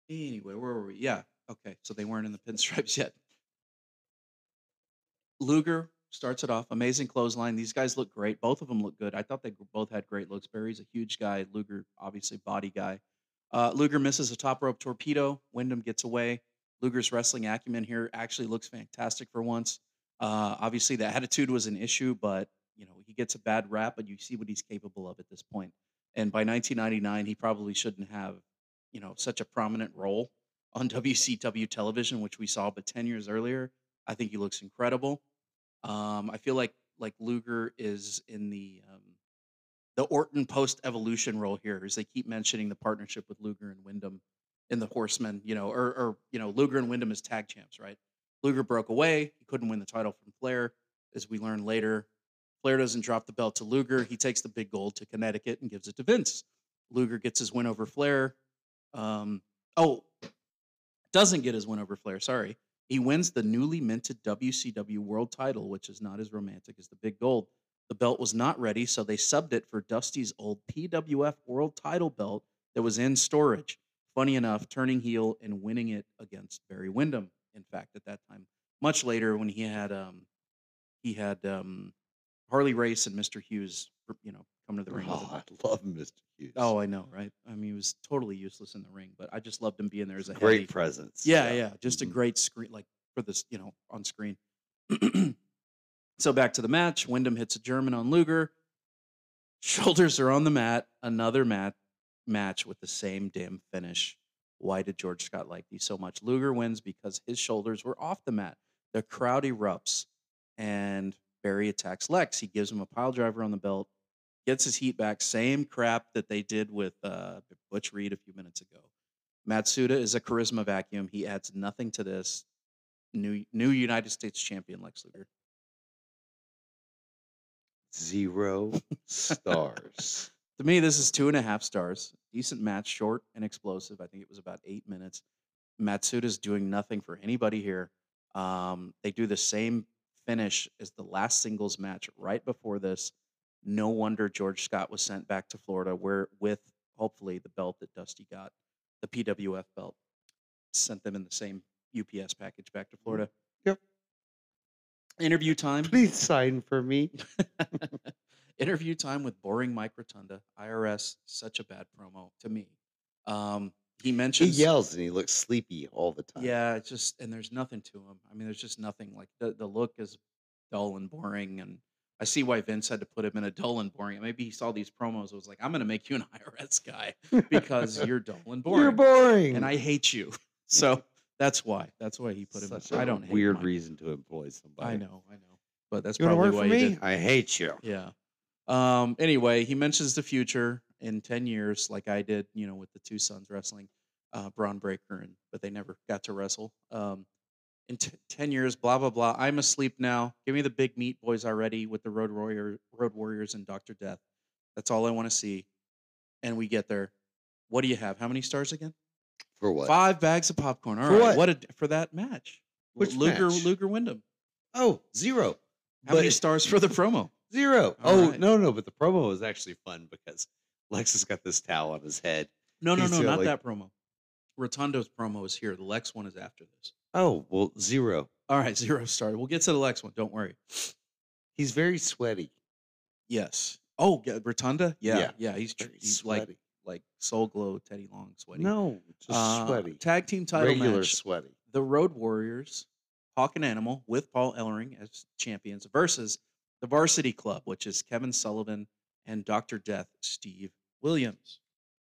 Anyway, where were we? Yeah. Okay. So they weren't in the pinstripes yet. Luger starts it off. Amazing clothesline. These guys look great. Both of them look good. I thought they both had great looks. Barry's a huge guy. Luger, obviously, body guy. Uh, Luger misses a top rope torpedo. Windham gets away. Luger's wrestling acumen here actually looks fantastic for once. Uh, obviously, the attitude was an issue, but you know he gets a bad rap, but you see what he's capable of at this point. And by 1999, he probably shouldn't have, you know, such a prominent role on WCW television, which we saw. But 10 years earlier, I think he looks incredible. Um, I feel like like Luger is in the um, the Orton post evolution role here, as they keep mentioning the partnership with Luger and Windham in the Horsemen, you know, or or you know, Luger and Windham as tag champs, right? Luger broke away; he couldn't win the title from Flair, as we learn later. Flair doesn't drop the belt to Luger; he takes the big gold to Connecticut and gives it to Vince. Luger gets his win over Flair. Um, oh, doesn't get his win over Flair. Sorry, he wins the newly minted WCW World Title, which is not as romantic as the big gold. The belt was not ready, so they subbed it for Dusty's old PWF World Title belt that was in storage. Funny enough, turning heel and winning it against Barry Windham. In fact, at that time, much later when he had um, he had um, Harley Race and Mr. Hughes, you know, come to the ring. Oh, I love Mr. Hughes. Oh, I know, right? I mean, he was totally useless in the ring, but I just loved him being there as a great heavy. presence. Yeah, yeah, just a Mhm. great screen, like for this, you know, on screen. so back to the match. Windham hits a German on Luger. Shoulders are on the mat. Another mat match with the same damn finish. Why did George Scott like these so much? Luger wins because his shoulders were off the mat. The crowd erupts, and Barry attacks Lex. He gives him a pile driver on the belt, gets his heat back. Same crap that they did with uh, Butch Reed a few minutes ago. Matsuda is a charisma vacuum. He adds nothing to this. New new United States champion Lex Luger. Zero stars. To me, this is two and a half stars. Decent match, short and explosive. I think it was about eight minutes. Matsuda's doing nothing for anybody here. Um, they do the same finish as the last singles match right before this. No wonder George Scott was sent back to Florida, where with hopefully the belt that Dusty got, the PWF belt, sent them in the same UPS package back to Florida. Yep. Interview time. Please sign for me. Interview time with boring Mike Rotunda. IRS, such a bad promo to me. Um, he He yells and he looks sleepy all the time. yeah, it's just and there's nothing to him. I mean, there's just nothing. Like the the look is dull and boring, and I see why Vince had to put him in a dull and boring. Maybe he saw these promos. and was like, I'm going to make you an IRS guy because you're dull and boring, You're boring. and I hate you. So that's why. That's why he put him. Such in. I a don't hate weird Mike. reason to employ somebody. I know, I know, but that's You probably work why for he did. I hate you. Yeah. Um, anyway, he mentions the future in 10 years, like I did, you know, with the two sons wrestling, uh, Bron Breakker, and but they never got to wrestle. Um, in t- 10 years, blah, blah, blah. I'm asleep now. Give me the big meat boys already with the Road Warrior, Road Warriors and Dr. Death. That's all I want to see. And we get there. What do you have? How many stars again? For what? Five bags of popcorn. All For right. what? a, for that match. Which Luger, match? Luger Windham. Oh, zero. How many stars for the promo? Zero. All oh right. no, no, but the promo was actually fun because Lex has got this towel on his head. No, no, He's no, not like- that promo. Rotundo's promo is here. The Lex one is after this. Oh well, zero. All right, zero star. We'll get to the Lex one. Don't worry. He's very sweaty. Yes. Oh, yeah, Rotunda. Yeah, yeah. He's tr- he's like sweaty. like Soul Glow, Teddy Long, sweaty. No, just Uh, sweaty. Tag team title Regular match. sweaty. The Road Warriors, Hawk and Animal with Paul Ellering as champions versus the Varsity Club, which is Kevin Sullivan and Doctor Death Steve Williams.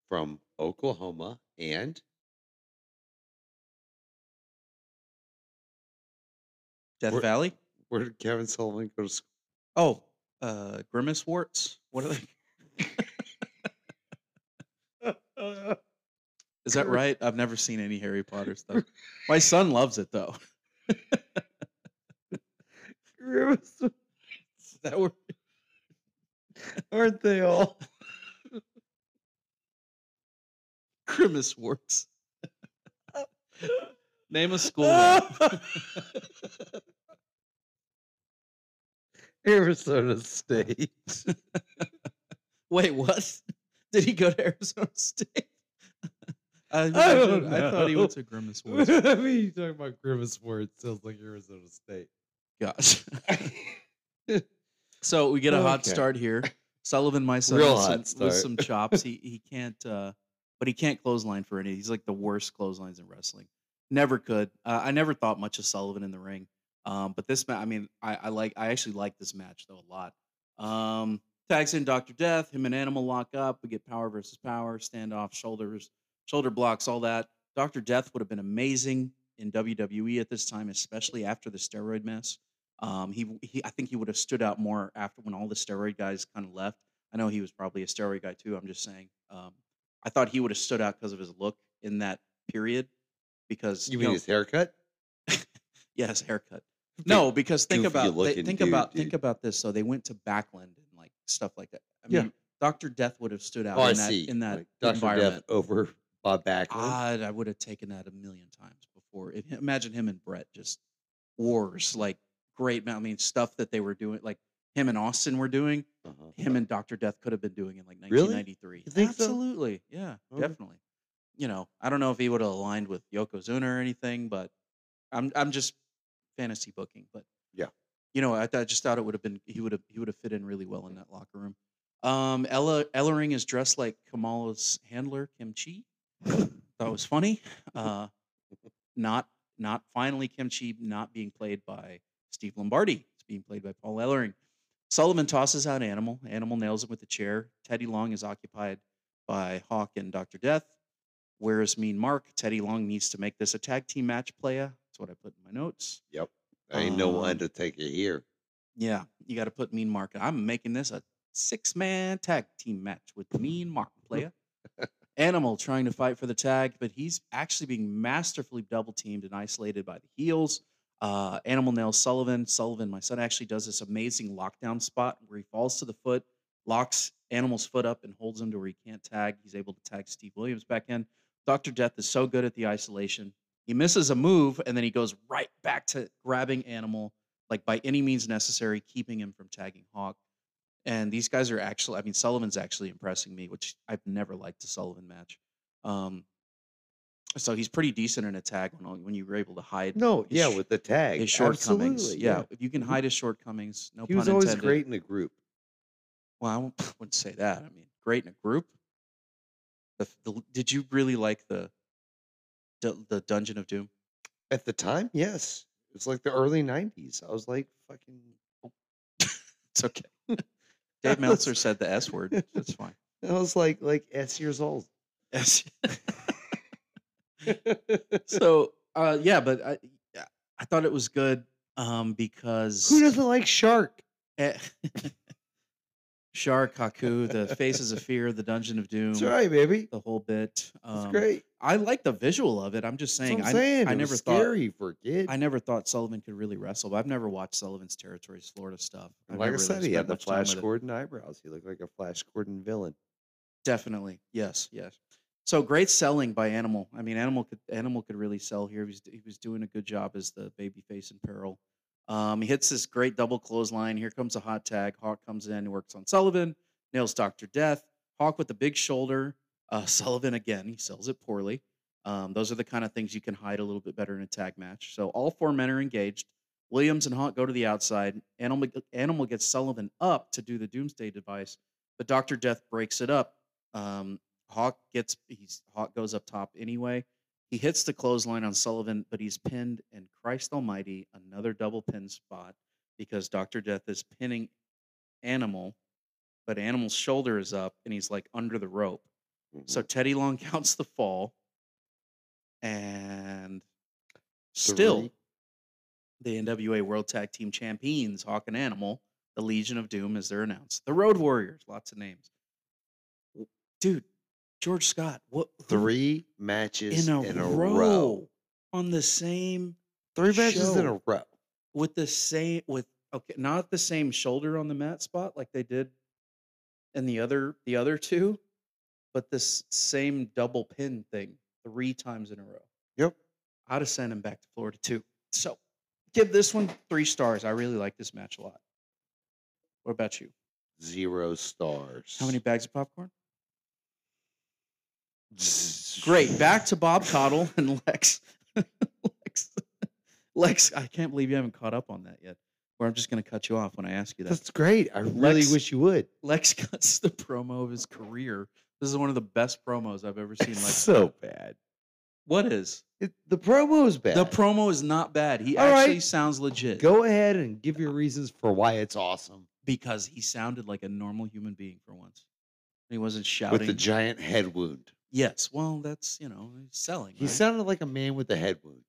From Oklahoma and Death Where- Valley. where did Kevin Sullivan go to school? Oh, uh, Grimace Warts. What are they? Is that right? I've never seen any Harry Potter stuff. My son loves it though. Grimace. That where? Aren't they all? Grimace Warts. Name a school. Arizona State. Wait, what? Did he go to Arizona State? I, I don't I thought he went to Grimace Warts. I mean, you talking about Grimace Ward sounds like Arizona State. Gosh. so we get a hot start here. Sullivan, my son, Real with, some, with some chops. He he can't, uh, but he can't clothesline for any. He's like the worst clotheslines in wrestling. Never could. Uh, I never thought much of Sullivan in the ring. Um, but this, ma- I mean, I, I like. I actually like this match though a lot. Um, tags in Doctor Death. Him and Animal lock up. We get power versus power, standoff, shoulders, shoulder blocks, all that. Doctor Death would have been amazing in WWE at this time, especially after the steroid mess. Um, he, he, I think he would have stood out more after when all the steroid guys kind of left. I know he was probably a steroid guy too. I'm just saying. Um, I thought he would have stood out because of his look in that period. Because You mean know, his haircut? yes, haircut. No, because think about they, think dude, about think about this. So they went to Backlund and like stuff like that. I Yeah. mean, Doctor Death would have stood out Oh, in that in that Like environment. Death over Bob Backlund. God, I would have taken that a million times before. If, imagine him and Bret just wars, like great. I mean, stuff that they were doing, like him and Austin were doing. Uh-huh. Him and Doctor Death could have been doing in like 1993. You think so? Absolutely, yeah, Okay. definitely. You know, I don't know if he would have aligned with Yokozuna or anything, but I'm I'm just fantasy booking. But Yeah. you know, I, I just thought it would have been he would have he would have fit in really well in that locker room. Um, Ella Ellering is dressed like Kamala's handler Kim Chee. Thought it was funny. Uh, not not finally Kim Chee not being played by Steve Lombardi. It's being played by Paul Ellering. Sullivan tosses out Animal. Animal nails him with a chair. Teddy Long is occupied by Hawk and Dr. Death. Where's Mean Mark? Teddy Long needs to make this a tag team match, playa. That's what I put in my notes. Yep. I Ain't no Um, Undertaker here. Yeah, you got to put me Mean Mark. I'm making this a six man tag team match with Mean Mark player. Animal trying to fight for the tag, but he's actually being masterfully double teamed and isolated by the heels. Uh, Animal nails Sullivan. Sullivan, my son, actually does this amazing lockdown spot where he falls to the foot, locks Animal's foot up, and holds him to where he can't tag. He's able to tag Steve Williams back in. Dr. Death is so good at the isolation. He misses a move, and then he goes right back to grabbing Animal, like by any means necessary, keeping him from tagging Hawk. And these guys are actually, I mean, Sullivan's actually impressing me, which I've never liked a Sullivan match. Um, so he's pretty decent in a tag when, when you were able to hide No, his yeah, sh- with the tag. his shortcomings. Absolutely, Yeah, if you can hide his shortcomings, no He pun was always intended. great in a group. Well, I wouldn't say that. I mean, great in a group. The, the, did you really like the, the the Dungeon of Doom? At the time, yes. It was like the early 90s. I was like, fucking. It's okay. Dave Meltzer said the S word. That's fine. I was like, like S years old. S. so uh, yeah, but I I thought it was good um, because Who doesn't like Shark? Shark, Haku, the Faces of Fear, the Dungeon of Doom, That's right, baby. the whole bit. It's Um, great. I like the visual of it. I'm just saying. I'm I, saying. I never thought. scary for kid. I never thought Sullivan could really wrestle. But I've never watched Sullivan's Territories, Florida stuff. I've like I said, really he had the Flash. Gordon eyebrows. He looked like a Flash Gordon villain. Definitely, yes, yes. So great selling by Animal. I mean, Animal could Animal could really sell here. He was he was doing a good job as the babyface in peril. Um, he hits this great double clothesline. Here comes a hot tag. Hawk comes in, works on Sullivan, nails Doctor Death. Hawk with the big shoulder. Uh, Sullivan again. He sells it poorly. Um, those are the kind of things you can hide a little bit better in a tag match. So all four men are engaged. Williams and Hawk go to the outside. Animal Animal gets Sullivan up to do the Doomsday device, but Doctor Death breaks it up. Um, Hawk gets he's Hawk goes up top anyway. He hits the clothesline on Sullivan, but he's pinned. And Christ Almighty, another double pin spot because Doctor Death is pinning Animal, but Animal's shoulder is up and he's like under the rope. So mm-hmm. Teddy Long counts the fall, and still the NWA World Tag Team Champions, Hawk and Animal, the Legion of Doom, as they're announced, the Road Warriors, lots of names. Dude, George Scott, what Three matches in a, row, on the same Three matches in a row. with the same with okay, not the same shoulder on the mat spot like they did in the other the other two, but this same double pin thing three times in a row. Yep. I'd have sent him back to Florida too. So give this one three stars. I really like this match a lot. What about you? Zero stars. How many bags of popcorn? Great. Back to Bob Caudle and Lex. Lex. Lex, I can't believe you haven't caught up on that yet. Or I'm just going to cut you off when I ask you that. That's great. I really Lex- wish you would. Lex cuts the promo of his career. This is one of the best promos I've ever seen. Lex so cut. bad. what is It, the promo is bad. the promo is not bad. He All actually right. sounds legit Go ahead and give your reasons for why it's awesome. because he sounded like a normal human being for once. He wasn't shouting. With the giant head wound. Yes, well, that's you know selling. He right? sounded like a man with a head wound.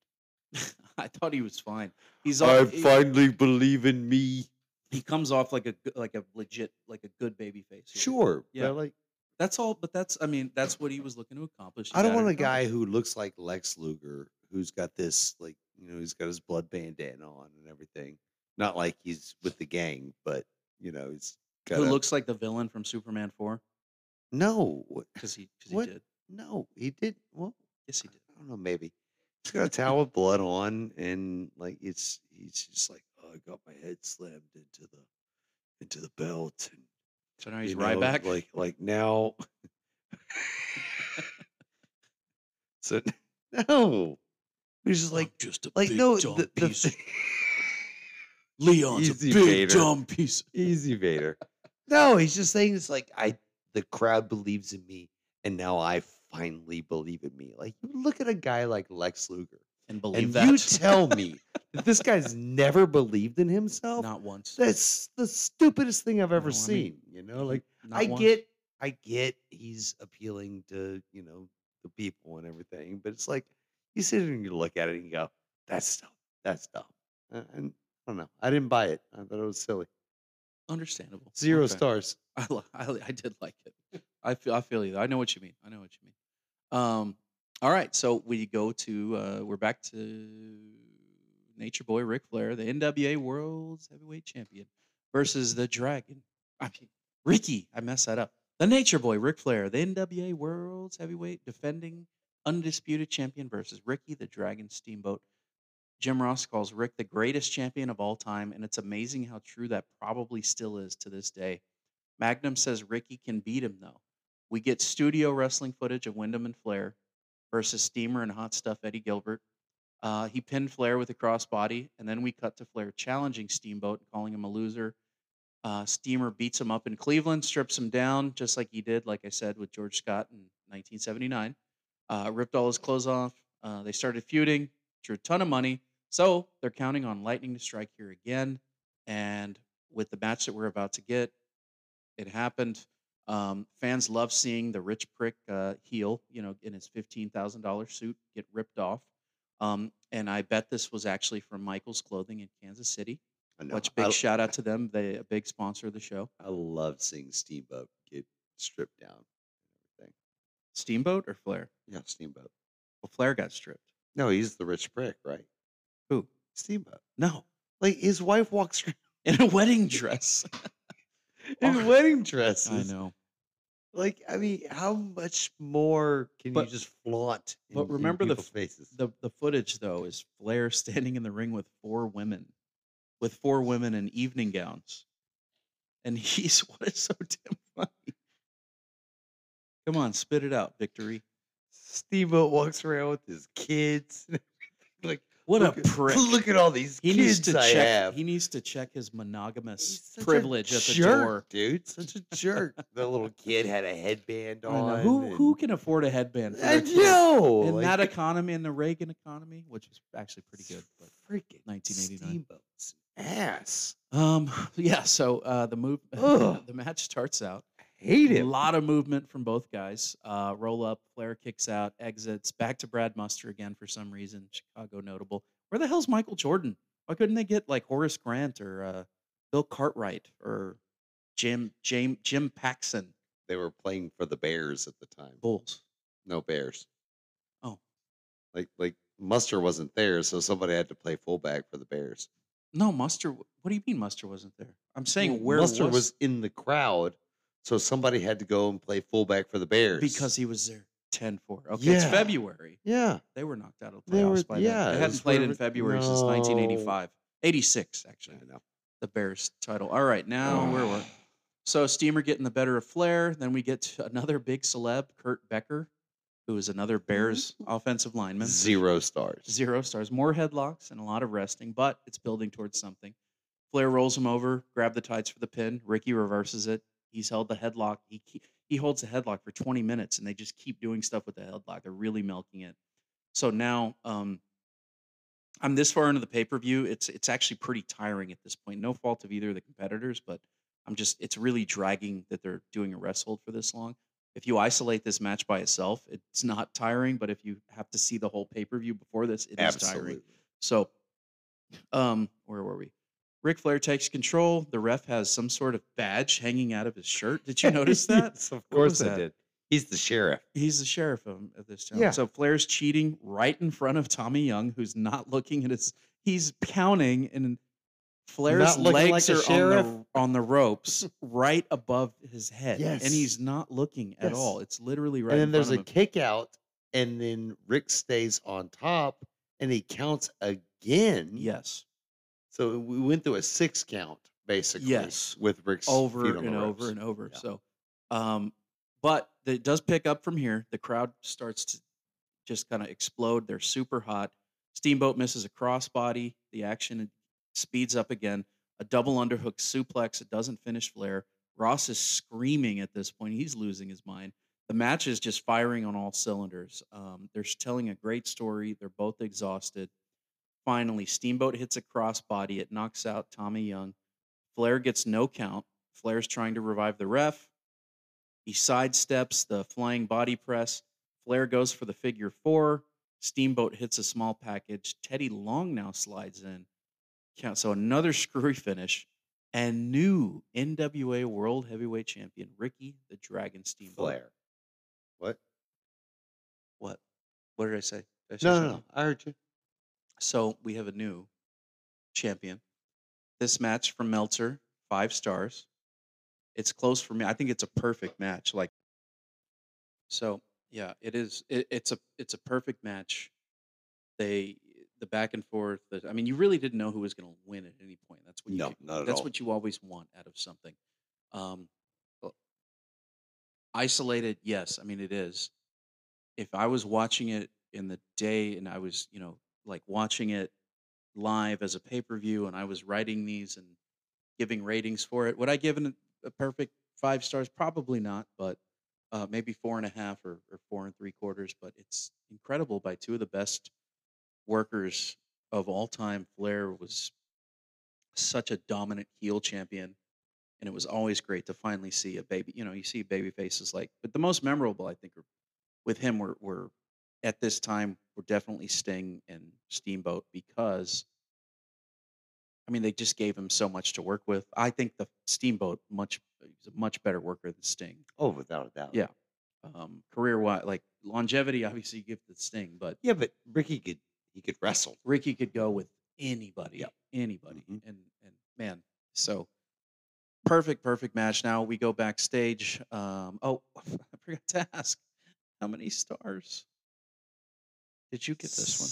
I thought he was fine. He's all, he, finally believe in me. he comes off like a good- like a legit like a good baby face. here. Sure. Yeah. But like That's all, but that's I mean that's what he was looking to accomplish. He I don't got it want a guy accomplished. who looks like Lex Luger, who's got this like you know, he's got his blood bandana on and everything. Not like he's with the gang, but you know, he's got who a- looks like the villain from Superman Four No. because he because he What? did. No, he did well, Yes, he did. I don't know, maybe. He's got a towel with blood on and like it's he's just like, Oh, I got my head slammed into the into the belt and So now he's right Ryback. Like like now. so no, he's just like just a like no the, the, Leon's Easy a big Vader. dumb piece. easy Vader. No, he's just saying it's like I the crowd believes in me, and now I finally believe in me. Like you look at a guy like Lex Luger, and believe and that. you tell me that this guy's never believed in himself. not once. That's the stupidest thing I've ever No, I mean, seen. you know, like I once. get, I get, he's appealing to you know the people and everything, but it's like you sit there and you look at it and you go, "That's dumb. That's dumb." Uh, And I don't know. I didn't buy it. I thought it was silly. Understandable. Zero Okay. stars. I, I, I did like it. I feel I feel you. I know what you mean. I know what you mean. Um, all right, so we go to uh, we're back to Nature Boy Ric Flair, the NWA World's Heavyweight Champion, versus the Dragon. I mean Ricky. I messed that up. The Nature Boy Ric Flair, the NWA World's Heavyweight defending undisputed champion versus Ricky the Dragon Steamboat. Jim Ross calls Rick the greatest champion of all time, and it's amazing how true that probably still is to this day. Magnum says Ricky can beat him though. We get studio wrestling footage of Windham and Flair versus Steamer and Hot Stuff Eddie Gilbert. Uh, he pinned Flair with a crossbody, and then we cut to Flair challenging Steamboat, calling him a loser. Uh, Steamer beats him up in Cleveland, strips him down, just like he did, like I said, with George Scott in 1979. Uh, ripped all his clothes off. Uh, they started feuding, drew a ton of money. So they're counting on Lightning to strike here again. And with the match that we're about to get, it happened. Um, fans love seeing the rich prick uh, heel, you know, in his fifteen thousand dollars suit get ripped off. Um, and I bet this was actually from Michael's Clothing in Kansas City. I know. Which big I, shout out to them. They a big sponsor of the show. I love seeing Steamboat get stripped down. everything. Steamboat or Flair? Yeah, Steamboat. Well, Flair got stripped. No, he's the rich prick, right? Who? Steamboat. No, Like his wife walks around in a wedding dress. in wedding dresses. I know. Like, I mean, how much more can But- you just flaunt? In, but remember the faces. The the footage though is Flair standing in the ring with four women, with four women in evening gowns, and he's what is so damn funny. Come on, spit it out, Victory. Steamboat walks around with his kids. like, What look a at- prick. Look at all these He needs kids to I check. have. He needs to check his monogamous He's such a privilege at the jerk, door. dude. Such a jerk. the little kid had a headband on. Who and- who can afford a headband? for I their know. in like, that economy, in the Reagan economy, which is actually pretty good. But freaking 1989. Steamboat's ass. Um, yeah. So uh, the move, the match starts out. Hate A lot of movement from both guys. Uh, roll up, Flair kicks out, exits, back to Brad Muster again for some reason. Chicago notable. Where the hell's Michael Jordan? Why couldn't they get like Horace Grant or uh, Bill Cartwright or Jim Jim Jim Paxson? They were playing for the Bears at the time. Bulls. No Bears. Oh. Like like Muster wasn't there, so somebody had to play fullback for the Bears. No, Muster. What do you mean Muster wasn't there? I'm saying Well, where Muster was, was in the crowd, so somebody had to go and play fullback for the Bears. because he was there 10 4. Okay, it's February. yeah, They were knocked out of the They were- playoffs by yeah, then. it They hadn't played in February since No. 1985. 86, actually. I know. The Bears title. All right, now oh. where were So Steamer getting the better of Flair. Then we get to another big celeb, Kurt Becker, who is another mm-hmm. Bears offensive lineman. Zero stars. Zero stars. More headlocks and a lot of resting, but it's building towards something. Flair rolls him over, grab the tights for the pin. Ricky reverses it. He's held the headlock. He he holds the headlock for 20 minutes, and they just keep doing stuff with the headlock. They're really milking it. So now, um, I'm this far into the pay per view. It's it's actually pretty tiring at this point. No fault of either of the competitors, but I'm just it's really dragging that they're doing a rest hold for this long. If you isolate this match by itself, it's not tiring. But if you have to see the whole pay per view before this, it is tiring. So, um, where were we? Ric Flair takes control. The ref has some sort of badge hanging out of his shirt. Did you notice that? Yes, of course I that? did. He's the sheriff. He's the sheriff of, of this town. Yeah. So Flair's cheating right in front of Tommy Young, who's not looking at his. He's counting, and Flair's legs like are on the on the ropes, right above his head, Yes. and he's not looking at Yes. all. It's literally right. and then there's a him. kick out, and then Rick stays on top, and he counts again. yes, So we went through a six count basically. Yes. With Rick's over feet on and over and over. Yeah. So, um, but it does pick up from here. The crowd starts to just kind of explode. They're super hot. Steamboat misses a crossbody. The action speeds up again. A double underhook suplex. It doesn't finish Flair. Ross is screaming at this point. He's losing his mind. The match is just firing on all cylinders. Um, they're telling a great story. They're both exhausted. Finally, Steamboat hits a crossbody. It knocks out Tommy Young. Flair gets no count. Flair's trying to revive the ref. He sidesteps the flying body press. Flair goes for the figure four. Steamboat hits a small package. Teddy Long now slides in. count. So another screwy finish, and new NWA World Heavyweight Champion Ricky the Dragon Steamboat. Flair. What? What? What did I say? Did I say No, no, no. I heard you. So we have a new champion. This match from Meltzer, five stars. It's close for me. I think it's a perfect match. Like, so yeah, it is. It, it's a it's a perfect match. They the back and forth. The, I mean, you really didn't know who was going to win at any point. That's what you No, not at that's all. what you always want out of something. Um, isolated, yes. I mean, it is. If I was watching it in the day and I was, you know, like watching it live as a pay per view and I was writing these and giving ratings for it, would I give it a perfect five stars? Probably not, but uh, maybe four and a half or, or four and three quarters. But it's incredible by two of the best workers of all time. Flair was such a dominant heel champion. And it was always great to finally see a baby. You know, you see baby faces like, but the most memorable, I think, with him were, were at this time were definitely Sting and Steamboat because, I mean, they just gave him so much to work with. I think the Steamboat much he's a much better worker than Sting. Oh, without a doubt. Yeah, um, career wise, like longevity, obviously you give the Sting, but Yeah, but Ricky could he could wrestle. Ricky could go with anybody, Yep. anybody, Mhm. and and man, so perfect, perfect match. Now we go backstage. Um, oh, I forgot to ask, how many stars did you get this one?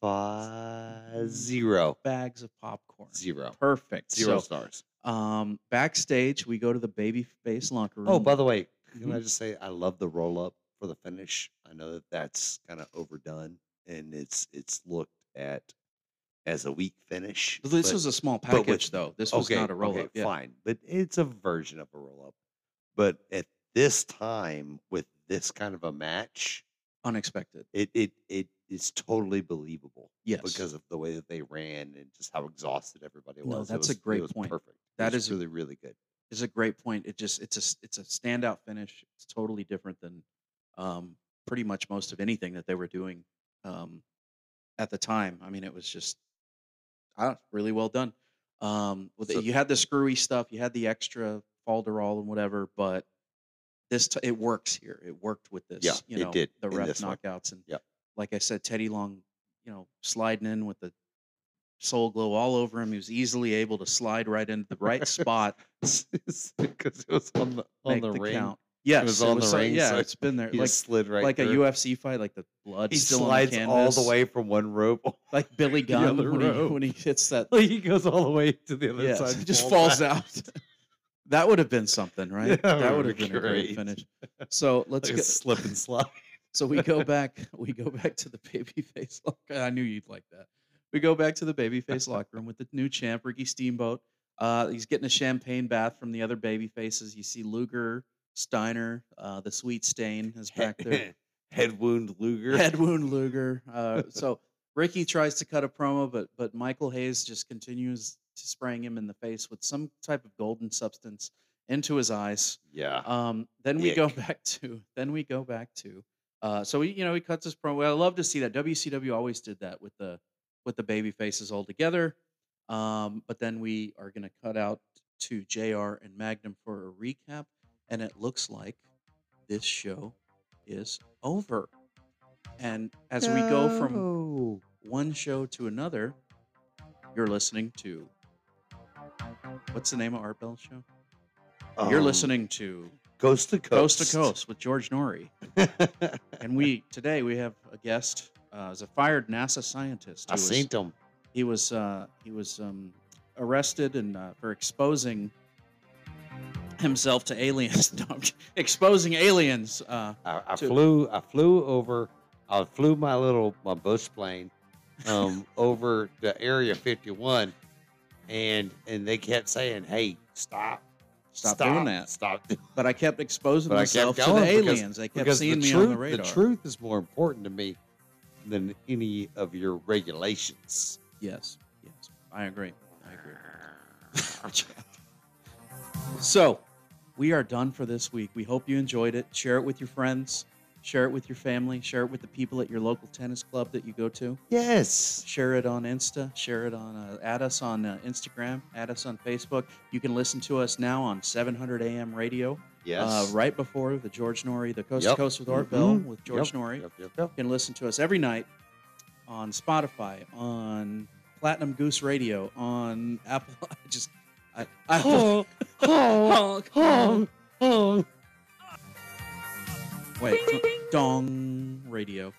Five zero. Bags of popcorn. Zero. Perfect. Zero So, stars. um, backstage, we go to the baby face locker room. Oh, by the way, can I Mhm. just say I love the roll up for the finish. I know that that's kind of overdone and it's it's looked at as a weak finish. this but- was a small package, though. This was okay, not a roll okay, up. Yeah. Fine, but it's a version of a roll up. But at this time, with this kind of a match, Unexpected. it it it is totally believable. Yes. because of the way that they ran and just how exhausted everybody was. No, that's a was- it great point. Perfect. Was is- really really good. It's a great point. It just it's a it's a standout finish. It's totally different than um, pretty much most of anything that they were doing um, at the time. I mean, it was just uh, really well done. Um, with So- you had the screwy stuff, you had the extra falderall and whatever, but this t- it works here. It worked with this. Yeah, you it know, did the ref this one. knockouts and like I said, Teddy Long, you know, sliding in with the soul glow all over him. He was easily able to slide right into the right spot because it was on the on the, the ring. count. Yes, was on the ring, Yeah, so it's been there. He Like slid right like a. UFC fight, like the blood He slides the all the way from one rope. like Billy Gunn when he, when he hits that. he goes all the way to the other Yeah, side. he just falls back. out. That would have been something, right? Yeah, that would would've been been a great great. finish. So let's Like get slip and slide. So we go back. We go back to the babyface locker. I knew you'd like that. We go back to the babyface locker room with the new champ, Ricky Steamboat. Uh, he's getting a champagne bath from the other baby faces. You see Luger, Steiner, uh, the sweet stain is back there. Head wound Luger. Head wound Luger. Uh, so Ricky tries to cut a promo, but but Michael Hayes just continues spraying him in the face with some type of golden substance into his eyes. Yeah. Um, then we go back to then we go back to uh, so he you know he cuts his promo. I love to see that WCW always did that with the with the baby faces all together. Um, but then we are going to cut out to JR and Magnum for a recap, and it looks like this show is over. And as we go from one show to another, you're listening to what's the name of Art Bell's show? You're Um, listening to coast to coast. Coast to Coast with George Noory. and we today we have a guest, uh, is a fired NASA scientist. I was- seen them. He was uh, he was um, arrested and uh, for exposing himself to aliens, No, exposing aliens. Uh, I, I to- flew. I flew over. I flew my little my bush plane um, over to Area 51, and and they kept saying, "Hey, stop, Stop doing that." stop." but I kept exposing But myself kept to the going because- aliens. They kept seeing the me truth, on the radar. truth is more important to me than any of your regulations. Yes, yes, I agree. I agree. so, we are done for this week. We hope you enjoyed it. Share it with your friends. Share it with your family. Share it with the people at your local tennis club that you go to. Yes. Share it on Insta. Share it on. Uh, add us on uh, Instagram. Add us on Facebook. You can listen to us now on 700 AM radio. Yes. Uh, right before the George Noory, the Coast Yep. to Coast with Art Bell Mhm. with George Yep, Noory. Yep, yep, yep. You can listen to us every night on Spotify, on Platinum Goose Radio, on Apple. I just, I, I Honk, honk, honk, honk. Wait, Dong Radio.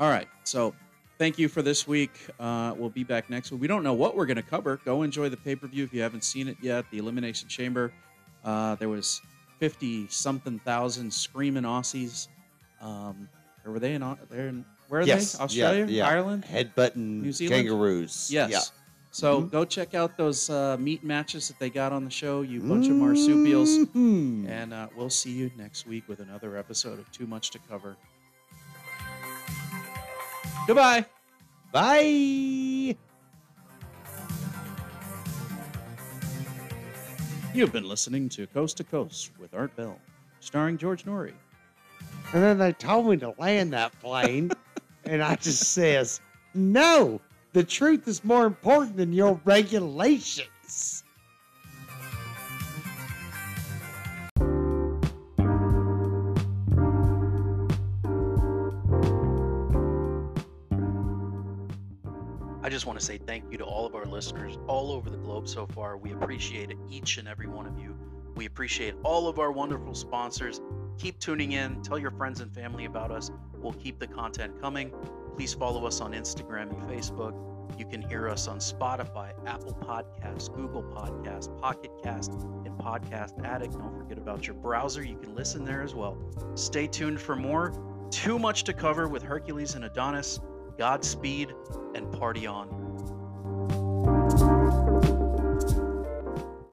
All right, so thank you for this week. Uh, we'll be back next week. We don't know what we're going to cover. Go enjoy the pay per view if you haven't seen it yet. The Elimination Chamber. Uh, there was fifty something thousand screaming Aussies. Um, were they in? They're in. Where are Yes. they? yeah, Australia, yeah. Ireland. Headbutting New Zealand? kangaroos. Yes. Yeah. So Mhm. go check out those uh, meat matches that they got on the show, you bunch of marsupials. Mhm. And uh, we'll see you next week with another episode of Too Much to Cover. Goodbye. Bye. You've been listening to Coast to Coast with Art Bell, starring George Noory. And then they told me to land that plane, and I just says, "No, the truth is more important than your regulations." I just want to say thank you to all of our listeners all over the globe so far. We appreciate each and every one of you. We appreciate all of our wonderful sponsors. Keep tuning in. Tell your friends and family about us. We'll keep the content coming. Please follow us on Instagram and Facebook. You can hear us on Spotify, Apple Podcasts, Google Podcasts, Pocket Cast, and Podcast Addict. Don't forget about your browser. You can listen there as well. Stay tuned for more. Too much to cover with Hercules and Adonis. Godspeed and party on.